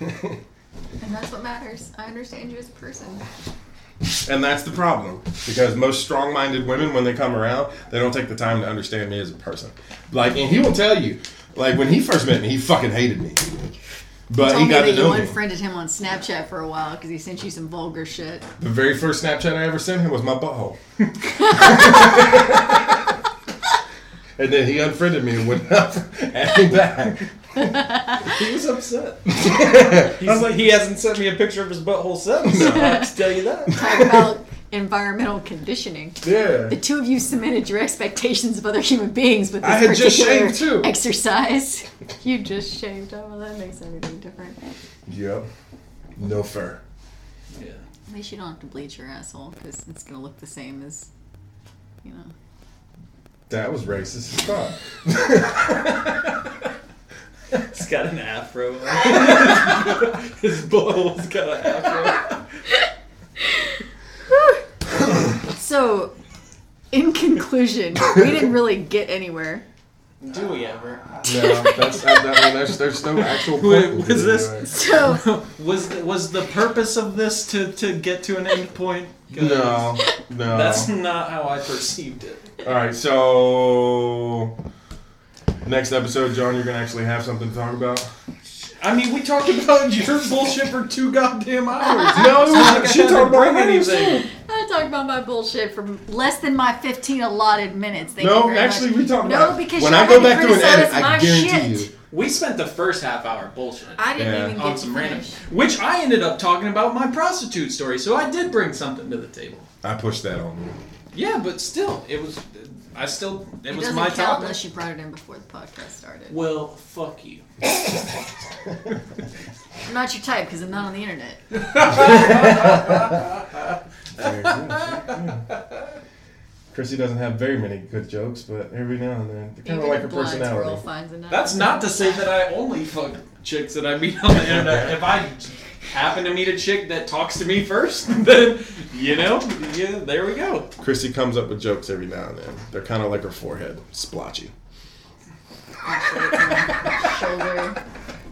and that's what matters. I understand you as a person. And that's the problem. Because most strong minded women, when they come around, they don't take the time to understand me as a person. Like, and he will tell you, like, when he first met me, he fucking hated me. But he me got to you know me. unfriended him on Snapchat for a while because he sent you some vulgar shit. The very first Snapchat I ever sent him was my butthole. and then he unfriended me and went up adding back. He was upset. He's like, he hasn't sent me a picture of his butthole since. I have to tell you that. Talk about environmental conditioning. Yeah. The two of you cemented your expectations of other human beings with this I had just shaved, too. exercise. You just shaved. Oh, well, that makes everything different. Yep. No fur. Yeah. At least you don't have to bleach your asshole because it's gonna look the same as, you know. That was racist as fuck. He's got an afro. his butthole's got an afro. So, in conclusion, we didn't really get anywhere. Do we ever? No, that's, I, I mean, there's, there's no actual Wait, point. was this- Anyway. So, Was the, was the purpose of this to, to get to an end point? 'Cause No, no. That's not how I perceived it. All right, so next episode, John, you're gonna actually have something to talk about. I mean, we talked about your bullshit for two goddamn hours. No, it was- Like I she had to talked about bring hers. anything. I talked about my bullshit for less than my 15 allotted minutes. Thank you No, very actually, much. we talked No, about because when you I go back to an edit. I my guarantee shit. you. We spent the first half hour bullshit. I didn't Yeah. even on get to some random, finish. which I ended up talking about my prostitute story. So I did bring something to the table. I pushed that on you. Yeah, but still, it was. I still, it, It was my count topic. unless you brought it in before the podcast started. Well, fuck you. I'm not your type because I'm not on the internet. Chrissy doesn't have very many good jokes, but every now and then, they're kind of like her blind squirrel personality. finds. That's not to say that I only fuck chicks that I meet on the internet. if I happen to meet a chick that talks to me first, then you know, yeah, there we go. Chrissy comes up with jokes every now and then. They're kind of like her forehead, splotchy. Actually, it's my shoulder.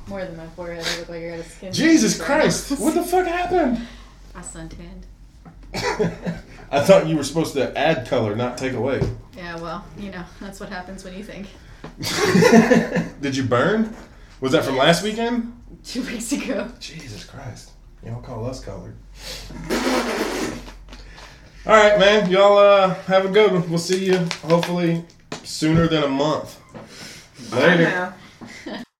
More than my forehead. I look like I got a skin. Jesus Christ! What the fuck happened? I suntanned. I thought you were supposed to add color, not take away. Yeah, well, you know, that's what happens when you think. Did you burn? Was that from last weekend? Two weeks ago. Jesus Christ. Y'all call us colored. All right, man. Y'all uh, have a good one. We'll see you hopefully sooner than a month. Bye Later. now.